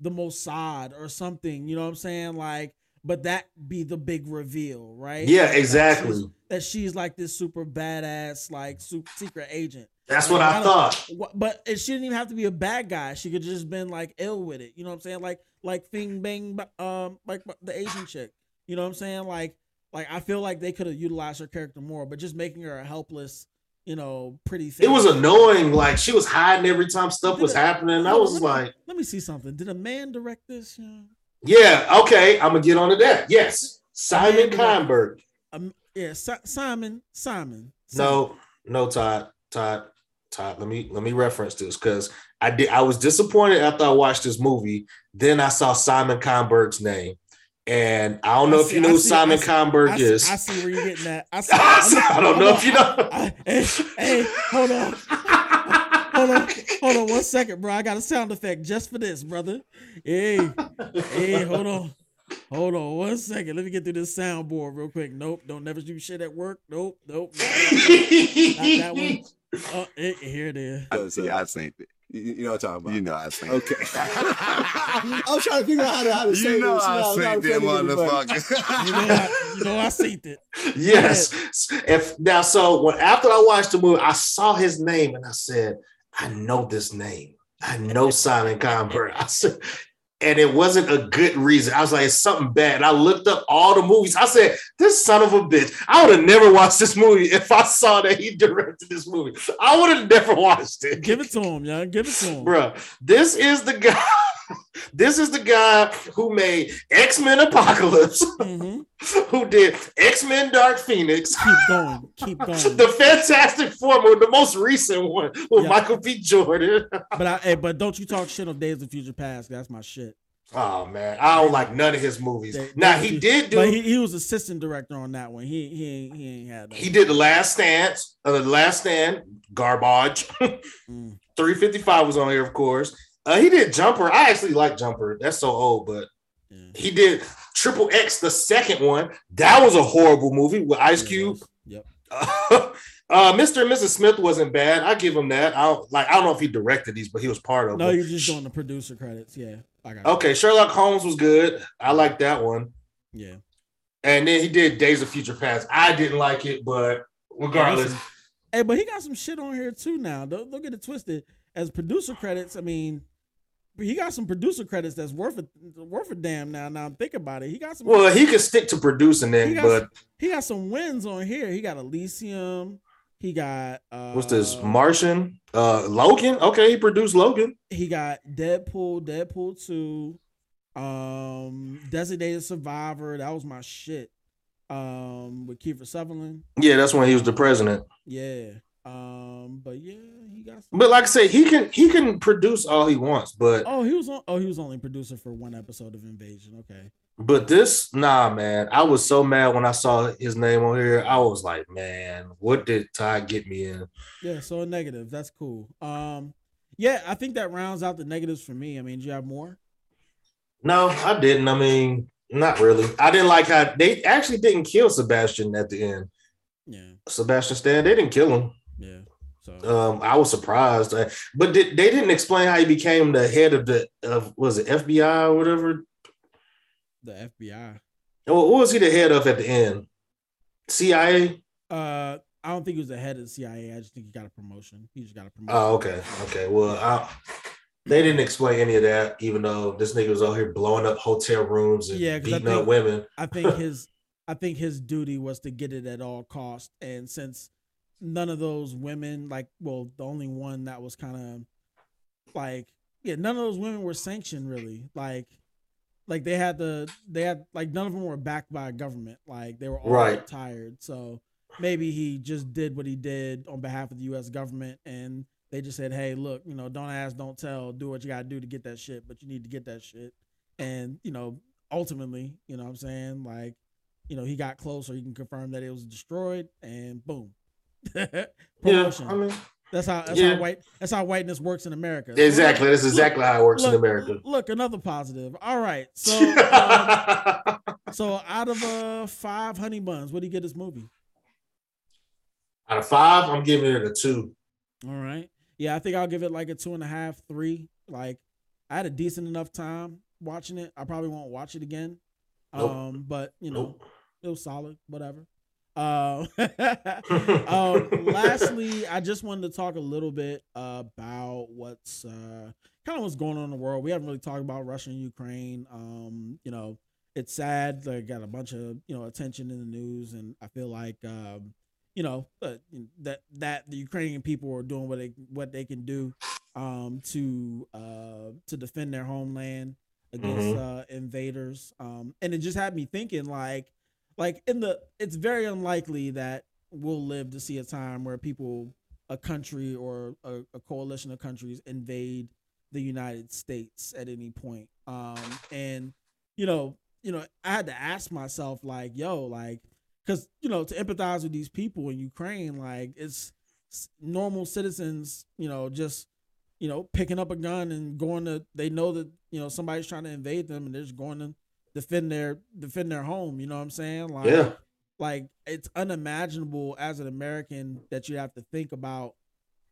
the Mossad or something? You know what I'm saying? Like, but that be the big reveal, right? Yeah, Like, that exactly. she's- That she's like this super badass, like super secret agent. That's Like, what I why thought. But it didn't even have to be a bad guy. She could just been like ill with it. You know what I'm saying? Like like Fing Bang, um, like the Asian chick. You know what I'm saying? Like like I feel like they could have utilized her character more, but just making her a helpless, you know, pretty. Thing. It was annoying. Like she was hiding every time stuff was Did it- happening. I was let me- like, let me see something. Did a man direct this? Yeah. Yeah, okay, I'm gonna get onto that. Yes, Simon Man, Um, yeah, Si- Simon, Simon. Simon. No, no, Todd, Todd, Todd. Let me let me reference this because I did. I was disappointed after I watched this movie. Then I saw Simon Kinberg's name, and I don't know I if see- you know I who see- Simon I see- is. I see where you're getting at. I, see, I don't know if you know. I- hey, hey, hold on. Hold on. Hold on one second, bro. I got a sound effect just for this, brother. Hey, hey, hold on. Hold on one second. Let me get through this soundboard real quick. Nope. Don't never do shit at work. Nope. Nope. Not that one. Oh, eh, here it is. I, yeah, I seen it. You, you know what I'm talking about. You know I seen it. Okay. I was trying to figure out how to, how to say You know this. I without- seen that motherfucker. You know, I, you know, I seen it. yes. If now, so when after I watched the movie, I saw his name and I said, I know this name. I know Simon. I said, and it wasn't a good reason. I was like, it's something bad. And I looked up all the movies. I said, this son of a bitch. I would have never watched this movie if I saw that he directed this movie. I would have never watched it. Give it to him, y'all. Give it to him. Bruh, this is the guy. This is the guy who made X Men Apocalypse, who did X Men Dark Phoenix, Keep going. Keep going. the Fantastic Four, the most recent one with Yeah. Michael B. Jordan. But I, hey, but don't you talk shit on Days of Future Past. That's my shit. Oh man, I don't like none of his movies. Day- now he did do But he, he was assistant director on that one. He he he ain't had that. he did the Last Stand, uh, the Last Stand, garbage. Mm. 355 was on here, of course. Uh, he did Jumper. I actually like Jumper. That's so old, but he did Triple X, the second one. That was a horrible movie with Ice Cube. Yep. uh, Mr. and Mrs. Smith wasn't bad. I give him that. I don't like. I don't know if he directed these, but he was part of No, them. you're just doing the producer credits. Yeah, I got. Okay, Sherlock Holmes was good. I like that one. Yeah. And then he did Days of Future Past. I didn't like it, but regardless, Hey, but he got some shit on here too now. Don't, don't get it twisted. As producer credits, I mean, he got some producer credits that's worth a worth a damn now. Now I'm thinking about it. He got some. well, he could stick to producing he then. But he got some wins on here. He got Elysium. He got uh, what's this? Martian? Uh, Logan. Okay, he produced Logan. He got Deadpool, Deadpool two, um, Designated Survivor. That was my shit. Um, with Kiefer Sutherland. Yeah, that's when he was the president. Yeah. Um, but yeah, he got. Some- But like I say, he can he can produce all he wants. But Oh, he was on. Oh, he was only producer for one episode of Invasion. Okay. But this, nah, man. I was so mad when I saw his name on here. I was like, man, what did Ty get me in? Yeah. So a negative. That's cool. Um, yeah, I think that rounds out the negatives for me. I mean, do you have more? No, I didn't. I mean, not really. I didn't like how they actually didn't kill Sebastian at the end. Yeah. Sebastian Stan, they didn't kill him. Yeah. So Um, I was surprised, but did, they didn't explain how he became the head of the of was it FBI or whatever? the FBI. What what was he the head of at the end? CIA. Uh, I don't think he was the head of the CIA. I just think he got a promotion. He just got a promotion. Oh, okay, okay. Well, I, they didn't explain any of that, even though this nigga was out here blowing up hotel rooms and Yeah, beating up women. I think his I think his duty was to get it at all costs, And since none of those women, like, well, the only one that was kind of like, yeah, none of those women were sanctioned really. Like, like they had the they had like none of them were backed by a government. Like they were all Right. retired. So maybe he just did what he did on behalf of the U.S. government, and they just said, "Hey, look, you know, don't ask, don't tell. Do what you got to do to get that shit, but you need to get that shit." And you know, ultimately, you know, what I'm saying, like, you know, he got close, closer. He can confirm that it was destroyed, and boom, promotion. I mean, that's how that's yeah. how white that's how whiteness works in America. Exactly. That's exactly how it works in America. Look, another positive. All right, so um, so out of uh five honey buns, what do you get this movie? Out of five, I'm giving it a two. All right. Yeah, I think I'll give it like a two and a half, three. Like I had a decent enough time watching it. I probably won't watch it again. Nope. Um, but you know, Nope. it was solid, whatever. Uh, um, lastly, I just wanted to talk a little bit about what's uh, kind of what's going on in the world. We haven't really talked about Russia and Ukraine. Um, you know, it's sad. They got a bunch of you know attention in the news, and I feel like um, you know uh, that that the Ukrainian people are doing what they what they can do um, to uh, to defend their homeland against Mhm. uh, invaders. Um, and it just had me thinking, like, like in the it's very unlikely that we'll live to see a time where people, a country or a, a coalition of countries invade the United States at any point. Um, and you know, you know, I had to ask myself, like, yo, like, because you know, to empathize with these people in Ukraine, like, it's normal citizens, you know, just you know, picking up a gun and going to they know that, you know, somebody's trying to invade them and they're just going to defend their defend their home, you know what I'm saying? Like Yeah. like it's unimaginable as an American that you have to think about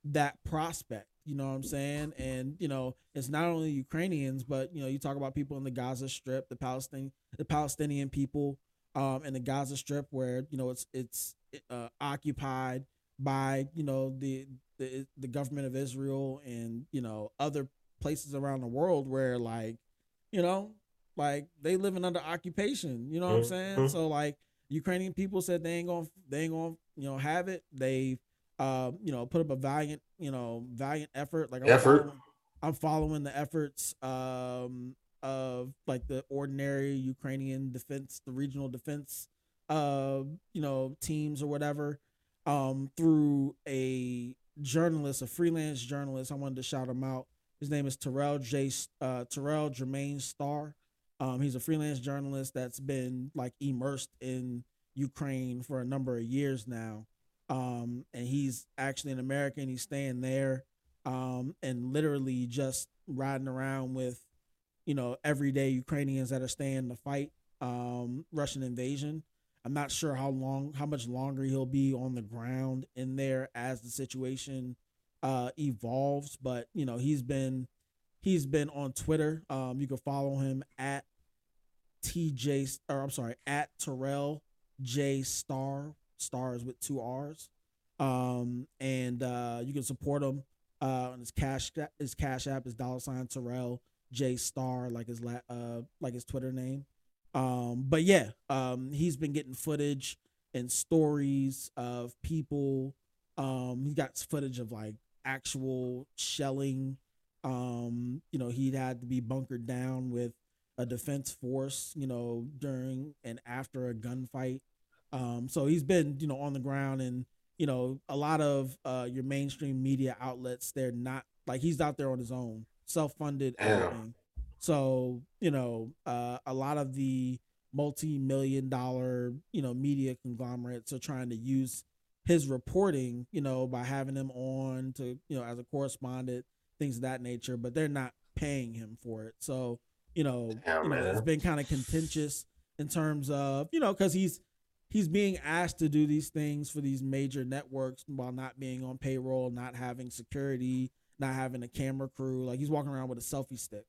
that prospect, you know what I'm saying? And you know, it's not only Ukrainians, but you know, you talk about people in the Gaza Strip, the Palestinian the Palestinian people um in the Gaza Strip where, you know, it's it's uh, occupied by, you know, the the the government of Israel and, you know, other places around the world where like, you know, like they living under occupation, you know what I'm saying? Mhm. So like Ukrainian people said they ain't gonna they ain't gonna you know have it. They uh, you know put up a valiant you know valiant effort. Like I'm Effort. following, I'm following the efforts um, of like the ordinary Ukrainian defense, the regional defense uh, you know teams or whatever um, through a journalist, a freelance journalist. I wanted to shout him out. His name is Terrell J. Uh, Terrell Jermaine Starr. Um, he's a freelance journalist that's been like immersed in Ukraine for a number of years now. Um, and he's actually an American. He's staying there um, and literally just riding around with, you know, everyday Ukrainians that are staying to fight um, Russian invasion. I'm not sure how long, how much longer he'll be on the ground in there as the situation uh, evolves. But you know, he's been he's been on Twitter. Um, you can follow him at TJ or I'm sorry at Terrell J Starr stars with two R's. Um, and uh, you can support him uh, on his cash his cash app is dollar sign Terrell J Starr like his la- uh like his Twitter name. Um, but yeah, um, he's been getting footage and stories of people. Um, he got footage of like actual shelling. Um, you know, he'd had to be bunkered down with a defense force, you know, during and after a gunfight. Um, so he's been, you know, on the ground and, you know, a lot of uh your mainstream media outlets, they're not like he's out there on his own, self-funded everything. So, you know, uh a lot of the multi-million dollar, you know, media conglomerates are trying to use his reporting, you know, by having him on to, you know, as a correspondent, things of that nature, but they're not paying him for it. So, you know, Yeah, you know it's been kind of contentious in terms of, you know, because he's he's being asked to do these things for these major networks while not being on payroll, not having security, not having a camera crew. Like he's walking around with a selfie stick.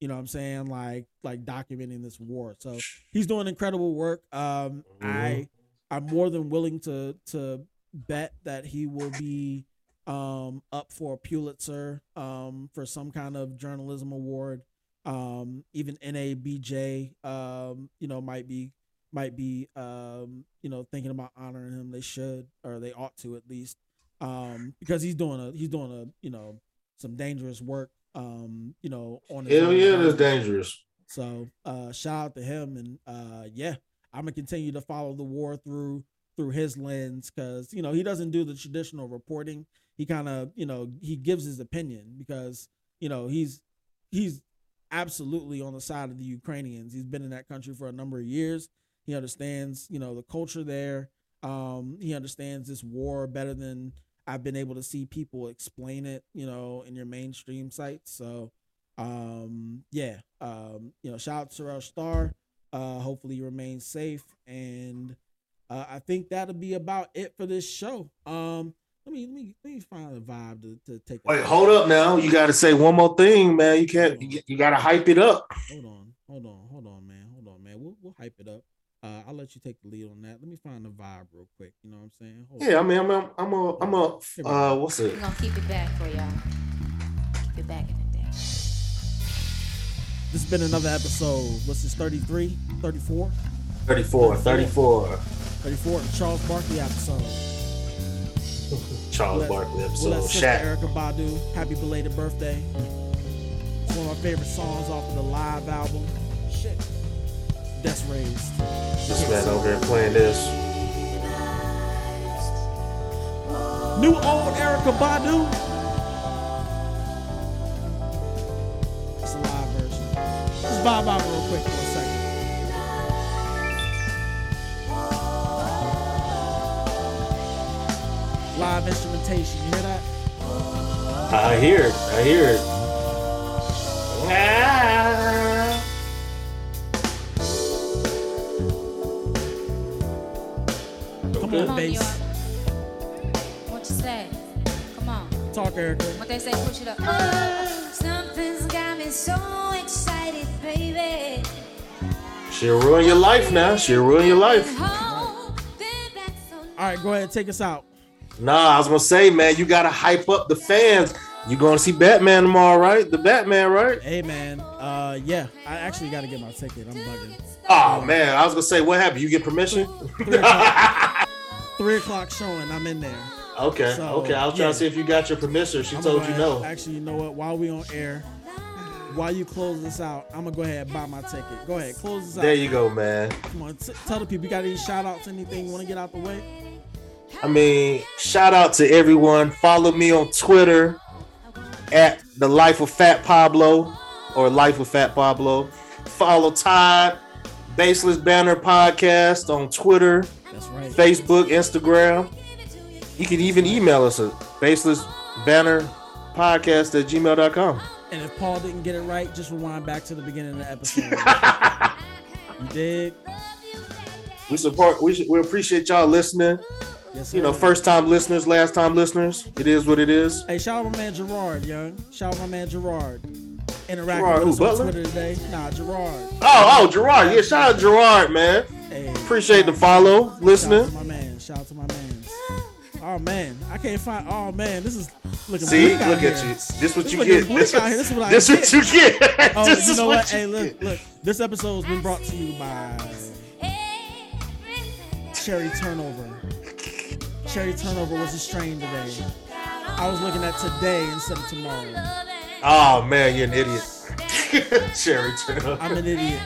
You know what I'm saying? Like like documenting this war. So he's doing incredible work. Um I I'm more than willing to to bet that he will be um up for a Pulitzer um for some kind of journalism award. Um even NABJ um you know might be might be um you know thinking about honoring him they should or they ought to at least um because he's doing a he's doing a you know some dangerous work um you know on his Hell yeah, that's ground. dangerous. So uh shout out to him and uh yeah, I'm gonna continue to follow the war through through his lens because you know he doesn't do the traditional reporting. He kind of you know he gives his opinion because you know he's he's absolutely on the side of the Ukrainians. He's been in that country for a number of years. He understands you know the culture there. Um, he understands this war better than I've been able to see people explain it. You know in your mainstream sites. So um yeah um you know shout out to Terrell Starr uh hopefully he remains safe and uh i think that'll be about it for this show um let me let me let me find a vibe to, to take Wait, out. hold up now. You got to say one more thing, man. You can't. You, you got to hype it up. hold on hold on hold on man hold on man we'll, we'll hype it up uh i'll let you take the lead on that let me find the vibe real quick you know what i'm saying hold Yeah, I mean, I'm, a, I'm a, I'm a, uh, what's it? We're gonna keep it back for y'all. Keep it back in the day. this has been another episode what's this 33 34 34, 34. 34 the charles barkley episode Charles Let- Barkley We'll episode. let Sister Shaq. Erykah Badu, happy belated birthday. It's one of my favorite songs off of the live album. Shit. That's raised. This man over here playing this. New old Erykah Badu. It's a live version. Just vibe out real quick Live instrumentation, you hear that? I hear it. I hear it. Ah. Come Okay. on, bass. What you say? Come on. Talk, Erykah. What they say, push it up. Oh, something's got me so excited, baby. She'll ruin your life now. She'll ruin your life. All right, go ahead, take us out. Nah, I was gonna say, man, you gotta hype up the fans. You gonna see Batman tomorrow, right? The Batman, right? Hey, man. Uh, yeah, I actually got to get my ticket. I'm bugging. Oh man, I was gonna say, what happened? You get permission? Three o'clock, three o'clock showing. I'm in there. Okay, So, okay. I was trying yeah. to see if you got your permission. She I'm told you no. Actually, you know what? While we on air, while you close this out, I'm gonna go ahead and buy my ticket. Go ahead, close this out. There you go, man. Come on, t- tell the people you got any shout outs, anything you want to get out the way? I mean, shout out to everyone. Follow me on Twitter at the Life of Fat Pablo or Life of Fat Pablo. Follow Todd Baseless Banner Podcast on Twitter, right. Facebook, Instagram. You can even email us at baseless banner podcast at gmail.com. And if Paul didn't get it right, just rewind back to the beginning of the episode. you did. We support. We should, we appreciate y'all listening. Yes, You know, first time listeners, last time listeners. It is what it is. Hey, shout out my man Gerard, young. Shout out my man Gerard. Interacting Gerard, with us who, on Twitter today. Nah, Gerard. Oh, oh, Gerard. Yeah, shout out Gerard, man. Hey, Appreciate the follow, shout out listening. to my man. Shout out to my man. Oh man, I can't find. Oh man, this is looking. See, bleak out look at here. you. This is what This you get. This, out here. This is what I this get. what you get. Oh, this you is know what what? you Hey, look, look. This episode has been brought to you by Cherry Turnover. Cherry Turnover was a strain today. I was looking at today instead of tomorrow. Oh man, you're an idiot. Cherry Turner. I'm an idiot.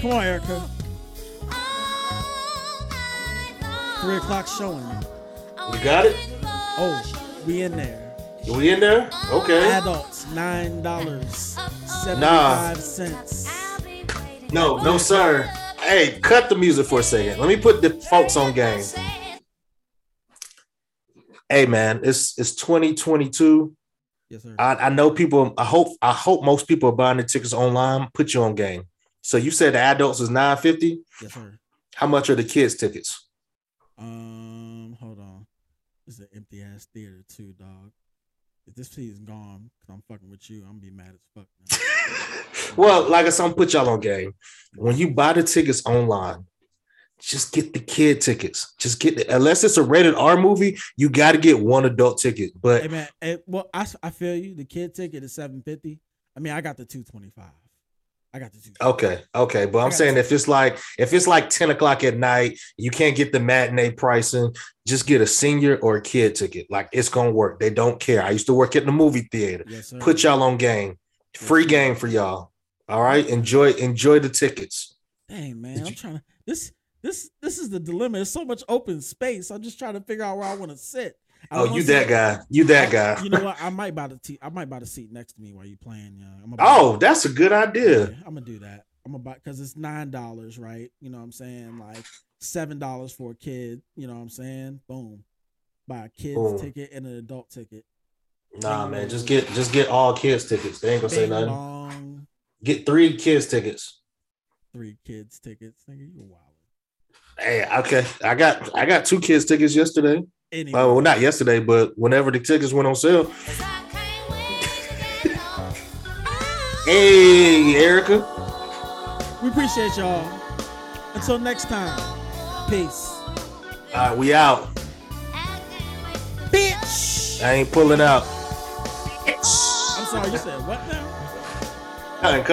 Come on, Erica. Three o'clock showing. You got it? Oh, we in there. We in there? Okay. Adults, nine dollars seventy-five cents. Nah. No, no, sir. Hey, cut the music for a second. Let me put the folks on game. Hey man, it's it's 2022. Yes, sir. I, I know people. I hope I hope most people are buying the tickets online. Put you on game. So you said the adults is 950. Yes, sir. How much are the kids tickets? Um, hold on. This is an empty ass theater too, dog. If this seat's gone, cause I'm fucking with you, I'm gonna be mad as fuck. Well, like I said, I'm put y'all on game. When you buy the tickets online, just get the kid tickets. Just get the, unless it's a rated R movie, you got to get one adult ticket. But hey man, hey, well, I, I feel you. The kid ticket is seven fifty. I mean, I got the two twenty five. I got the two. Okay, okay, but I'm saying if it's like if it's like 10 o'clock at night, you can't get the matinee pricing, just get a senior or a kid ticket. Like it's gonna work. They don't care. I used to work at the movie theater. Yes. Put y'all on game. Free game for y'all. All right. Enjoy, enjoy the tickets. Dang man, I'm trying to this this this is the dilemma. There's so much open space. I'm just trying to figure out where I want to sit. I Oh, you that sit- guy. You that guy. You know what? I might buy the I might buy the seat next to me while you're playing. Yeah, I'm gonna Oh, that's a good idea. I'm gonna do that. I'm gonna buy because it's nine dollars, right? You know what I'm saying? Like seven dollars for a kid. You know what I'm saying? Boom. Buy a kid's Boom. ticket and an adult ticket. Nah, man. Just get just get all kids tickets. They ain't gonna say nothing. bong. Get three kids tickets. Three kids tickets. Nigga, you wild. Hey, okay. I got I got two kids tickets yesterday. Anyway. Uh, well, not yesterday, but whenever the tickets went on sale. Hey, Erica. We appreciate y'all. Until next time. Peace. All right, we out. Bitch. I ain't pulling out. I'm sorry, you said what now? I ain't